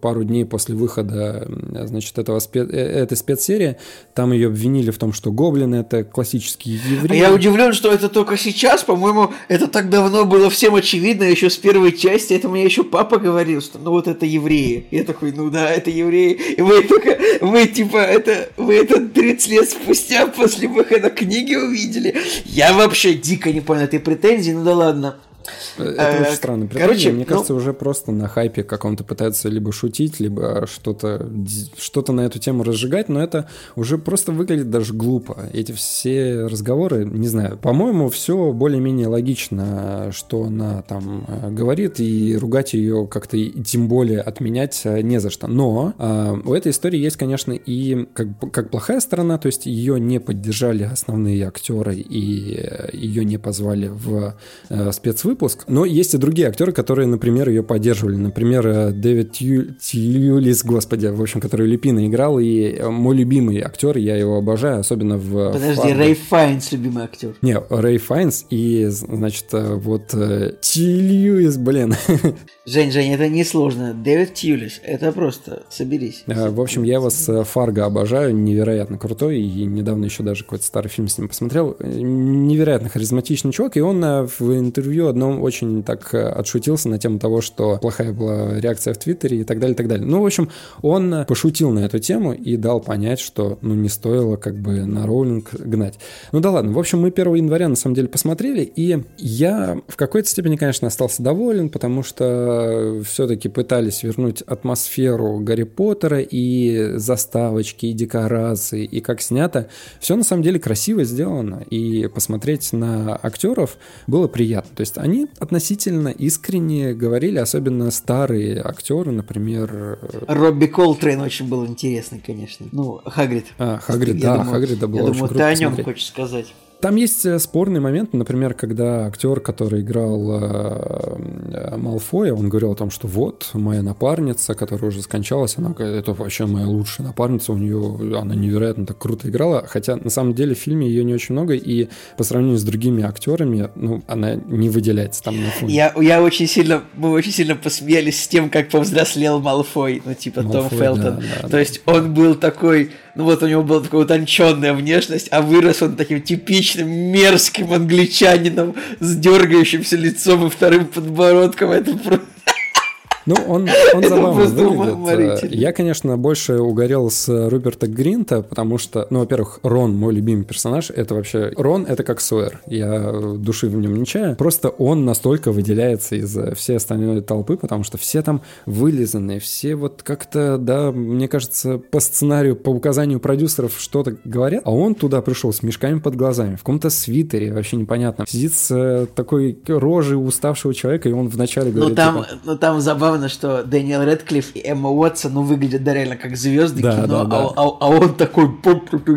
пару дней после выхода, значит, этого спе... этой спецсерии, там ее обвинили в том, что гоблины это классические евреи. А я удивлен, что это только сейчас, по-моему, это так давно было всем очевидно, еще с первой части, это мне еще папа говорил, что ну вот это евреи. Я такой, ну да, это евреи. И вы только, вы типа, это, вы это 30 лет спустя после выхода книги увидели. Я вообще дико не понял этой претензии, ну да ладно. Это очень странно. Короче, мне ну кажется, уже просто на хайпе каком-то пытаются либо шутить, либо что-то что на эту тему разжигать, но это уже просто выглядит даже глупо. Эти все разговоры, не знаю, по-моему, все более-менее логично, что она там э, говорит, и ругать ее как-то и тем более отменять э, не за что. Но э, у этой истории есть, конечно, и как, как плохая сторона, то есть ее не поддержали основные актеры и э, ее не позвали в э, спецвыпуск, но есть и другие актеры, которые, например, ее поддерживали. Например, э, Дэвид Тьюлис, господи, в общем, который Люпина играл, и э, мой любимый актер, я его обожаю, особенно в... Подожди, Фарго. Рэй Файнс любимый актер. Не, Рэй Файнс и, значит, э, вот Тьюлис, блин. Жень, Жень, это не сложно. Дэвид Тьюлис, это просто соберись. В общем, я вас Фарго обожаю, невероятно крутой, и недавно еще даже какой-то старый фильм с ним посмотрел. Невероятно харизматичный чувак, и он в интервью одном очень так э, отшутился на тему того, что плохая была реакция в Твиттере и так далее, и так далее. Ну, в общем, он пошутил на эту тему и дал понять, что, ну, не стоило как бы на роулинг гнать. Ну да ладно, в общем, мы 1 января на самом деле посмотрели, и я в какой-то степени, конечно, остался доволен, потому что все-таки пытались вернуть атмосферу Гарри Поттера и заставочки, и декорации, и как снято. Все на самом деле красиво сделано, и посмотреть на актеров было приятно. То есть они относительно искренне говорили, особенно старые актеры, например... Э, Робби Колтрейн очень был интересный, конечно. Ну, Хагрид. А, Хагрид, да, думаю, Хагрида было Я очень думаю, круто ты о нем посмотреть. хочешь сказать. Там есть э, спорный момент, например, когда актер, который играл э, Малфоя, он говорил о том, что вот моя напарница, которая уже скончалась, она это вообще моя лучшая напарница, у нее она невероятно так круто играла, хотя на самом деле в фильме ее не очень много, и по сравнению с другими актерами, ну, она не выделяется там на фоне. Я, я очень сильно, мы очень сильно посмеялись с тем, как повзрослел Малфой, ну, типа Малфой, Том Фелтон. Да, да, То да. есть он был такой ну вот у него была такая утонченная внешность, а вырос он таким типичным мерзким англичанином с дергающимся лицом и вторым подбородком. Это просто... Ну, он, он забавно выглядит. Я, конечно, больше угорел с Роберта Гринта, потому что, ну, во-первых, Рон, мой любимый персонаж, это вообще... Рон — это как Сойер. Я души в нем не чаю. Просто он настолько выделяется из всей остальной толпы, потому что все там вылизанные, все вот как-то, да, мне кажется, по сценарию, по указанию продюсеров что-то говорят, а он туда пришел с мешками под глазами, в каком-то свитере, вообще непонятно. Сидит с э, такой рожей уставшего человека, и он вначале говорит... Ну, там, типа, ну, там забавно забавно, что Дэниел Редклифф и Эмма Уотсон, ну, выглядят да, реально как звезды да, кино, да, да. А, а, а он такой,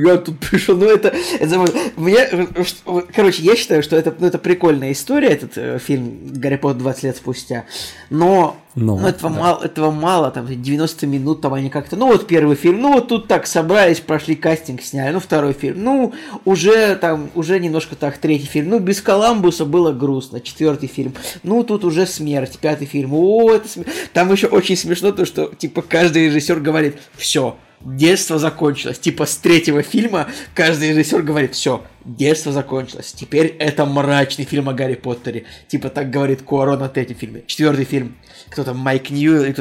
я тут пришел, ну, это, это мне, короче, я считаю, что это, ну, это прикольная история, этот э, фильм «Гарри Поттер 20 лет спустя», но Но, ну, этого, да. мало, этого мало, там 90 минут, там они как-то, ну вот первый фильм, ну вот тут так собрались, прошли кастинг, сняли, ну второй фильм, ну уже там, уже немножко так, третий фильм, ну без Коламбуса было грустно, четвертый фильм, ну тут уже смерть, пятый фильм, о, это смерть. Там еще очень смешно то, что типа каждый режиссер говорит, все, детство закончилось. Типа с третьего фильма каждый режиссер говорит, все, детство закончилось. Теперь это мрачный фильм о Гарри Поттере. Типа так говорит Куарон на третьем фильме. Четвертый фильм. Кто то Майк Нью,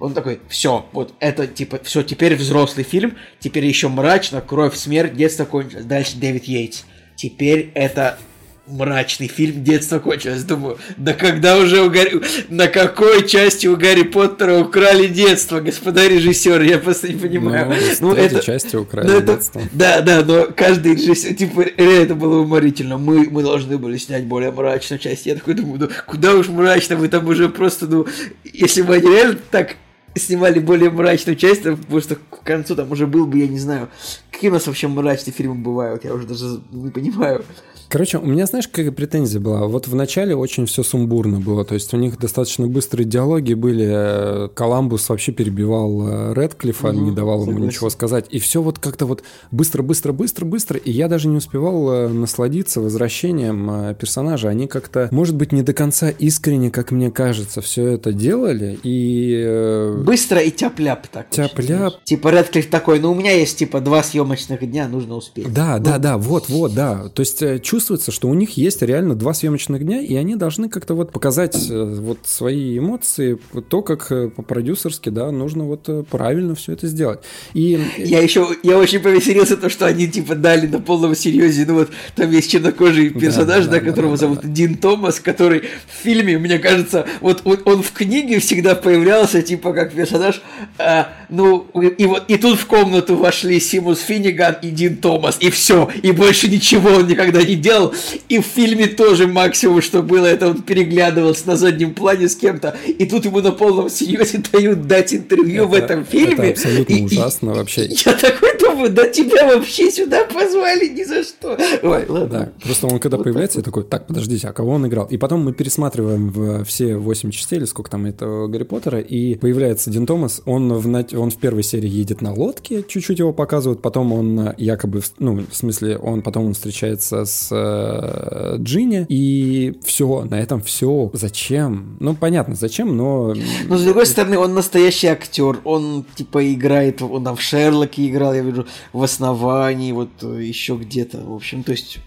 он такой, все, вот это типа, все, теперь взрослый фильм, теперь еще мрачно, кровь, смерть, детство кончилось. Дальше Дэвид Йейтс. Теперь это мрачный фильм детства кончилось. Думаю, да когда уже у Гарри... На какой части у Гарри Поттера украли детство, господа режиссеры? Я просто не понимаю. Ну, ну это... части украли ну, это... детство. Да, да, но каждый режиссер... Типа, это было уморительно. Мы, мы должны были снять более мрачную часть. Я такой думаю, ну куда уж мрачно, вы там уже просто, ну... Если бы они реально так снимали более мрачную часть, потому что к концу там уже был бы, я не знаю, какие у нас вообще мрачные фильмы бывают, я уже даже не понимаю. Короче, у меня, знаешь, какая претензия была? Вот в начале очень все сумбурно было, то есть у них достаточно быстрые диалоги были, Коламбус вообще перебивал э, Редклифа, угу, не давал ему согласен. ничего сказать, и все вот как-то вот быстро-быстро-быстро-быстро, и я даже не успевал э, насладиться возвращением э, персонажа, они как-то, может быть, не до конца искренне, как мне кажется, все это делали, и... Быстро и тяп-ляп так. Тяп-ляп. Типа Редклифф такой, ну у меня есть типа два съемочных дня, нужно успеть. Да, ну. да, да, вот-вот, да, то есть чувствуется, что у них есть реально два съемочных дня, и они должны как-то вот показать э, вот свои эмоции, то, как э, по-продюсерски, да, нужно вот э, правильно все это сделать. И... Я еще, я очень повеселился, то, что они типа дали на полном серьезе, ну вот там есть чернокожий персонаж, да, да, да которого да, зовут да. Дин Томас, который в фильме, мне кажется, вот он, он в книге всегда появлялся, типа как персонаж, а, ну, и вот и тут в комнату вошли Симус Финниган и Дин Томас, и все, и больше ничего он никогда не делал. И в фильме тоже максимум, что было, это он переглядывался на заднем плане с кем-то. И тут ему на полном серьезе дают дать интервью это, в этом фильме. Это абсолютно и, ужасно вообще. Я такой думаю, да тебя вообще сюда позвали ни за что. Ой, ладно. Да, просто он когда вот появляется, так. я такой, так, подождите, а кого он играл? И потом мы пересматриваем в все восемь частей, или сколько там этого Гарри Поттера, и появляется Дин Томас, он в, он в первой серии едет на лодке, чуть-чуть его показывают, потом он якобы, ну, в смысле, он потом он встречается с э, Джинни, и все, на этом все. Зачем? Ну, понятно, зачем, но... Но, с другой стороны, он настоящий актер, он, типа, играет, он там в Шерлоке играл, я вижу, в Основании, вот э, еще где-то, в общем, то есть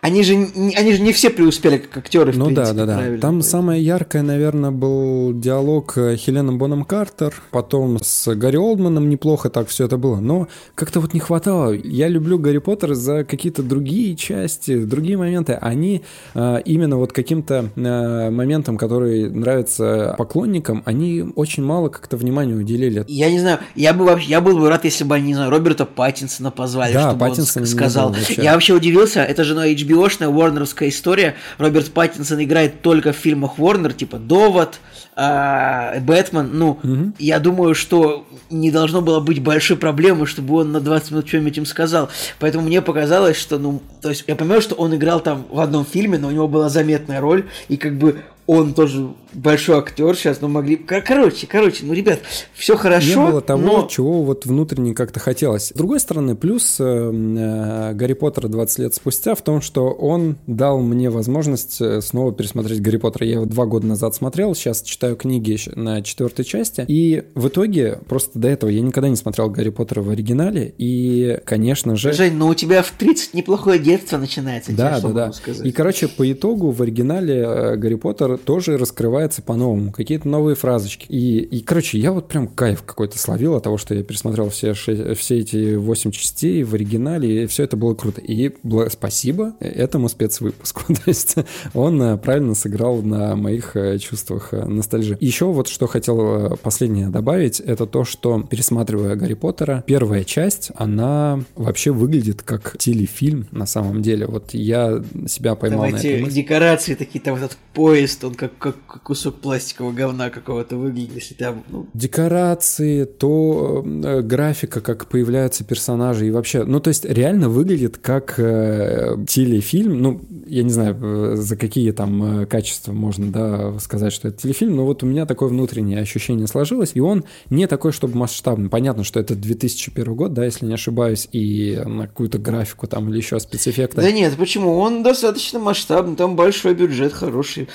они же, они же не все преуспели как актеры, в Ну принципе, да, да, да. Там самое яркое, наверное, был диалог э, Хелены Боном Картер, потом с Гарри Олдманом неплохо так все это было, но как-то вот не хватало. Я люблю Гарри Поттер за какие-то другие части, другие моменты. Они э, именно вот каким-то э, моментам, которые нравятся поклонникам, они очень мало как-то внимания уделили. Я не знаю, я бы вообще, я был бы рад, если бы они, не знаю, Роберта Паттинсона позвали, да, чтобы Паттинсон он сказал. Я вообще удивился, это же на HBO HBO-шная Warnerская история. Роберт Паттинсон играет только в фильмах Warner, типа «Довод», э, «Бэтмен». Ну, угу. я думаю, что не должно было быть большой проблемы, чтобы он на 20 минут что-нибудь им сказал. Поэтому мне показалось, что, ну, то есть я понимаю, что он играл там в одном фильме, но у него была заметная роль, и как бы он тоже большой актер сейчас, но могли... Короче, короче, ну, ребят, все хорошо, Не было того, но... чего вот внутренне как-то хотелось. С другой стороны, плюс э, э, Гарри Поттера 20 лет спустя в том, что он дал мне возможность э, снова пересмотреть Гарри Поттера. Я его два года назад смотрел, сейчас читаю книги на четвертой части, и в итоге просто до этого я никогда не смотрел Гарри Поттера в оригинале, и, конечно же... Жень, ну у тебя в 30 неплохое детство начинается. Да, да, да. И, короче, по итогу в оригинале э, Гарри Поттер тоже раскрывается по-новому, какие-то новые фразочки. И, и, короче, я вот прям кайф какой-то словил от того, что я пересмотрел все, все эти восемь частей в оригинале, и все это было круто. И спасибо этому спецвыпуску. То есть он э, правильно сыграл на моих э, чувствах э, ностальжи. Еще вот что хотел последнее добавить, это то, что пересматривая Гарри Поттера, первая часть, она вообще выглядит как телефильм на самом деле. Вот я себя поймал Давайте на этом. декорации такие, там этот поезд, он как, как кусок пластикового говна какого-то выглядит, если там... Ну... Декорации, то э, графика, как появляются персонажи и вообще... Ну, то есть реально выглядит как э, телефильм, ну, я не знаю, э, за какие там э, качества можно, да, сказать, что это телефильм, но вот у меня такое внутреннее ощущение сложилось, и он не такой, чтобы масштабный. Понятно, что это 2001 год, да, если не ошибаюсь, и на какую-то графику там или еще спецэффекты. Да нет, почему? Он достаточно масштабный, там большой бюджет хороший.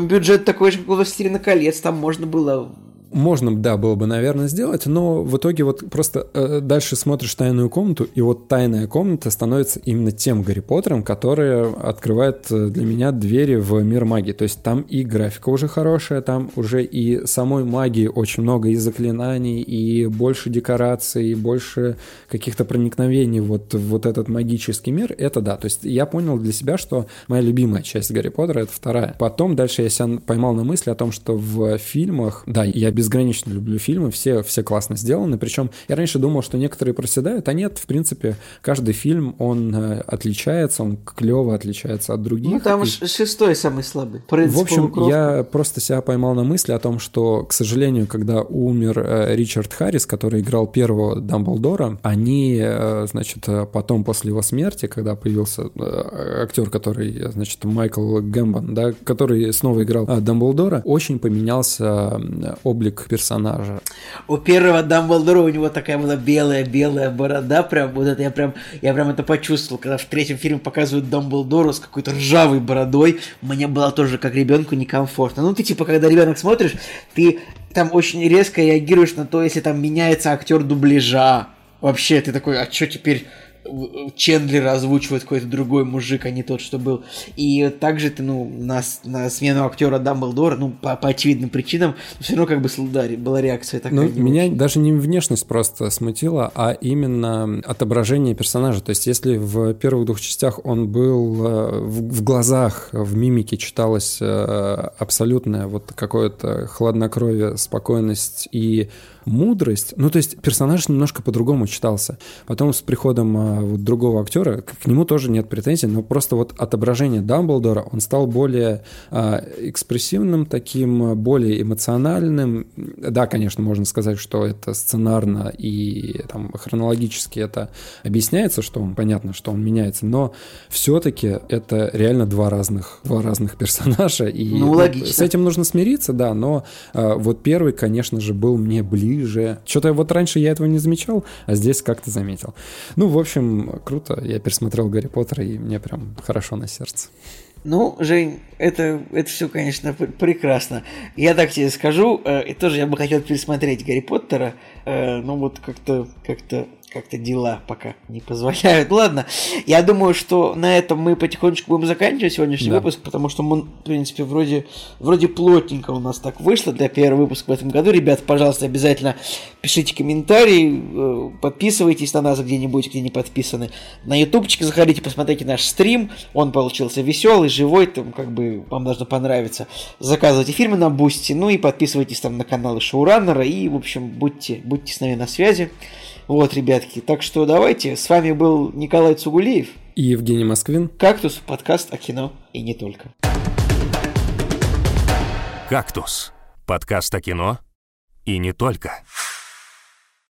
Бюджет такой же, как у «Властелина колец», там можно было можно, да, было бы, наверное, сделать, но в итоге вот просто э, дальше смотришь «Тайную комнату», и вот «Тайная комната» становится именно тем Гарри Поттером, который открывает э, для меня двери в мир магии. То есть там и графика уже хорошая, там уже и самой магии очень много, и заклинаний, и больше декораций, и больше каких-то проникновений вот вот этот магический мир. Это да, то есть я понял для себя, что моя любимая часть Гарри Поттера — это вторая. Потом дальше я себя поймал на мысли о том, что в фильмах, да, я без безгранично люблю фильмы, все, все классно сделаны. Причем я раньше думал, что некоторые проседают, а нет, в принципе, каждый фильм, он э, отличается, он клево отличается от других. Ну, там и... шестой самый слабый. В общем, кровку. я просто себя поймал на мысли о том, что, к сожалению, когда умер э, Ричард Харрис, который играл первого Дамблдора, они, э, значит, потом после его смерти, когда появился актер, который, значит, Майкл Гэмбон, да, который снова играл Дамблдора, очень поменялся облик облик персонажа. У первого Дамблдора у него такая была белая-белая борода, прям вот это я прям, я прям это почувствовал, когда в третьем фильме показывают Дамблдора с какой-то ржавой бородой, мне было тоже как ребенку некомфортно. Ну ты типа, когда ребенок смотришь, ты там очень резко реагируешь на то, если там меняется актер дубляжа. Вообще, ты такой, а что теперь Чендлера озвучивает какой-то другой мужик, а не тот, что был. И также ты, ну, на, на смену актера Дамблдора, ну, по, по очевидным причинам, все равно как бы да, была реакция такая. Ну, меня очень. даже не внешность просто смутила, а именно отображение персонажа. То есть, если в первых двух частях он был э, в, в глазах, в мимике читалось э, абсолютное вот какое-то хладнокровие, спокойность и мудрость. Ну, то есть персонаж немножко по-другому читался. Потом с приходом а, вот, другого актера к нему тоже нет претензий, но просто вот отображение Дамблдора, он стал более а, экспрессивным таким, более эмоциональным. Да, конечно, можно сказать, что это сценарно и там хронологически это объясняется, что он, понятно, что он меняется, но все-таки это реально два разных, два разных персонажа. И ну, логично. с этим нужно смириться, да, но а, вот первый, конечно же, был мне ближе ближе. Что-то вот раньше я этого не замечал, а здесь как-то заметил. Ну, в общем, круто. Я пересмотрел Гарри Поттера, и мне прям хорошо на сердце. Ну, Жень, это, это все, конечно, прекрасно. Я так тебе скажу, э, тоже я бы хотел пересмотреть Гарри Поттера, э, но вот как-то как-то как-то дела пока не позволяют. Ладно, я думаю, что на этом мы потихонечку будем заканчивать сегодняшний да. выпуск, потому что мы, в принципе, вроде, вроде плотненько у нас так вышло для первого выпуска в этом году. Ребят, пожалуйста, обязательно пишите комментарии, э, подписывайтесь на нас где-нибудь, где не подписаны. На ютубчик заходите, посмотрите наш стрим, он получился веселый, живой, там как бы вам должно понравиться. Заказывайте фильмы на Boosty, ну и подписывайтесь там на каналы Шоураннера, и, в общем, будьте, будьте с нами на связи. Вот, ребятки, так что давайте. С вами был Николай Цугулиев. И Евгений Москвин. «Кактус» – подкаст о кино и не только. «Кактус» – подкаст о кино и не только.